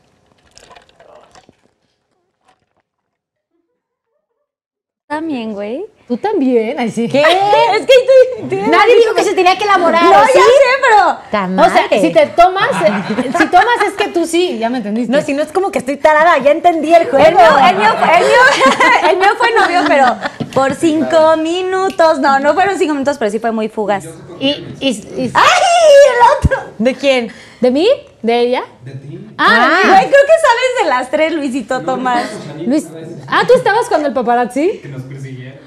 También, güey. Tú también, ay sí. ¿Qué? Es que tú, tú- Nadie dijo que se tenía que elaborar. No, ¿o ya sí? sé, pero. O sea, si te tomas, si tomas es que tú sí, ya me entendiste. No, si no es como que estoy tarada, ya entendí el juego. El mío, el, mío, el, mío, el mío fue novio, pero por cinco minutos. No, no fueron cinco minutos, pero sí fue muy fugaz. Y, y- y- ¡Ay! El otro. ¿De quién? ¿De mí? ¿De ella? ¿De ti? Ah, Güey, creo que sabes de las tres, Luisito Tomás. Luis. Ah, ¿tú estabas cuando el paparazzi? Que nos persiguieron.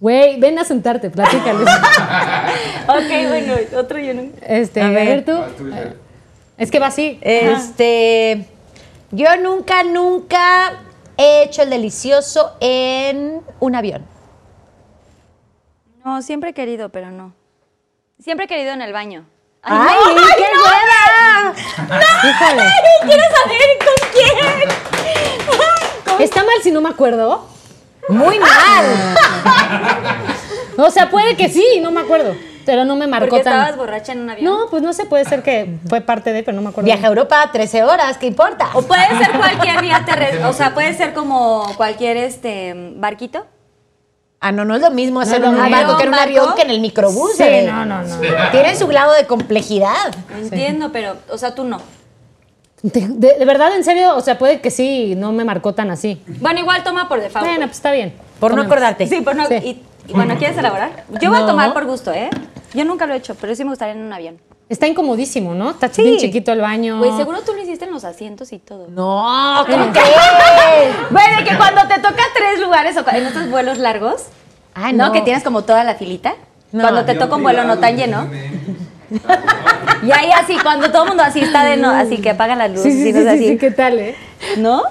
Güey, ven a sentarte, platícales. Ok, bueno, otro yo no. Este, A ver. tú. Es que va así. Este. Yo nunca, nunca he hecho el delicioso en un avión. No, siempre he querido, pero no. Siempre he querido en el baño. ¡Ay, no, qué hueva! Híjole. ¡Quiero saber con quién! ¿Está mal si no me acuerdo? Muy mal. O sea, puede que sí, no me acuerdo. Pero no me marcó Porque tan. estabas borracha en un avión. No, pues no sé, puede ser que fue parte de, pero no me acuerdo. Viaje a Europa 13 horas, ¿qué importa? O puede ser cualquier vía terrestre, o sea, puede ser como cualquier este barquito. Ah, no, no es lo mismo hacerlo No, un barco que en un avión que en el microbús. Sí, bebé. no, no, no. Tiene su grado de complejidad. Entiendo, pero, o sea, tú no. De, de- de verdad, en serio, o sea, puede que sí, no me marcó tan así. Bueno, igual toma por default. Bueno, pues está bien. Por no acordarte. Sí, por no. Sí. Y, y bueno, ¿quieres elaborar? Yo voy a tomar por gusto, ¿eh? Yo nunca lo he hecho, pero sí me gustaría en un avión. Está incomodísimo, ¿no? Está bien chiquito el baño. Güey, seguro tú lo hiciste en los asientos y todo. No, ¿cómo Eh. crees? Güey, de que cuando te toca tres lugares o en estos vuelos largos, Ay, ¿no? no. Que tienes como toda la filita. No. cuando te toca un vuelo no tan lleno. Y ahí así, cuando todo el mundo así está de no, así que apaga la luz. Sí, sí, y sí, sí, así. sí, ¿qué tal, eh? ¿No?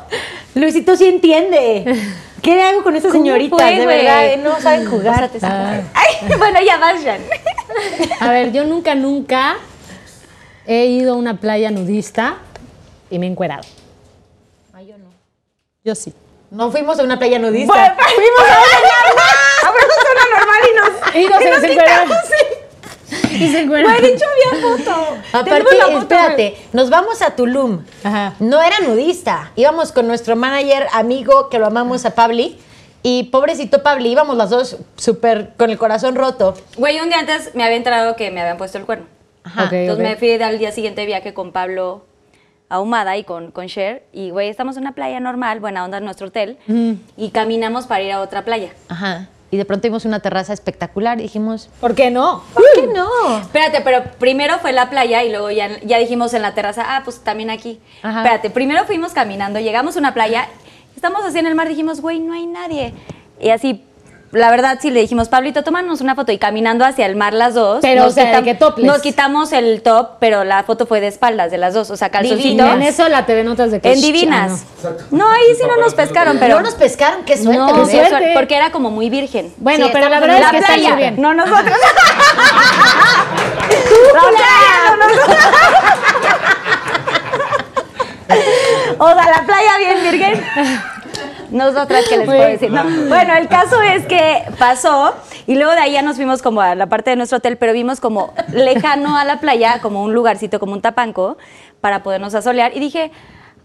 Luisito sí entiende. ¿Qué le hago con estas ¿Cómo señoritas? fue, de verdad, eh, no saben jugar. O sea, Ah. sacas. Ay, bueno, ya vayan. A ver, yo nunca, nunca he ido a una playa nudista y me he encuerado. Ay, yo no. Yo sí. No fuimos a una playa nudista. Bueno, fuimos a una Abrimos una normal y nos. Y nos se quitamos, encueraron. Y se encueraron. Güey, hecho había foto. Aparte, foto, espérate, nos vamos a Tulum. Ajá. No era nudista. Íbamos con nuestro manager, amigo, que lo amamos a Pabli. Y pobrecito Pabli, íbamos las dos súper con el corazón roto. Güey, un día antes me había enterado que me habían puesto el cuerno. Ajá. Ok, Entonces ok. me fui al día siguiente de viaje con Pablo ahumada y con, con Cher. Y, güey, estamos en una playa normal, buena onda en nuestro hotel. Y caminamos para ir a otra playa. Ajá. Y de pronto vimos una terraza espectacular y dijimos, ¿Por qué no? ¿por qué no? Espérate, pero primero fue la playa y luego ya, ya dijimos en la terraza, ah, pues también aquí. Ajá. Espérate, primero fuimos caminando, llegamos a una playa, estamos así en el mar, dijimos, güey, no hay nadie. Y así, la verdad, sí le dijimos, Pablito, tómanos una foto y caminando hacia el mar las dos. Pero, nos o sea. Nos quitamos el top, pero la foto fue de espaldas de las dos, o sea, calzoncito. En eso la TV Notas de que... En divinas. no. ahí sí no nos pescaron, pero... no nos pescaron, qué suerte. No, qué suerte. suerte, porque era como muy virgen. Bueno, Sí, pero la verdad es que está muy bien. No nosotros. La playa, no nosotros. O sea, la playa bien virgen. Nosotras, ¿qué les puedo decir? No, Bueno, el caso es que pasó y luego de ahí ya nos fuimos como a la parte de nuestro hotel, pero vimos como lejano a la playa, como un lugarcito, como un tapanco, para podernos asolear. Y dije,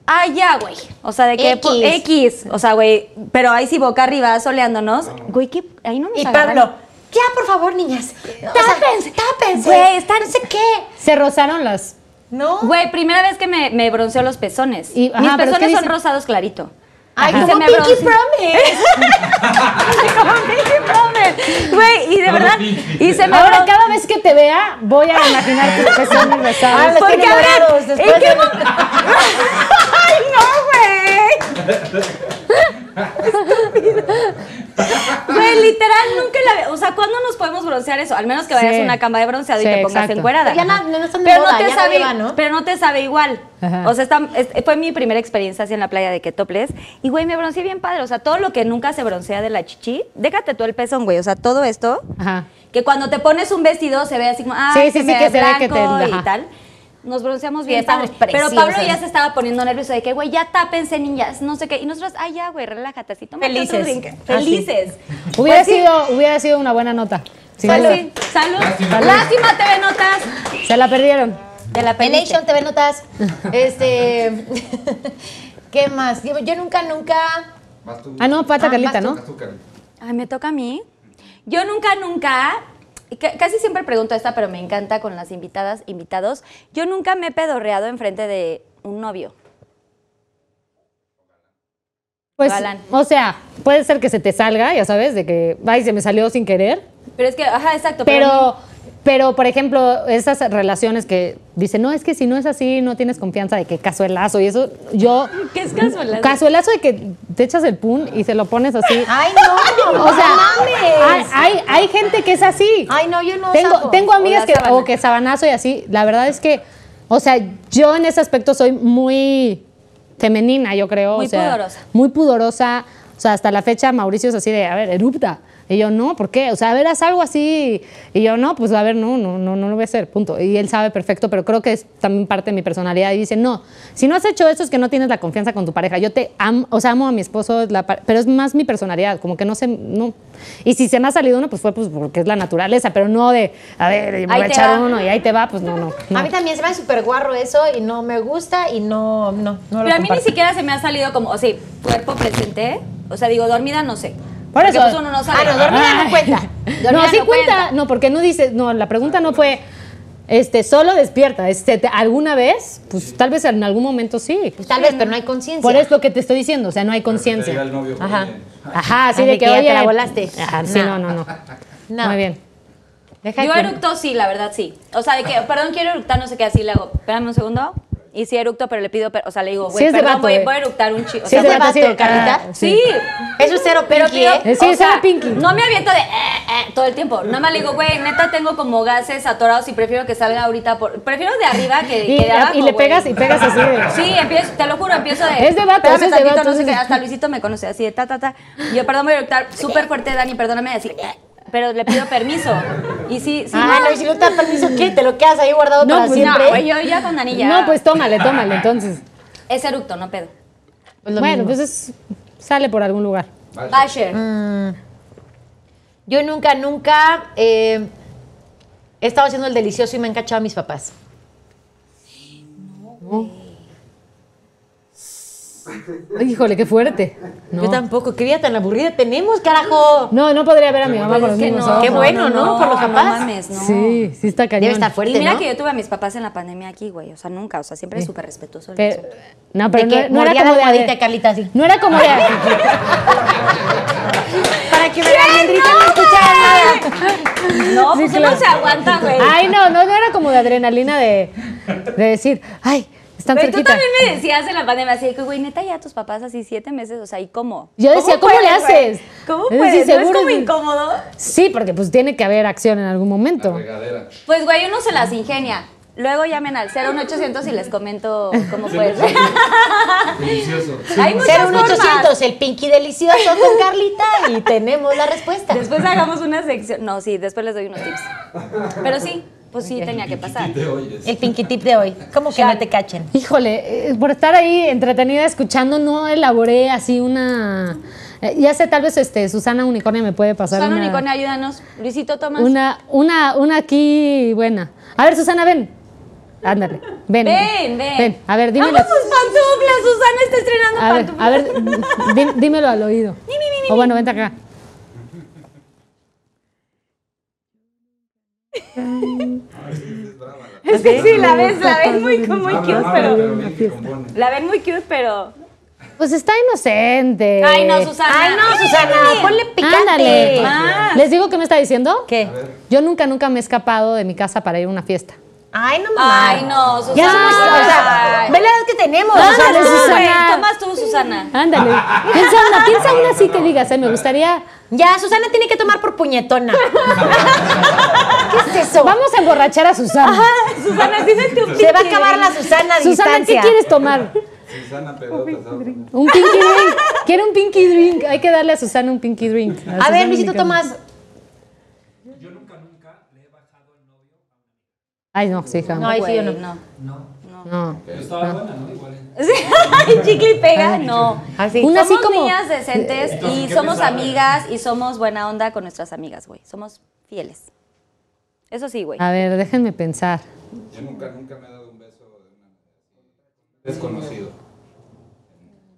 ah, ya, güey. O sea, de que X. po- X. O sea, güey, pero ahí sí boca arriba soleándonos. Güey, que ahí no nos Y agarran. Pablo, ya, por favor, niñas. Tápense. tápense. Güey, están- No sé qué. Se rozaron las... ¿No? Güey, primera vez que me, me bronceo los pezones. Y- ajá, Mis que pezones son dice- rosados clarito. Ay, como se me Pinky Promise. Como Pinky Promise. Güey, y de verdad. Y se me Ahora, cada vez que te vea, voy a imaginar tus pezones Ah, rosados. los Porque, a ver, ¿en qué de- mo- ¡Ay, no, güey! Güey, literal, nunca la ve- O sea, ¿cuándo nos podemos broncear eso? Al menos que vayas Sí. a una cama de bronceado y te pongas exacto. encuerada. Ya no- no pero moda, te ya sabe, ¿no? Pero no te sabe igual. Ajá. O sea, está- es- fue mi primera experiencia así en la playa de Ketoples. Y, güey, me bronceé bien padre. O sea, todo lo que nunca se broncea de la chichi, déjate tú el pezón, güey. O sea, todo esto, Ajá. que cuando te pones un vestido se ve así como, ah, Sí, sí, sí, que se ve que te- y ajá. tal. Nos bronceamos bien, estamos padre. Pero Pablo ya se estaba poniendo nervioso de que, güey, ya tápense, niñas, no sé qué. Y nosotros, ay, ya, güey, relájate, así, otro Felices. drink. Ah, sí. Felices. Hubiera, Pues sí. sido, hubiera sido una buena nota. Sí, Pues sí. Salud. Lástima, TV Notas. Se la perdieron. De la perdiste. Nation TV Notas. Este. ¿Qué más? Yo, yo nunca, nunca. Tú. Ah, no, pata Ah, Carlita, ¿no? Vas tú, Carlita. Ay, me toca a mí. Yo nunca, nunca, casi siempre pregunto esta, pero me encanta con las invitadas, invitados. Yo nunca me he pedorreado enfrente de un novio. Pues, Galán. o sea, puede ser que se te salga, ya sabes, de que, ay, se me salió sin querer. Pero es que, ajá, exacto. Pero, pero, por ejemplo, esas relaciones que dicen, no, es que si no es así, no tienes confianza de que cazuelazo y eso, yo... ¿Qué es cazuelazo? Cazuelazo de que te echas el pun y se lo pones así. Ay, no. O sea, mames. hay, hay, hay gente que es así. Ay, no, yo no. tengo, sapo. tengo amigas que, o que sabanazo y así. La verdad es que, o sea, yo en ese aspecto soy muy femenina, yo creo. Muy o sea, pudorosa. Muy pudorosa. O sea, hasta la fecha Mauricio es así de, a ver, erupta. Y yo, no, ¿por qué? O sea, a ver, haz algo así. Y yo, no, pues a ver, no, no, no, no lo voy a hacer, punto. Y él sabe perfecto, pero creo que es también parte de mi personalidad. Y dice, no, si no has hecho eso es que no tienes la confianza con tu pareja. Yo te amo, o sea, amo a mi esposo, es la pero es más mi personalidad, como que no sé, no. Y si se me ha salido uno, pues fue pues porque es la naturaleza, pero no de, a ver, me voy a echar va. uno y ahí te va, pues no, no. no. A mí también se me hace súper guarro eso y no me gusta y no, no, no lo Pero a mí ni siquiera se me ha salido como, o sea, cuerpo presente. O sea, digo, dormida no sé. Por Porque, eso- pues, uno no sabe. Ah, no, dormida no cuenta. Dormida no, sí no cuenta. cuenta. No, porque no dice, no, la pregunta no fue, este, solo despierta. Este, te- ¿Alguna vez? Pues tal vez en algún momento sí. Pues tal vez, pero no hay conciencia. Por eso lo que te estoy diciendo, o sea, no hay conciencia. Ajá. Ajá, así de que, que ya oye, te la volaste. Ajá, sí, no, no, no. No. Muy bien. Deja Yo que- eructo sí, la verdad sí. O sea, de que, perdón, quiero eructar, no sé qué, así le hago. Espérame un segundo. Y sí eructo, pero le pido, o sea, le digo, Sí güey, de perdón, vato, voy, eh. voy a eructar un chico. O Sí, sea, es de vato, sí, vato, Carlita? ah, sí. Eso es cero Pero pinky, ¿eh? Sí, es cero pinky. no me aviento de eh, eh, todo el tiempo. No me le digo, güey, neta tengo como gases atorados y prefiero que salga ahorita por. Prefiero de arriba que, Y, que de abajo. y le pegas y pegas así de. Sí, empiezo, te lo juro, empiezo de. Es de espérame es de vatos, no sé qué, hasta Luisito me conoce así de ta, ta, ta. Yo, perdón, voy a eructar súper fuerte, Dani, perdóname, así. eh, Pero le pido permiso. Y sí, sí. Ah, no, y si no te da permiso, ¿qué? ¿Te lo quedas ahí guardado No, para pues, siempre? No, güey, yo ya con Dani ya. No, pues tómale, tómale, entonces. Es eructo, no pedo. Pues lo bueno, mismo. pues es- sale por algún lugar. Basher. Yo nunca, nunca eh, he estado haciendo el delicioso y me han cachado a mis papás. Híjole, qué fuerte. No. Yo tampoco. ¿Qué vida tan aburrida tenemos, carajo? No, no podría ver a mi mamá con los mismos no, ojos. Qué bueno, ¿no? Por los No papás. mames, no. Sí, sí está cañón. Debe estar fuerte, Y mira ¿no? que yo tuve a mis papás en la pandemia aquí, güey. O sea, nunca. O sea, siempre es súper respetuoso. Pero- no, pero de no, que no era como de almohadita Carlita así. No era como de Para que me la almendrita no escuchara nada. No, Sí, pues claro. uno se aguanta, güey. Ay, no, no, no era como de adrenalina de, de decir, ay, están Güey, tú también me decías en la pandemia así de que, güey, neta, ya tus papás así siete meses, o sea, ¿y cómo? Yo decía, ¿cómo le puedes, haces? ¿Cómo puedes? ¿No es como incómodo? Sí, porque pues tiene que haber acción en algún momento. Regadera. Pues, güey, uno se las ingenia. Luego llamen al 01800 y les comento cómo puedes. Delicioso. Hay muchas formas. 01800, el Pinky delicioso con Carlita y tenemos la respuesta. Después hagamos una sección. No, sí, después les doy unos tips. Pero sí, pues sí tenía que pasar. El Pinky tip de hoy. ¿Cómo que no te cachen? Híjole, eh, por estar ahí entretenida escuchando, no elaboré así una. eh, ya sé, tal vez este, Susana Unicornia me puede pasar Susana una, Unicornio, ayúdanos. Luisito, Tomás. una, una, una aquí buena. A ver, Susana, ven. Ándale, ven. Ven, ven. Ven, a ver, dímelo. Vamos sus pantuflas, Susana está estrenando A ver, pantuflas. a ver, dí- dímelo al oído. O bueno, vente acá. Es que sí, la ves, la ves muy, muy cute, Habla, pero... La ven muy cute, pero... Pues está inocente. Ay, no, Susana. Ay, no, Susana, ponle picante. Ándale. Más. ¿Les digo qué me está diciendo? ¿Qué? Yo nunca, nunca me he escapado de mi casa para ir a una fiesta. Ay, no mamá. Ay, no, Susana. Ya somos, o sea, ve la edad que tenemos. Ándale, Susana. Tomas tú, Susana. Ándale. Piensa una, piensa una así que digas, eh, me gustaría. Ya, Susana tiene que tomar por puñetona. ¿Qué es eso? Vamos a emborrachar a Susana. Susana, dime tu Se va a acabar la Susana a Susana, ¿qué distancia. quieres tomar? Susana Pedrotas. habla. Un pinky drink. Quiere un pinky drink. Hay que darle a Susana un pinky drink. A Susana ver, Luisito. Tomás. Ay, no, sí, jamás. No, ahí sí yo no. no. No. Ay, chicle y pega, no. Así. Una así somos como- niñas decentes y somos amigas y somos buena onda con nuestras amigas, güey. Somos fieles. Eso sí, güey. A ver, déjenme pensar. Yo nunca, nunca me he dado un beso de una desconocido.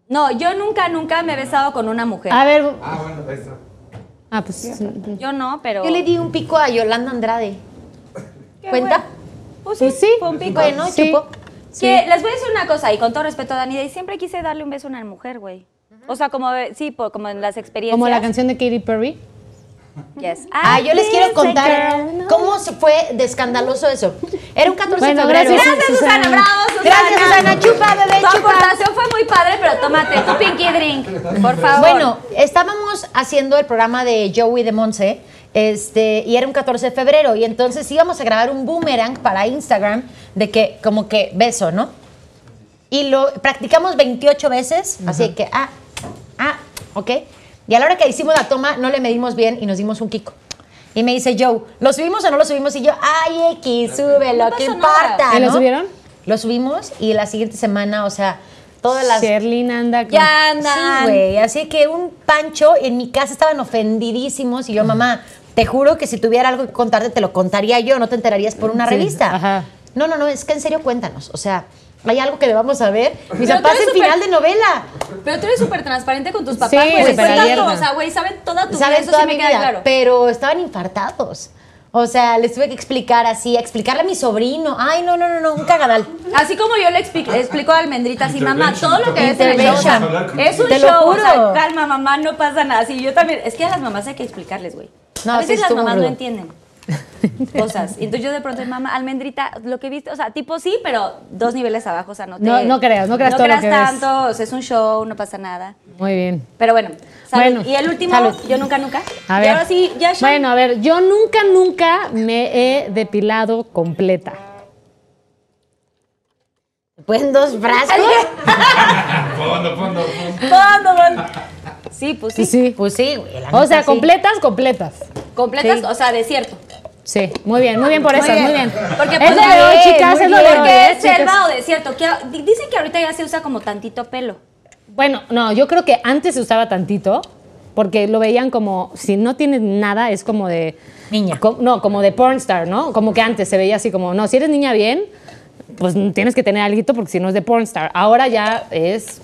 No, yo nunca, nunca me he besado con una mujer. A ver. Ah, bueno, ahí está. Ah, pues. Yo no, pero. Yo le di un pico a Yolanda Andrade. ¿Qué, ¿Cuenta? Pues sí, Pues sí. fue un pico. Bueno, Sí. chupó. Que les voy a decir una cosa, y con todo respeto a Dani, y siempre quise darle un beso a una mujer, güey. O sea, como, sí, por- como en las experiencias. Como la canción de Katy Perry. Yes. Ah, yo les quiero contar cómo se fue de escandaloso eso. Era un 14 Bueno, de febrero. gracias, Gracias, Susana. Susana. Bravo, Susana. Gracias, Susana. Chupa, bebé, Tu chupa. aportación fue muy padre, pero tómate tu pinky drink, por favor. Bueno, estábamos haciendo el programa de Joey de Monse, este, y era un 14 de febrero, y entonces íbamos a grabar un boomerang para Instagram de que, como que beso, ¿no? Y lo practicamos 28 veces, así que, ah, ah, ok. Y a la hora que hicimos la toma, no le medimos bien y nos dimos un kiko. Y me dice Joe, ¿lo subimos o no lo subimos? Y yo, ay, X, súbelo, No ¿qué importa? nada. ¿Y lo ¿no? subieron? Lo subimos y la siguiente semana, o sea, todas las Sherlyn anda con. ya andan. Sí, güey. Así que un pancho en mi casa estaban ofendidísimos y yo, mamá, te juro que si tuviera algo que contarte, te lo contaría yo, no te enterarías por una Sí, revista. ajá. No, no, no, es que en serio cuéntanos. O sea, hay algo que debamos saber. Mis Pero papás en súper- final de novela. Pero tú eres súper transparente con tus papás, Sí, güey. O sea, güey, saben toda tu vida, Saben eso toda sí me mi queda vida, claro. pero estaban infartados. O sea, les tuve que explicar así, explicarle a mi sobrino. Ay, no, no, no, no, un cagadal. Así como yo le expli- le explico a Almendrita, así, mamá, todo lo que ves en el show, es un Te lo show, o sea, juro. calma, mamá, no pasa nada. Sí, yo también, es que a las mamás hay que explicarles, güey. No, a sí veces las mamás no entienden cosas. Y entonces yo de pronto, mamá, Almendrita, lo que viste, o sea, tipo sí, pero dos niveles abajo, o sea, no te... No- no creas, no creas no todo lo creas ves. tanto, o sea, es un show, no pasa nada. Muy bien. Pero bueno, salud. Bueno, y el último, salud. yo nunca, nunca. A y ver. ahora sí, ya, Sean. Bueno, a ver, yo nunca, nunca me he depilado completa. Pues dos frascos. Fondo, fondo, fondo. Fondo, fondo. Sí, pues sí. Sí. Pues sí, güey. O sea, sí. completas, completas. Completas, Sí. o sea, desierto. Sí, muy bien, muy bien por eso, bien. muy bien. Porque es pues, lo de hoy, chicas, es lo de hoy. Porque ¿eh, es chicas? selva o desierto. Dicen que ahorita ya se usa como tantito pelo. Bueno, no, yo creo que antes se usaba tantito, porque lo veían como, si no tienes nada, es como de... Niña. co- no, como de pornstar, ¿no? Como que antes se veía así como, no, si eres niña bien, pues tienes que tener algo porque si no es de pornstar. Ahora ya es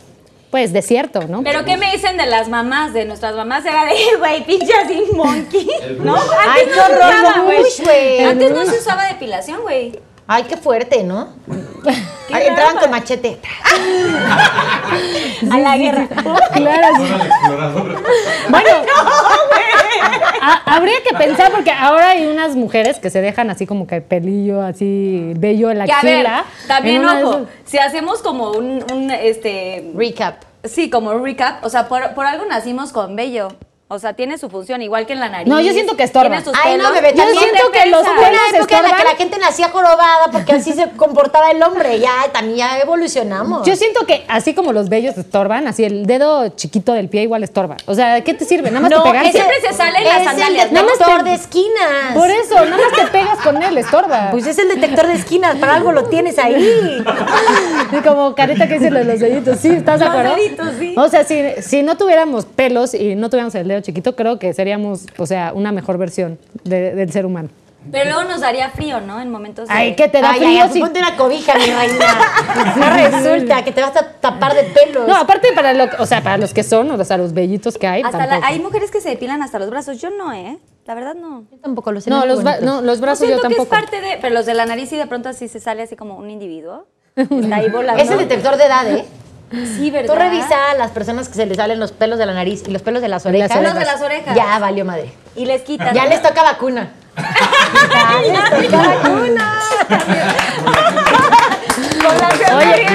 pues, desierto, ¿no? Pero ¿qué me dicen de las mamás? De nuestras mamás era de, güey, pinche así monkey. ¿No? Antes Ay, no se usaba, no, güey. uy, güey. Antes no se usaba depilación, güey. Ay, qué fuerte, ¿no? Qué Ay, entraban con machete. A la guerra. Claro, sí. Dora la exploradora. Bueno, ha- habría que pensar porque ahora hay unas mujeres que se dejan así como que el pelillo así bello en la Que a ver, axila. también ojo, esas- si hacemos como un, un, este, Recap. sí, como un recap, o sea, por, por algo nacimos con vello. O sea, tiene su función, igual que en la nariz. No, yo siento que estorba. Tiene sus Ay, no, bebé, Yo siento que los una pelos época en la que la gente nacía jorobada porque así se comportaba el hombre. Ya, también ya evolucionamos. Yo siento que así como los vellos estorban, así el dedo chiquito del pie igual estorba. O sea, ¿qué te sirve? Nada más no, te pegas. Siempre se salen las es sandalias, el ¿no? detector Nada más te- de esquinas. Por eso, nada más te pegas con él, estorba. Pues es el detector de esquinas, para algo lo tienes ahí. Sí, como carita que dice lo de los deditos. Sí, ¿estás de Los acuerdo? deditos, sí. O sea, si, si no tuviéramos pelos y no tuviéramos el dedo chiquito, creo que seríamos, o sea, una mejor versión de- del ser humano. Pero luego nos daría frío, ¿no? En momentos de... Ay, ¿qué te da Ay, frío? ay, si- ponte una cobija, mi reina. No resulta que te vas a tapar de pelos. No, aparte para lo, o sea, para los que son, o sea, los vellitos que hay, Hasta la- tampoco. hay mujeres que se depilan hasta los brazos. Yo no, ¿eh? La verdad no. Yo tampoco lo sé. No, los, no, los No brazos yo siento que tampoco. es parte de... Pero los de la nariz sí de pronto así se sale así como un individuo. Está ahí volando. Es el detector de edad, ¿eh? Sí, ¿verdad? Tú revisa a las personas que se les salen los pelos de la nariz y los pelos de las orejas. Pelos de las orejas. Ya valió madre. Y les quitas. Ya ¿no? les toca vacuna. ya les toca vacuna. Oye,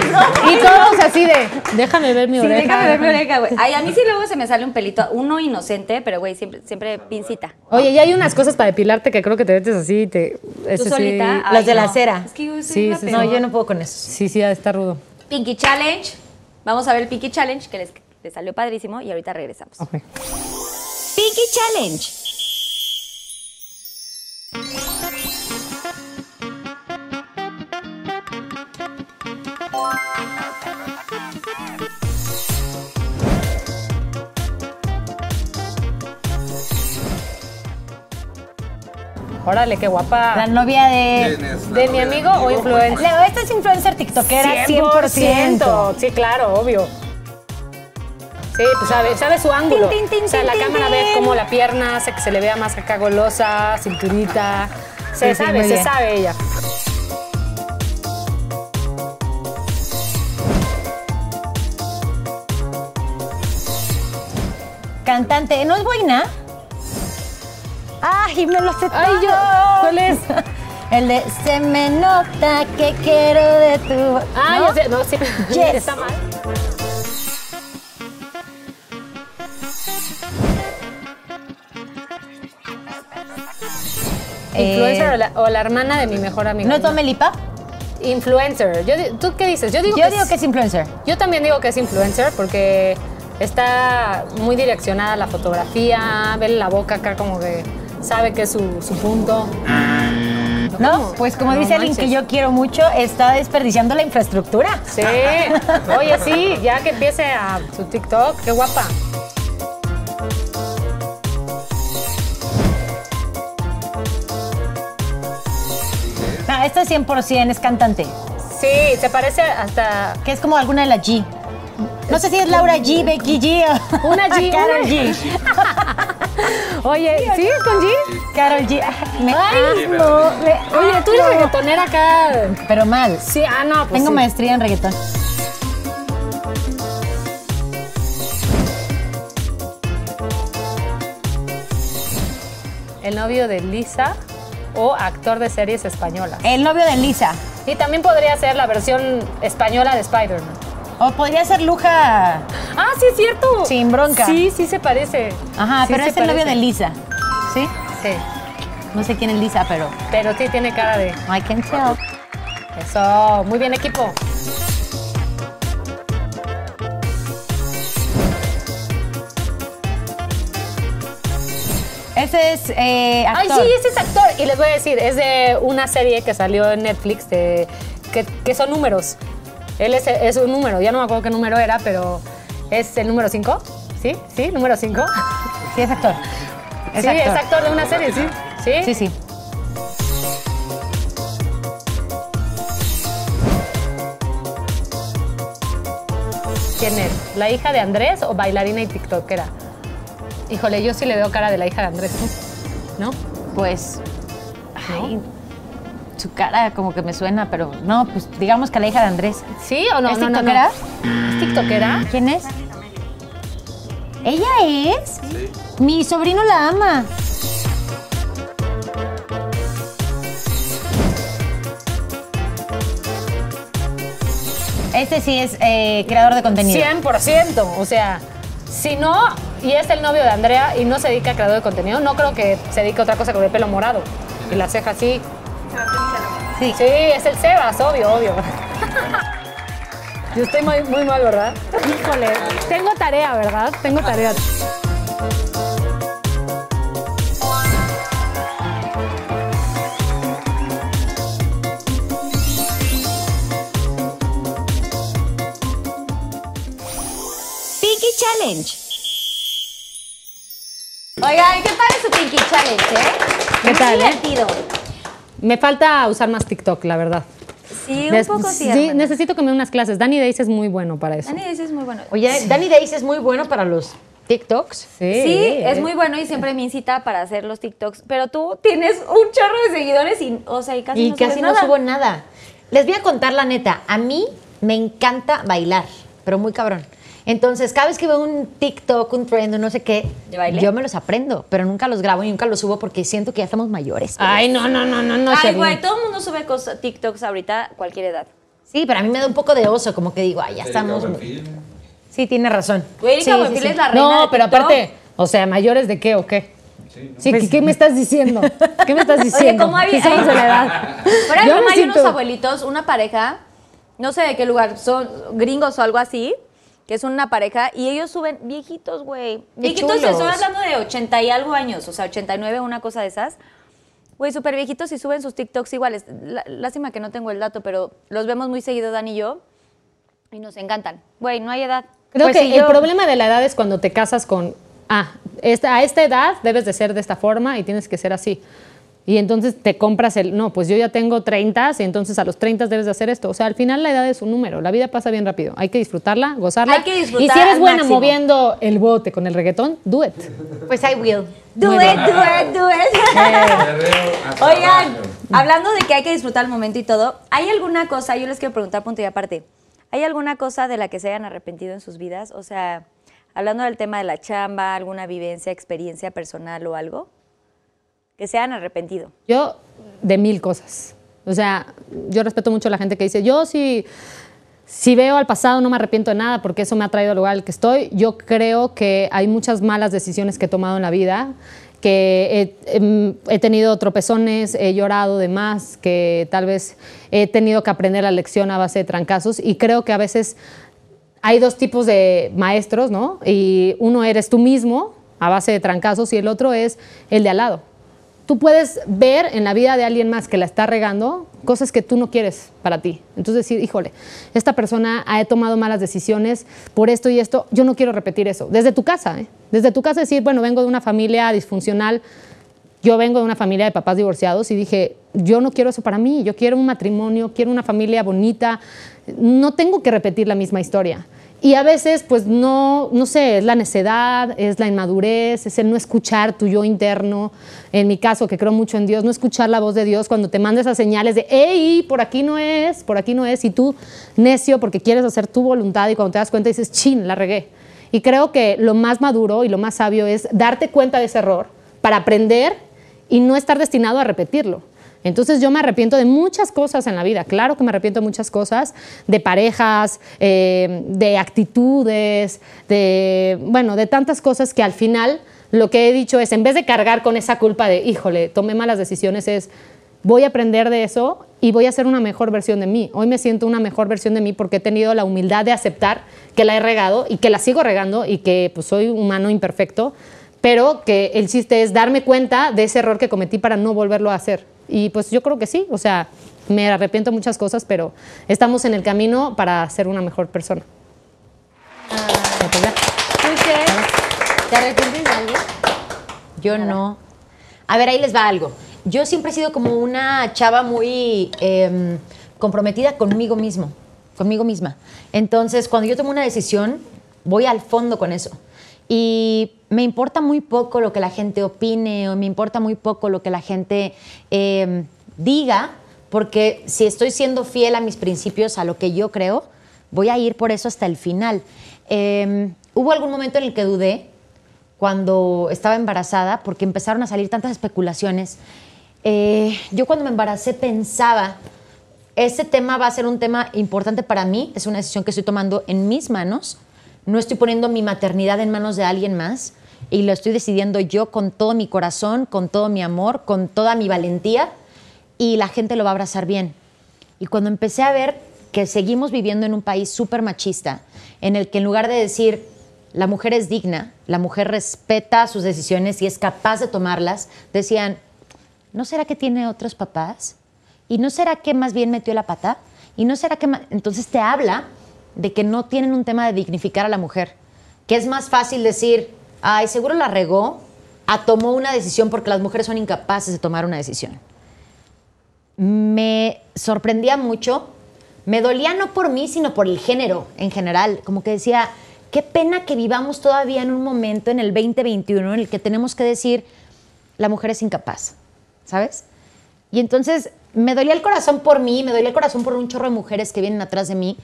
y todos así de, déjame ver mi Sí, oreja. déjame ver mi oreja, güey. Ay, a mí sí luego se me sale un pelito, uno inocente, pero güey, siempre, siempre pincita. Oye, y hay unas cosas para depilarte que creo que te metes así y te... ¿Tú sí- solita? Las de la cera. Es que yo soy Sí. No, yo no puedo con eso. Sí, sí, está rudo. Pinky Challenge. Vamos a ver el Pinky Challenge, que les, les salió padrísimo, y ahorita regresamos. Ok. Pinky Challenge. Órale, qué guapa. La novia de... ¿Quién es la ¿De mi amigo o influencer? Leo, esta es influencer tiktokera 100%. 100%. Sí, claro, obvio. Sí, pues sabe, sabe su ángulo. O sea, la cámara ve como la pierna hace que se le vea más acá golosa, cinturita. Se Sí, sabe, se sabe ella. Cantante, ¿no es buena? Ay, me lo sé Ay, yo. ¿cuál es? El de se me nota que quiero de tu... Ah, ¿no? ya sé, no, sí. Yes. Está mal. Eh, Influencer o, la, o la hermana de mi mejor amigo. ¿No es Domelipa? Influencer. Yo ¿Tú qué dices? Yo digo, Yo que, digo es- que es influencer. Yo también digo que es influencer porque está muy direccionada a la fotografía, ve la boca acá como que sabe que es su, su punto. ¿No? Pues como No dice alguien manches. que yo quiero mucho, está desperdiciando la infraestructura. Sí. Oye, sí, ya que empiece a su TikTok, qué guapa. No, esta es 100% es cantante. Sí, se parece hasta Que es como alguna de la G. No sé si es Laura G, Becky G o Una G, una- G. Oye, ¿sí? ¿Con G? Carol G. Me Ay, me Oye, tú eres reggaetonera acá. Pero mal. Sí, ah, no, pues Tengo sí. maestría en reggaetón. El novio de Lisa o actor de series españolas. El novio de Lisa. Y también podría ser la versión española de Spider-Man. O podría ser Luja. Ah, sí, es cierto. Sin bronca. Sí, sí se parece. Ajá, Sí pero es el novio de Lisa. ¿Sí? Sí, No sé quién es Lisa, pero pero sí tiene cara de... I can tell. Eso, muy bien equipo. Ese es eh, Ay, actor. sí, ese es actor. Y les voy a decir, es de una serie que salió en Netflix de, que, que son números. Él es, es un número, ya no me acuerdo qué número era, pero es el número 5. ¿Sí? ¿Sí? ¿Número 5? Sí, es actor. Es sí, actor. es actor de una serie, sí. ¿Sí? Sí, sí. quién es. ¿La hija de Andrés o bailarina y tiktokera? Híjole, yo sí le veo cara de la hija de Andrés, ¿no? Pues. Ay, su cara como que me suena, pero no, pues digamos que la hija de Andrés. ¿Sí o no? ¿Es no, no, no. tiktokera? ¿Es tiktokera? ¿Quién es? ¿Ella es? Mi sobrino la ama. Este sí es eh, creador de contenido. 100%. O sea, si no, y es el novio de Andrea y no se dedica a creador de contenido, no creo que se dedique a otra cosa con el pelo morado y la ceja así. Sí. Sí, es el Sebas, obvio, obvio. Yo estoy muy, muy mal, ¿verdad? Híjole, tengo tarea, ¿verdad? Tengo tarea. Pinky Challenge. Oigan, ¿qué tal su Pinky Challenge, eh? ¿Qué Muy tal, eh? Me falta usar más TikTok, la verdad. Sí, un Des- poco sí, sí, necesito que me dé unas clases. Danny Days es muy bueno para eso. Dani dice es muy bueno. Oye, Danny Days es muy bueno para los TikToks. Sí, es muy bueno y siempre me incita para hacer los TikToks. Pero tú tienes un chorro de seguidores y, o sea, y casi Y no casi no nada. subo nada. Les voy a contar la neta. A mí me encanta bailar, pero muy cabrón. Entonces, cada vez que veo un TikTok, un trend, o no sé qué, yo me los aprendo, pero nunca los grabo y nunca los subo porque siento que ya estamos mayores. Ay, no, no, no, no, no. Ay, güey, todo el mundo sube cosas, TikToks ahorita, cualquier edad. Sí, pero a mí me da un poco de oso, como que digo, ay, ya estamos. Sí, tiene razón. Güey, Sí, sí, sí. es la reina No, de pero TikTok. aparte, o sea, mayores de qué o qué. Sí, ¿no? Sí, ¿qué- ¿qué me estás diciendo? ¿Qué me estás diciendo? Oye, ¿cómo había? Sí somos de la edad. Pero hay, como hay siento- unos abuelitos, una pareja, no sé de qué lugar, son gringos o algo así, que es una pareja, y ellos suben viejitos, güey. Viejitos, chulos. estoy hablando de 80 y algo años, o sea, 89, una cosa de esas. Güey, súper viejitos y suben sus TikToks iguales. Lá- Lástima que no tengo el dato, pero los vemos muy seguido, Dan y yo, y nos encantan. Güey, no hay edad. Creo Pues que el yo- problema de la edad es cuando te casas con, ah, esta, a esta edad debes de ser de esta forma y tienes que ser así. Y entonces te compras el, no, pues yo ya tengo 30 y entonces a los 30 debes de hacer esto. O sea, al final la edad es un número, la vida pasa bien rápido. Hay que disfrutarla, gozarla. Hay que disfrutar Y si eres buena máximo. moviendo el bote con el reggaetón, do it. Pues I will. Do Muy it, bien. do it, do it. Hasta Oigan, hablando de que hay que disfrutar el momento y todo, ¿hay alguna cosa, yo les quiero preguntar punto y aparte, ¿hay alguna cosa de la que se hayan arrepentido en sus vidas? O sea, hablando del tema de la chamba, alguna vivencia, experiencia personal o algo, que se hayan arrepentido. Yo, de mil cosas. O sea, yo respeto mucho a la gente que dice, yo si, si veo al pasado no me arrepiento de nada porque eso me ha traído al lugar al que estoy. Yo creo que hay muchas malas decisiones que he tomado en la vida, que he, em, tenido tropezones, he llorado de más, que tal vez he tenido que aprender la lección a base de trancazos y creo que a veces hay dos tipos de maestros, ¿no? Y uno eres tú mismo a base de trancazos y el otro es el de al lado. Tú puedes ver en la vida de alguien más que la está regando cosas que tú no quieres para ti. Entonces decir, híjole, esta persona ha tomado malas decisiones por esto y esto, yo no quiero repetir eso. Desde tu casa, ¿eh? Desde tu casa decir, bueno, vengo de una familia disfuncional, yo vengo de una familia de papás divorciados y dije, yo no quiero eso para mí, yo quiero un matrimonio, quiero una familia bonita, no tengo que repetir la misma historia. Y a veces, pues no, no sé, es la necedad, es la inmadurez, es el no escuchar tu yo interno. En mi caso, que creo mucho en Dios, no escuchar la voz de Dios cuando te manda esas señales de, hey, por aquí no es, por aquí no es, y tú necio porque quieres hacer tu voluntad y cuando te das cuenta dices, chin, la regué. Y creo que lo más maduro y lo más sabio es darte cuenta de ese error para aprender y no estar destinado a repetirlo. Entonces yo me arrepiento de muchas cosas en la vida, claro que me arrepiento de muchas cosas, de parejas, eh, de actitudes, de, bueno, de tantas cosas que al final lo que he dicho es, en vez de cargar con esa culpa de, híjole, tomé malas decisiones, es, voy a aprender de eso y voy a ser una mejor versión de mí. Hoy me siento una mejor versión de mí porque he tenido la humildad de aceptar que la he regado y que la sigo regando y que pues, soy humano imperfecto, pero que el chiste es darme cuenta de ese error que cometí para no volverlo a hacer. Y pues yo creo que sí, o sea, me arrepiento de muchas cosas, pero estamos en el camino para ser una mejor persona. Pues ya. ¿Tú qué? ¿Te arrepientes de algo? Yo no. A ver, ahí les va algo. Yo siempre he sido como una chava muy em, comprometida conmigo mismo. conmigo misma. Entonces, cuando yo tomo una decisión, voy al fondo con eso. Y me importa muy poco lo que la gente opine o me importa muy poco lo que la gente eh, diga, porque si estoy siendo fiel a mis principios, a lo que yo creo, voy a ir por eso hasta el final. Eh, hubo algún momento en el que dudé cuando estaba embarazada, porque empezaron a salir tantas especulaciones. Eh, yo cuando me embaracé pensaba, este tema va a ser un tema importante para mí, es una decisión que estoy tomando en mis manos, no estoy poniendo mi maternidad en manos de alguien más y lo estoy decidiendo yo con todo mi corazón, con todo mi amor, con toda mi valentía y la gente lo va a abrazar bien. Y cuando empecé a ver que seguimos viviendo en un país súper machista, en el que en lugar de decir la mujer es digna, la mujer respeta sus decisiones y es capaz de tomarlas, decían, ¿no será que tiene otros papás? ¿Y no será que más bien metió la pata? ¿Y no será que ma-?" entonces te habla de que no tienen un tema de dignificar a la mujer? Que es más fácil decir, ay, seguro la regó, a tomó una decisión porque las mujeres son incapaces de tomar una decisión. Me sorprendía mucho, me dolía no por mí, sino por el género en general, como que decía, qué pena que vivamos todavía en un momento en el 2021 en el que tenemos que decir, la mujer es incapaz, ¿sabes? Y entonces me dolía el corazón por mí, me dolía el corazón por un chorro de mujeres que vienen atrás de mí,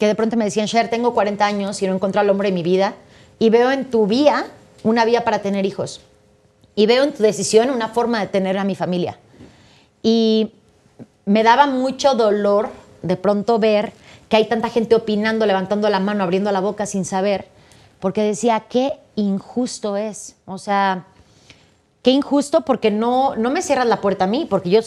que de pronto me decían, Cher, tengo 40 años y no encuentro al hombre de mi vida, y veo en tu vía una vía para tener hijos, y veo en tu decisión una forma de tener a mi familia. Y me daba mucho dolor de pronto ver que hay tanta gente opinando, levantando la mano, abriendo la boca sin saber, porque decía, qué injusto es. O sea, qué injusto porque no, no me cierras la puerta a mí, porque yo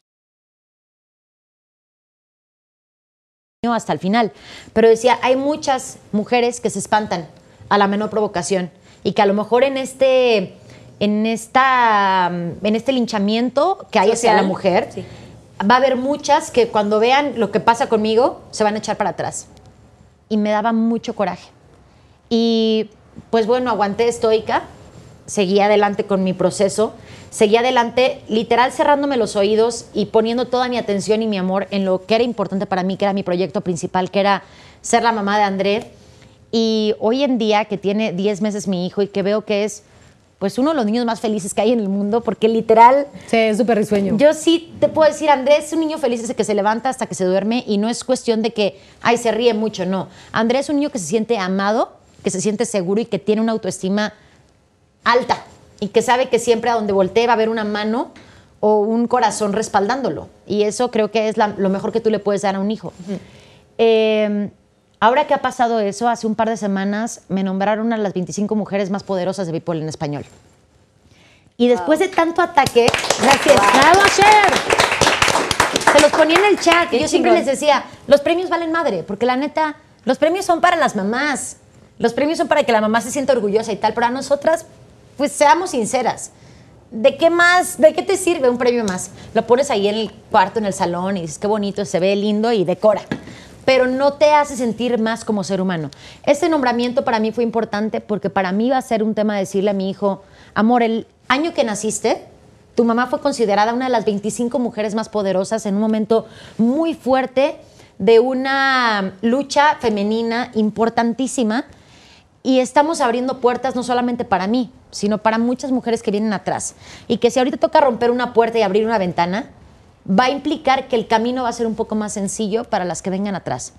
hasta el final. Pero decía, hay muchas mujeres que se espantan a la menor provocación y que a lo mejor en este, en esta, en este linchamiento que hay hacia la mujer, Sí. va a haber muchas que cuando vean lo que pasa conmigo se van a echar para atrás. Y me daba mucho coraje. Y pues bueno, aguanté estoica, seguí adelante con mi proceso, seguí adelante literal cerrándome los oídos y poniendo toda mi atención y mi amor en lo que era importante para mí, que era mi proyecto principal, que era ser la mamá de André. Y hoy en día, que tiene 10 meses mi hijo y que veo que es pues uno de los niños más felices que hay en el mundo, porque literal Sí, es súper risueño. yo sí te puedo decir, Andrés es un niño feliz desde que se levanta hasta que se duerme y no es cuestión de que, ay, se ríe mucho, no. Andrés es un niño que se siente amado, que se siente seguro y que tiene una autoestima alta y que sabe que siempre a donde voltee va a haber una mano o un corazón respaldándolo. Y eso creo que es la- lo mejor que tú le puedes dar a un hijo. Eh, ahora que ha pasado eso, hace un par de semanas me nombraron de las 25 mujeres más poderosas de People en español. Y después de tanto ataque, gracias. Se los ponía en el chat y yo siempre les decía, los premios valen madre, porque la neta, los premios son para las mamás. Los premios son para que la mamá se sienta orgullosa y tal, pero a nosotras, pues seamos sinceras. ¿De qué más, de qué te sirve un premio más? Lo pones ahí en el cuarto, en el salón y dices, qué bonito, se ve lindo y decora. Pero no te hace sentir más como ser humano. Este nombramiento para mí fue importante porque para mí va a ser un tema de decirle a mi hijo, amor, el año que naciste, tu mamá fue considerada una de las 25 mujeres más poderosas en un momento muy fuerte de una lucha femenina importantísima y estamos abriendo puertas no solamente para mí, sino para muchas mujeres que vienen atrás. Y que si ahorita toca romper una puerta y abrir una ventana, va a implicar que el camino va a ser un poco más sencillo para las que vengan atrás.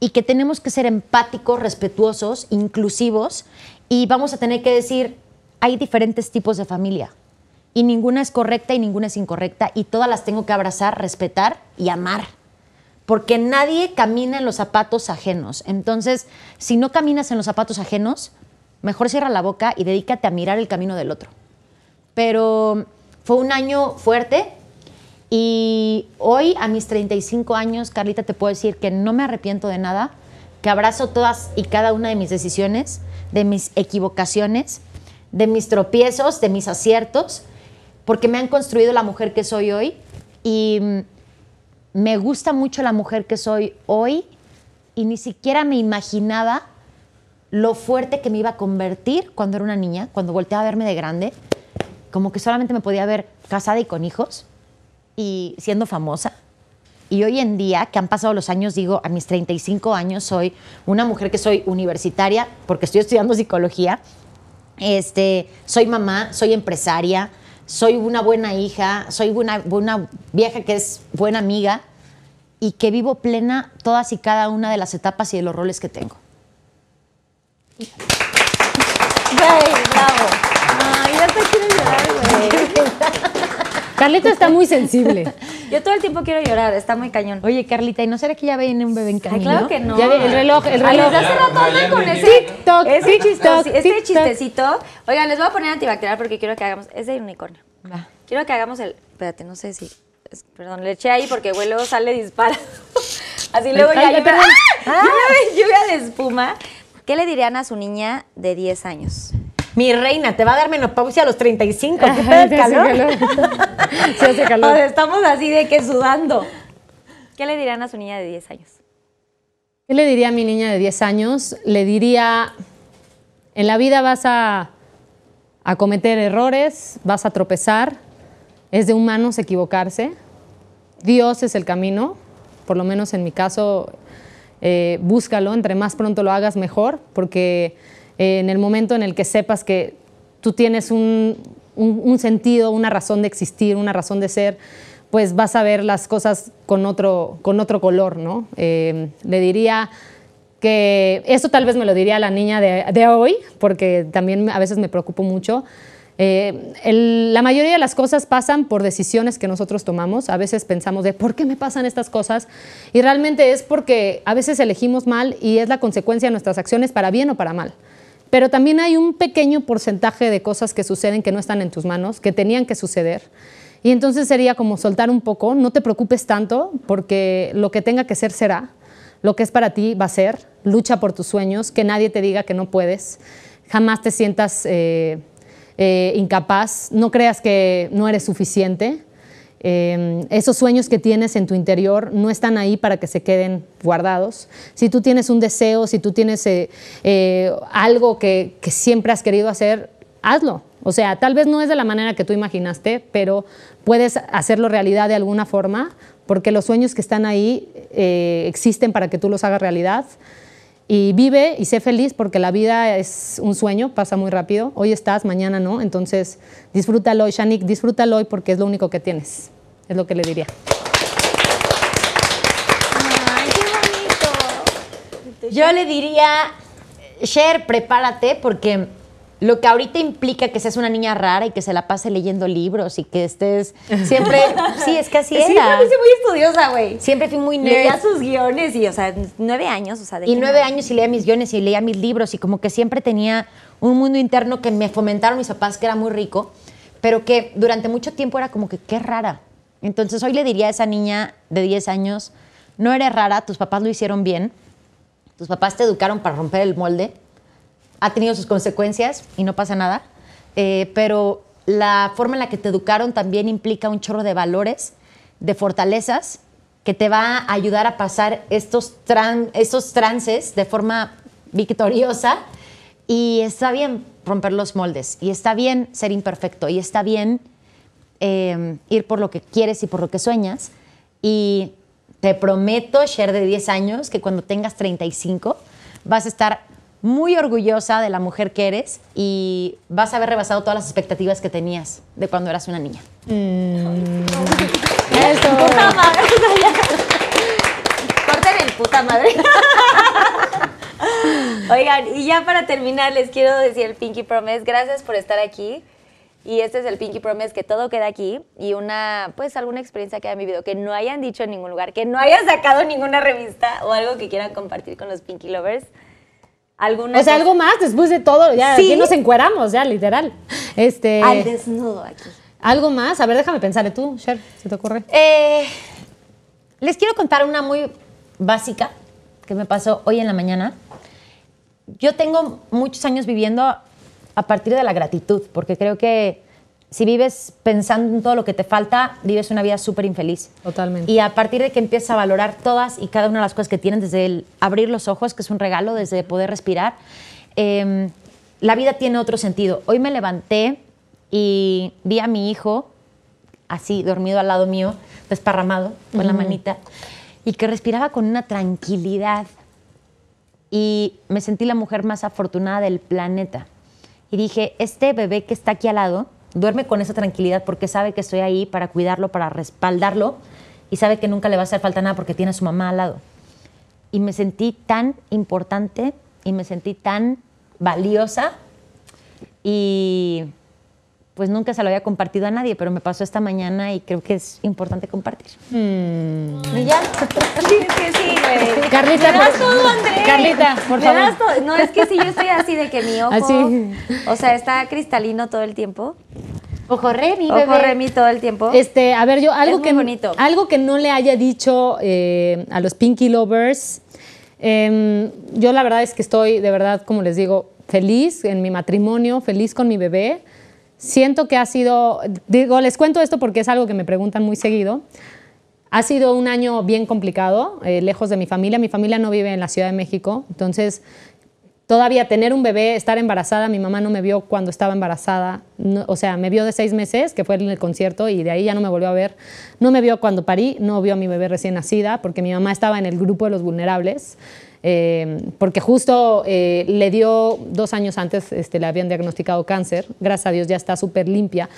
Y que tenemos que ser empáticos, respetuosos, inclusivos, y vamos a tener que decir, hay diferentes tipos de familia. Y ninguna es correcta y ninguna es incorrecta, y todas las tengo que abrazar, respetar y amar porque nadie camina en los zapatos ajenos. Entonces, si no caminas en los zapatos ajenos, mejor cierra la boca y dedícate a mirar el camino del otro. Pero fue un año fuerte y hoy, a mis 35 años, Carlita, te puedo decir que no me arrepiento de nada, que abrazo todas y cada una de mis decisiones, de mis equivocaciones, de mis tropiezos, de mis aciertos, porque me han construido la mujer que soy hoy. Y mm, me gusta mucho la mujer que soy hoy y ni siquiera me imaginaba lo fuerte que me iba a convertir cuando era una niña, cuando volteaba a verme de grande, como que solamente me podía ver casada y con hijos y siendo famosa Y hoy en día, que han pasado los años, digo, a mis 35 años soy una mujer que soy universitaria porque estoy estudiando psicología. Este, soy mamá, soy empresaria, soy una buena hija, soy una, una vieja que es buena amiga y que vivo plena todas y cada una de las etapas y de los roles que tengo. Güey, bravo. Ay, ya te quiero llorar, güey. Carlita está muy sensible. Yo todo el tiempo quiero llorar, está muy cañón. Oye, Carlita, ¿y no será que ya viene un bebé en Ay, camino? claro que no. Ya el reloj, el Ay, reloj. hace rato No, andan ya con ese, TikTok, ese, TikTok, chistoso- este TikTok. chistecito. Oigan, les voy a poner antibacterial porque quiero que hagamos. Es de unicornio. Va. Quiero que hagamos el. Espérate, no sé si. es- Perdón, le eché ahí porque güey, luego sale disparado. Así luego ya ay, lluvia. ¡Ah! lluvia, lluvia de espuma. ¿Qué le dirían a su niña de 10 años? Mi reina, te va a dar menopausia a los 35. ¿Qué pedo el hace calor? Sí hace O calor. sea, estamos así de que sudando. ¿Qué le dirían a su niña de 10 años? ¿Qué le diría a mi niña de 10 años? Le diría, en la vida vas a, a cometer errores, vas a tropezar, es de humanos equivocarse, Dios es el camino, por lo menos en mi caso, eh, búscalo, entre más pronto lo hagas mejor, porque en el momento en el que sepas que tú tienes un, sentido, una razón de existir, una razón de ser, pues vas a ver las cosas con otro, con otro color, ¿no? Eh, le diría que eso tal vez me lo diría a la niña de, hoy, porque también a veces me preocupo mucho. Eh, la mayoría de las cosas pasan por decisiones que nosotros tomamos. A veces pensamos de por qué me pasan estas cosas y realmente es porque a veces elegimos mal y es la consecuencia de nuestras acciones para bien o para mal. Pero también hay un pequeño porcentaje de cosas que suceden que no están en tus manos, que tenían que suceder. Y entonces sería como soltar un poco, no te preocupes tanto, porque lo que tenga que ser será, lo que es para ti va a ser, lucha por tus sueños, que nadie te diga que no puedes, jamás te sientas eh, eh, incapaz, no creas que no eres suficiente. Eh, esos sueños que tienes en tu interior no están ahí para que se queden guardados. Si tú tienes un deseo, si tú tienes eh, eh, algo que, que siempre has querido hacer, hazlo. O sea, tal vez no es de la manera que tú imaginaste, pero puedes hacerlo realidad de alguna forma, porque los sueños que están ahí eh, existen para que tú los hagas realidad. Y vive y sé feliz porque la vida es un sueño, pasa muy rápido. Hoy estás, mañana no. Entonces, disfrútalo hoy, Shanik, disfrútalo hoy porque es lo único que tienes. Es lo que le diría. Ay, qué bonito. Yo le diría, Cher, prepárate porque lo que ahorita implica que seas una niña rara y que se la pase leyendo libros y que estés siempre... Sí, es que así Siempre era. fuiste muy estudiosa, güey. Siempre fui muy Leía nerd. sus guiones y, o sea, nueve años, o sea, de Y nueve años y leía mis guiones y leía mis libros y como que siempre tenía un mundo interno que me fomentaron mis papás, que era muy rico, pero que durante mucho tiempo era como que qué rara. Entonces hoy le diría a esa niña de 10 años, no eres rara, tus papás lo hicieron bien, tus papás te educaron para romper el molde, ha tenido sus consecuencias y no pasa nada, eh, pero la forma en la que te educaron también implica un chorro de valores, de fortalezas, que te va a ayudar a pasar estos, tran- estos trances de forma victoriosa. Y está bien romper los moldes, y está bien ser imperfecto, y está bien eh, ir por lo que quieres y por lo que sueñas. Y te prometo, Cher de 10 años, que cuando tengas 35 vas a estar muy orgullosa de la mujer que eres y vas a haber rebasado todas las expectativas que tenías de cuando eras una niña. Eso. Puta madre. Corten el puta madre. Oigan, y ya para terminar, les quiero decir el Pinky Promise. Gracias por estar aquí. Y este es el Pinky Promise, que todo queda aquí. Y una, pues, alguna experiencia que hayan vivido, que no hayan dicho en ningún lugar, que no hayan sacado ninguna revista o algo que quieran compartir con los Pinky Lovers. ¿Alguna O sea, cosa- algo más después de todo. Ya Sí. aquí nos encueramos, ya, literal. Este, Al desnudo aquí. algo más. A ver, déjame pensar. ¿Tú, Cher, se te ocurre? Eh, les quiero contar una muy básica que me pasó hoy en la mañana. Yo tengo muchos años viviendo a partir de la gratitud, porque creo que si vives pensando en todo lo que te falta, vives una vida súper infeliz. Totalmente. Y a partir de que empiezas a valorar todas y cada una de las cosas que tienen, desde el abrir los ojos, que es un regalo, desde poder respirar, eh, la vida tiene otro sentido. Hoy me levanté y vi a mi hijo así dormido al lado mío, desparramado, con la manita, y que respiraba con una tranquilidad. Y me sentí la mujer más afortunada del planeta. Y dije, este bebé que está aquí al lado, duerme con esa tranquilidad porque sabe que estoy ahí para cuidarlo, para respaldarlo, y sabe que nunca le va a hacer falta nada porque tiene a su mamá al lado. Y me sentí tan importante y me sentí tan valiosa y pues nunca se lo había compartido a nadie, pero me pasó esta mañana y creo que es importante compartir. Y ya. Sí, es que sí, güey. Carlita, Me das por- todo. Carlita, por Me favor. das todo. No, es que sí, yo estoy así de que mi ojo, Así. o sea, está cristalino todo el tiempo. Ojo, Remy, Ojo bebé. Remy todo el tiempo. Este, a ver, yo algo muy que bonito. algo que no le haya dicho eh, a los Pinky Lovers. em, yo la verdad es que estoy, de verdad, como les digo, feliz en mi matrimonio, feliz con mi bebé. Siento que ha sido, digo, les cuento esto porque es algo que me preguntan muy seguido. Ha sido un año bien complicado, eh, lejos de mi familia. Mi familia no vive en la Ciudad de México, entonces todavía tener un bebé, estar embarazada, mi mamá no me vio cuando estaba embarazada, no- o sea, me vio de seis meses, que fue en el concierto, y de ahí ya no me volvió a ver. No me vio cuando parí, no vio a mi bebé recién nacida, porque mi mamá estaba en el grupo de los vulnerables, eh, porque justo eh, le dio dos años antes, este, le habían diagnosticado cáncer, gracias a Dios ya está súper limpia,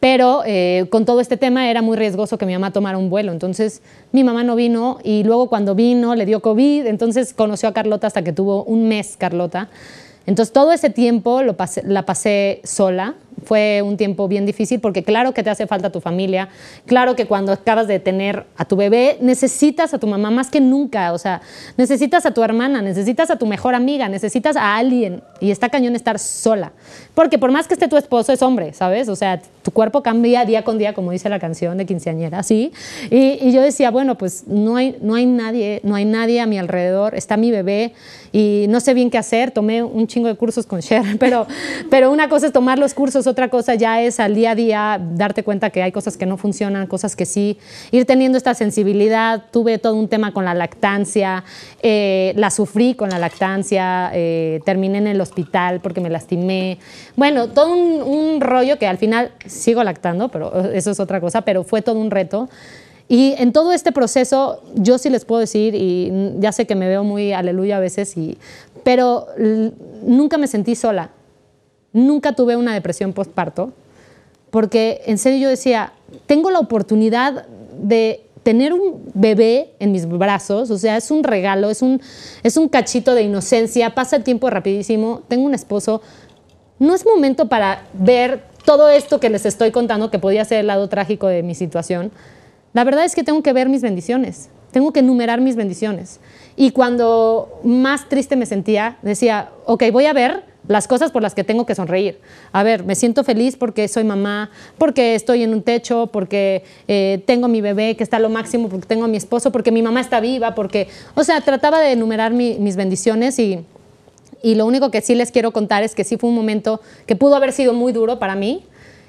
pero eh, con todo este tema era muy riesgoso que mi mamá tomara un vuelo, entonces mi mamá no vino y luego cuando vino le dio COVID, entonces conoció a Carlota hasta que tuvo un mes Carlota. Entonces todo ese tiempo lo pasé- la pasé sola. Fue un tiempo bien difícil porque claro que te hace falta tu familia, claro que cuando acabas de tener a tu bebé necesitas a tu mamá más que nunca, o sea, necesitas a tu hermana, necesitas a tu mejor amiga, necesitas a alguien y está cañón estar sola. Porque por más que esté tu esposo es hombre, ¿sabes? O sea, tu cuerpo cambia día con día, como dice la canción de quinceañera, ¿sí? Y, y yo decía, bueno, pues no hay, no hay nadie, no hay nadie a mi alrededor, está mi bebé y no sé bien qué hacer, tomé un chingo de cursos con Cher, pero, pero una cosa es tomar los cursos, otra cosa ya es al día a día darte cuenta que hay cosas que no funcionan, cosas que sí, ir teniendo esta sensibilidad, tuve todo un tema con la lactancia, eh, la sufrí con la lactancia, eh, terminé en el hospital porque me lastimé, bueno, todo un, un rollo que al final sigo lactando, pero eso es otra cosa, pero fue todo un reto. Y en todo este proceso, yo sí les puedo decir, y ya sé que me veo muy aleluya a veces, y, pero nunca me sentí sola. Nunca tuve una depresión postparto, porque en serio yo decía, tengo la oportunidad de tener un bebé en mis brazos, o sea, es un regalo, es un, es un cachito de inocencia, pasa el tiempo rapidísimo, tengo un esposo, no es momento para ver todo esto que les estoy contando, que podía ser el lado trágico de mi situación. La verdad es que tengo que ver mis bendiciones, tengo que enumerar mis bendiciones. Y cuando más triste me sentía, decía, ok, voy a ver las cosas por las que tengo que sonreír. A ver, me siento feliz porque soy mamá, porque estoy en un techo, porque eh, tengo mi bebé que está a lo máximo, porque tengo a mi esposo, porque mi mamá está viva, porque, o sea, trataba de enumerar mi- mis bendiciones y, y lo único que sí les quiero contar es que sí fue un momento que pudo haber sido muy duro para mí.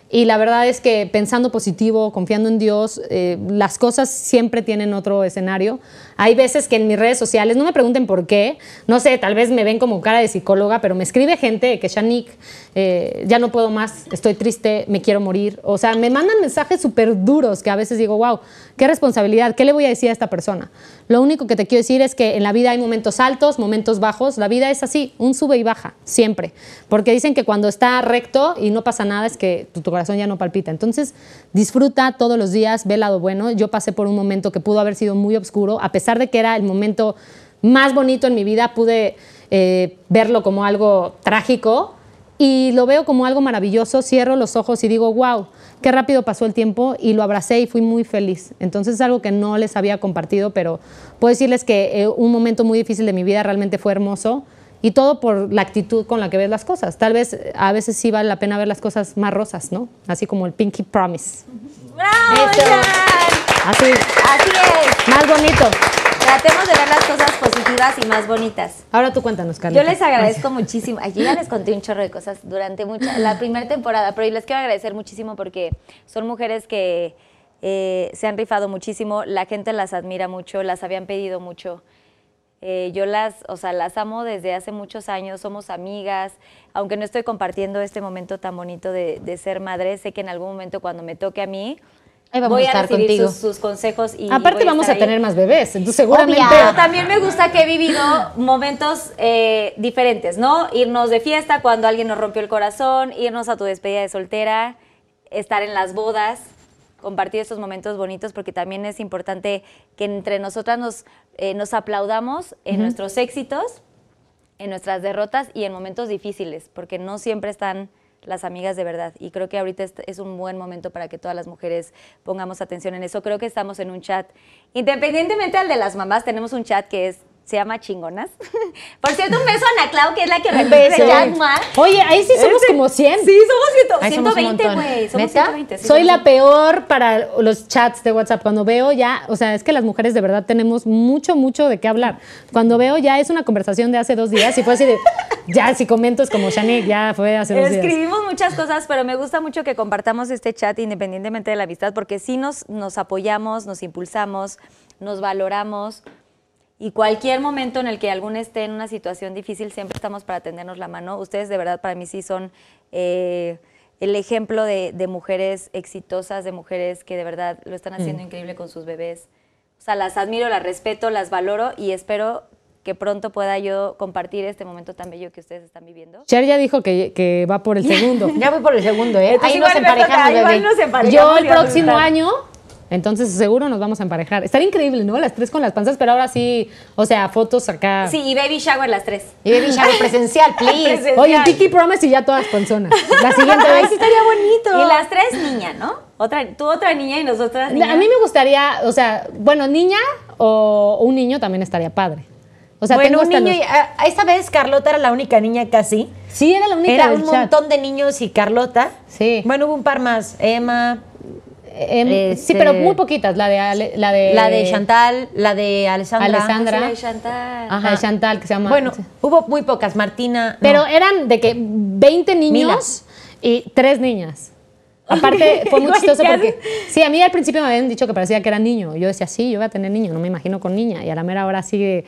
Y la verdad es que pensando positivo, confiando en Dios, eh, las cosas siempre tienen otro escenario. Hay veces que en mis redes sociales, no me pregunten por qué, no sé, tal vez me ven como cara de psicóloga, pero me escribe gente que Shanique, eh, ya no puedo más, estoy triste, me quiero morir. O sea, me mandan mensajes súper duros que a veces digo, wow, qué responsabilidad, ¿qué le voy a decir a esta persona? Lo único que te quiero decir es que en la vida hay momentos altos, momentos bajos, la vida es así, un sube y baja, siempre. Porque dicen que cuando está recto y no pasa nada es que tu, corazón ya no palpita. Entonces, disfruta todos los días, ve el lado bueno. Yo pasé por un momento que pudo haber sido muy oscuro, a pesar de que era el momento más bonito en mi vida, pude eh, verlo como algo trágico y lo veo como algo maravilloso, cierro los ojos y digo, wow, qué rápido pasó el tiempo y lo abracé y fui muy feliz. Entonces es algo que no les había compartido, pero puedo decirles que eh, un momento muy difícil de mi vida realmente fue hermoso y todo por la actitud con la que ves las cosas. Tal vez eh, a veces sí vale la pena ver las cosas más rosas, ¿no? Así como el Pinky Promise. ¡Bravo! Así, Así es. más bonito. Tratemos de ver las cosas positivas y más bonitas. Ahora tú cuéntanos, Carlita. Yo les agradezco muchísimo. Aquí ya les conté un chorro de cosas durante mucha, la primera temporada, pero les quiero agradecer muchísimo porque son mujeres que eh, se han rifado muchísimo, la gente las admira mucho, las habían pedido mucho. Eh, yo las, o sea, las amo desde hace muchos años, somos amigas, aunque no estoy compartiendo este momento tan bonito de, de ser madre, sé que en algún momento cuando me toque a mí, vamos voy a estar recibir contigo. Sus, sus consejos y Aparte vamos a ahí. tener más bebés, entonces seguramente... Obvia. Pero también me gusta que he vivido momentos eh, diferentes, ¿no? Irnos de fiesta cuando alguien nos rompió el corazón, irnos a tu despedida de soltera, estar en las bodas, compartir esos momentos bonitos, porque también es importante que entre nosotras nos, eh, nos aplaudamos en nuestros éxitos, en nuestras derrotas y en momentos difíciles, porque no siempre están las amigas de verdad. Y creo que ahorita es, es un buen momento para que todas las mujeres pongamos atención en eso. Creo que estamos en un chat, independientemente al de las mamás, tenemos un chat que es se llama Chingonas. Por cierto, un beso a Ana Clau, que es la que repite ¿mua? Oye, ahí sí somos como 100. Sí, somos, ciento- Ay, somos un 120, montón. güey. Somos ¿Neta? 120. sí, Soy la peor para los chats de WhatsApp. Cuando veo ya, o sea, es que las mujeres de verdad tenemos mucho, mucho de qué hablar. Cuando veo ya es una conversación de hace dos días y fue así de, ya si comento es como Shanique, ya fue hace dos días. Escribimos muchas cosas, pero me gusta mucho que compartamos este chat independientemente de la amistad, porque sí nos, nos apoyamos, nos impulsamos, nos valoramos. Y cualquier momento en el que alguno esté en una situación difícil, siempre estamos para tendernos la mano. Ustedes de verdad para mí sí son eh, el ejemplo de, de mujeres exitosas, de mujeres que de verdad lo están haciendo increíble con sus bebés. O sea, las admiro, las respeto, las valoro y espero que pronto pueda yo compartir este momento tan bello que ustedes están viviendo. Cher ya dijo que, que va por el segundo. Ya voy por el segundo, ¿eh? Entonces Ahí nos toca, bebé. nos emparejamos Yo el próximo año, entonces seguro nos vamos a emparejar. Estaría increíble, ¿no? Las tres con las panzas, pero ahora sí, o sea, fotos acá. Sí, y baby shower las tres. Y baby shower presencial, please. Presencial. Oye, Tiki Promise y ya todas panzonas. La siguiente Ay, vez. sí estaría bonito. Y las tres niña, ¿no? Otra, tú otra niña y nosotras niña. A mí me gustaría, o sea, bueno, niña o un niño también estaría padre. O sea, bueno, tengo un niño, los- y- a- a esta vez Carlota era la única niña casi. Sí, era la única Era un chat. montón de niños y Carlota. Sí. Bueno, hubo un par más. Emma, Este- Sí, pero muy poquitas. La de, Ale- la de, la de Chantal, la de Alessandra. La de Chantal. Ajá, de Chantal, que se llama. Bueno, hubo muy pocas. Martina. no. Pero eran de que 20 niños y 3 niñas. Aparte, fue muy chistoso ¿qué porque. Sí, a mí al principio me habían dicho que parecía que era niño. Yo decía, sí, yo voy a tener niño, no me imagino con niña. Y a la mera hora sigue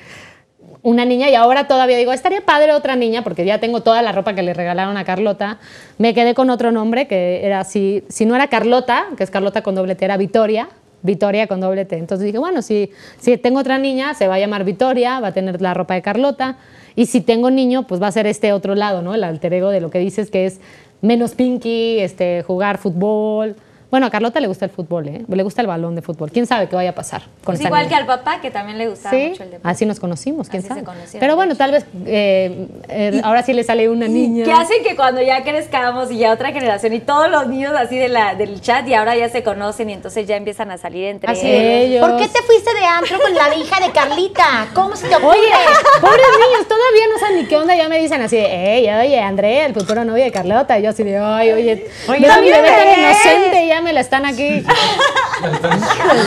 una niña y ahora todavía digo, estaría padre otra niña porque ya tengo toda la ropa que le regalaron a Carlota. Me quedé con otro nombre que era así, si no era Carlota, que es Carlota con doble T, era Vitoria. Vitoria con doble T. Entonces dije, bueno, si, si tengo otra niña, se va a llamar Vitoria, va a tener la ropa de Carlota. Y si tengo niño, pues va a ser este otro lado, ¿no? El alter ego de lo que dices que es menos pinky, este, jugar fútbol. Bueno, a Carlota le gusta el fútbol, ¿eh? Le gusta el balón de fútbol. ¿Quién sabe qué vaya a pasar con Pues igual niña? que al papá, que también le gustaba Sí, mucho el deporte. así nos conocimos, quién Así se sabe. conocieron, Pero de bueno, tal vez eh, eh, ahora sí le sale una niña. ¿Qué hacen que cuando ya crezcamos y ya otra generación y todos los niños así de la, del chat y ahora ya se conocen y entonces ya empiezan a salir entre Así ellos? de, ellos. ¿Por qué te fuiste de antro con la hija de Carlita? ¿Cómo se te ocurre? Oye, pobres niños, todavía no saben ni qué onda, ya me dicen así, ey, oye, Andrea, el futuro novio de Carlota, y yo así de, ay, oye, Oye, mira mi también bebé tan bebés. inocente, y ya me la están aquí,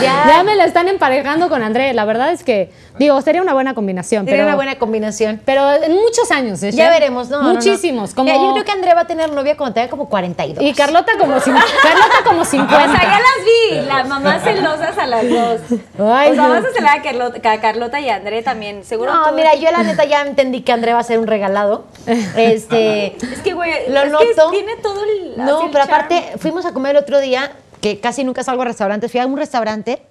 ya me la están emparejando con Andrea, la verdad es que, digo, sería una buena combinación, Sería pero, una buena combinación. pero en muchos años, ¿eh, Ya veremos, ¿no? no, no. Muchísimos, como... Mira, yo creo que Andrea va a tener novia cuando tenga como 42. Y Carlota como, Carlota como 50. O sea, ya las vi, las mamás celosas a las dos. Ay, o sea, vas a celar a Carlota, a Carlota y a André también. Seguro No, tú- mira, yo la neta ya entendí que Andrea va a ser un regalado. Este. Es que, güey, Lo es noto. que tiene todo el... No, pero aparte, fuimos a comer el otro día, que casi nunca salgo a restaurantes. Fui a un restaurante,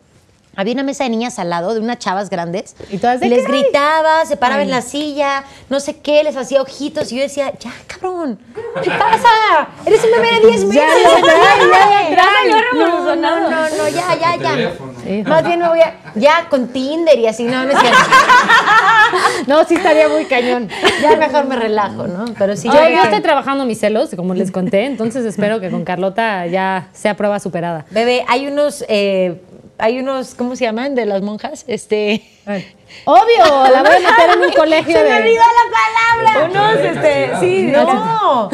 había una mesa de niñas al lado, de unas chavas grandes. Y todas de, les gritaba, se paraba en la silla, no sé qué, les hacía ojitos. Y yo decía, ya, cabrón, ¿qué pasa? Eres un bebé de 10 meses. Ya, ya, ya, ya, No, no, no, no, ya, ya, ya. Sí. Más bien me voy a. Ya con Tinder y así, no, no es cierto. No, sí estaría muy cañón. Ya mejor me relajo, ¿no? Pero sí. Yo, ya- yo estoy trabajando mis celos, como les conté, entonces espero que con Carlota ya sea prueba superada. Bebé, hay unos. eh, hay unos, ¿cómo se llaman? De las monjas. Este. Obvio, la voy a meter en un colegio Se me de... olvidó la palabra. Unos, este, sí, No.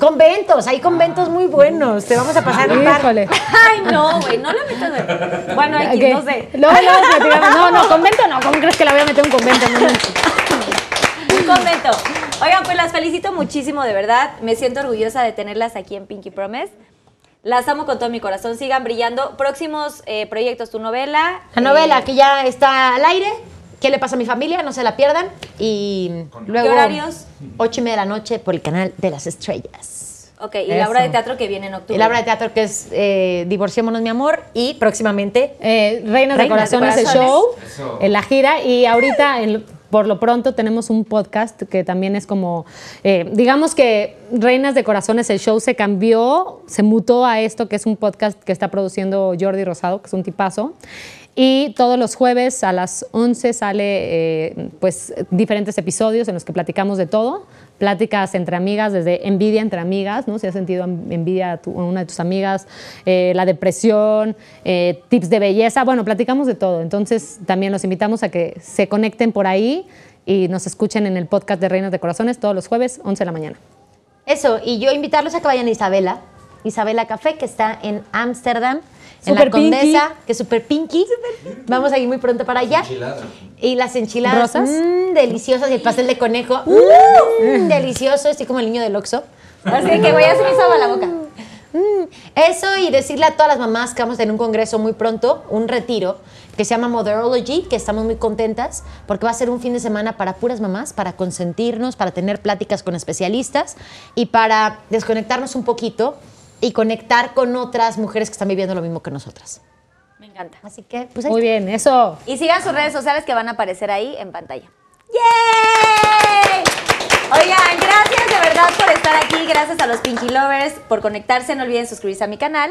Conventos, hay conventos muy buenos. Te vamos a pasar un par. Ay, no, güey, no la metas de... Bueno, aquí, ¿Qué? no sé. Luego platicamos. No, no, convento no. ¿Cómo crees que la voy a meter en un convento? No, no. Un convento. Oigan, pues las felicito muchísimo, de verdad. Me siento orgullosa de tenerlas aquí en Pinky Promise. Las amo con todo mi corazón. Sigan brillando. Próximos eh, proyectos, tu novela. La novela eh, que ya está al aire. ¿Qué le pasa a mi familia? No se la pierdan. Y luego. ¿Qué horarios? Ocho y media de la noche por el canal de las estrellas. Ok, y la obra de teatro que viene en octubre. Y la obra de teatro que es eh, Divorciémonos, mi amor, y próximamente Eh, Reinas, de Corazones, el show, Eso. en la gira. Y ahorita, en- por lo pronto, tenemos un podcast que también es como, eh, digamos que Reinas de Corazones, el show se cambió, se mutó a esto, que es un podcast que está produciendo Jordi Rosado, que es un tipazo. Y todos los jueves a las 11 sale eh, pues, diferentes episodios en los que platicamos de todo. Pláticas entre amigas, desde envidia entre amigas, ¿no? Si has sentido envidia a una de tus amigas, eh, la depresión, eh, tips de belleza. Bueno, platicamos de todo. Entonces, también los invitamos a que se conecten por ahí y nos escuchen en el podcast de Reinas de Corazones todos los jueves, 11 de la mañana. Eso, y yo invitarlos a que vayan a Isabela, Isabela Café, que está en Ámsterdam, en la Condesa, pinky. que es súper pinky. Vamos a ir muy pronto para allá. Enchiladas. Y las enchiladas, ¿Rosas? mmm, deliciosas, y el pastel de conejo, mmm, delicioso, estoy como el niño del Oxxo. Así que voy a hacer mi agua a la boca. Mm, Eso y decirle a todas las mamás que vamos a tener un congreso muy pronto, un retiro, que se llama Motherology, que estamos muy contentas porque va a ser un fin de semana para puras mamás, para consentirnos, para tener pláticas con especialistas y para desconectarnos un poquito y conectar con otras mujeres que están viviendo lo mismo que nosotras. Me encanta. Así que, pues ahí Muy bien, eso. Y sigan sus redes sociales que van a aparecer ahí en pantalla. ¡Yay! Oigan, gracias de verdad por estar aquí, gracias a los Pinky Lovers por conectarse, no olviden suscribirse a mi canal.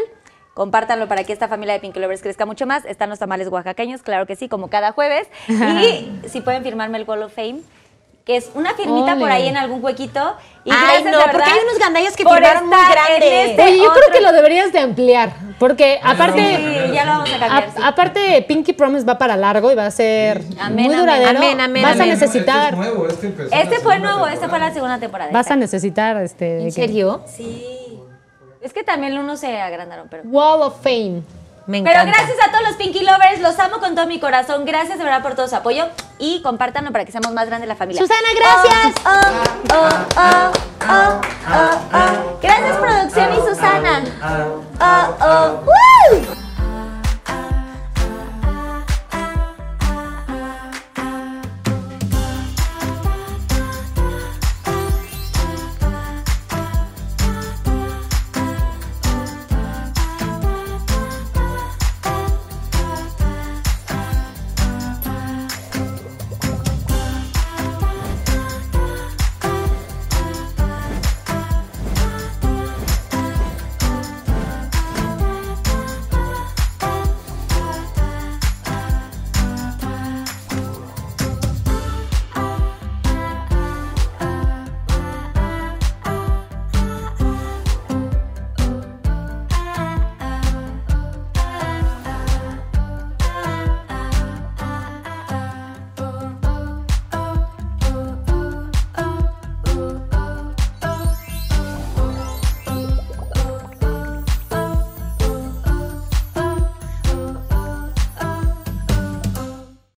Compártanlo para que esta familia de Pinky Lovers crezca mucho más. Están los tamales oaxaqueños, claro que sí, como cada jueves. Y si pueden firmarme el Wall of Fame, que es una firmita Ole. por ahí en algún huequito. Y Ay, gracias, no, porque hay unos gandallos que firmaron muy grandes. este Oye, yo creo que lo deberías de ampliar, porque aparte... Sí, ya lo vamos a cambiar. A- sí. Aparte, Pinky Promise va para largo y va a ser Amén, muy amén. duradero. Amén, amén, vas amén. a necesitar, Este es nuevo, este empezó Este fue nuevo, esta fue temporada. la segunda temporada. vas a necesitar este. ¿En que- serio? Sí. Es que también unos se agrandaron, pero. Wall of Fame. Pero gracias a todos los Pinky Lovers, los amo con todo mi corazón. Gracias de verdad por todo su apoyo y compártanlo para que seamos más grande la familia. Susana, gracias. Oh, oh, oh, gracias producción y Susana.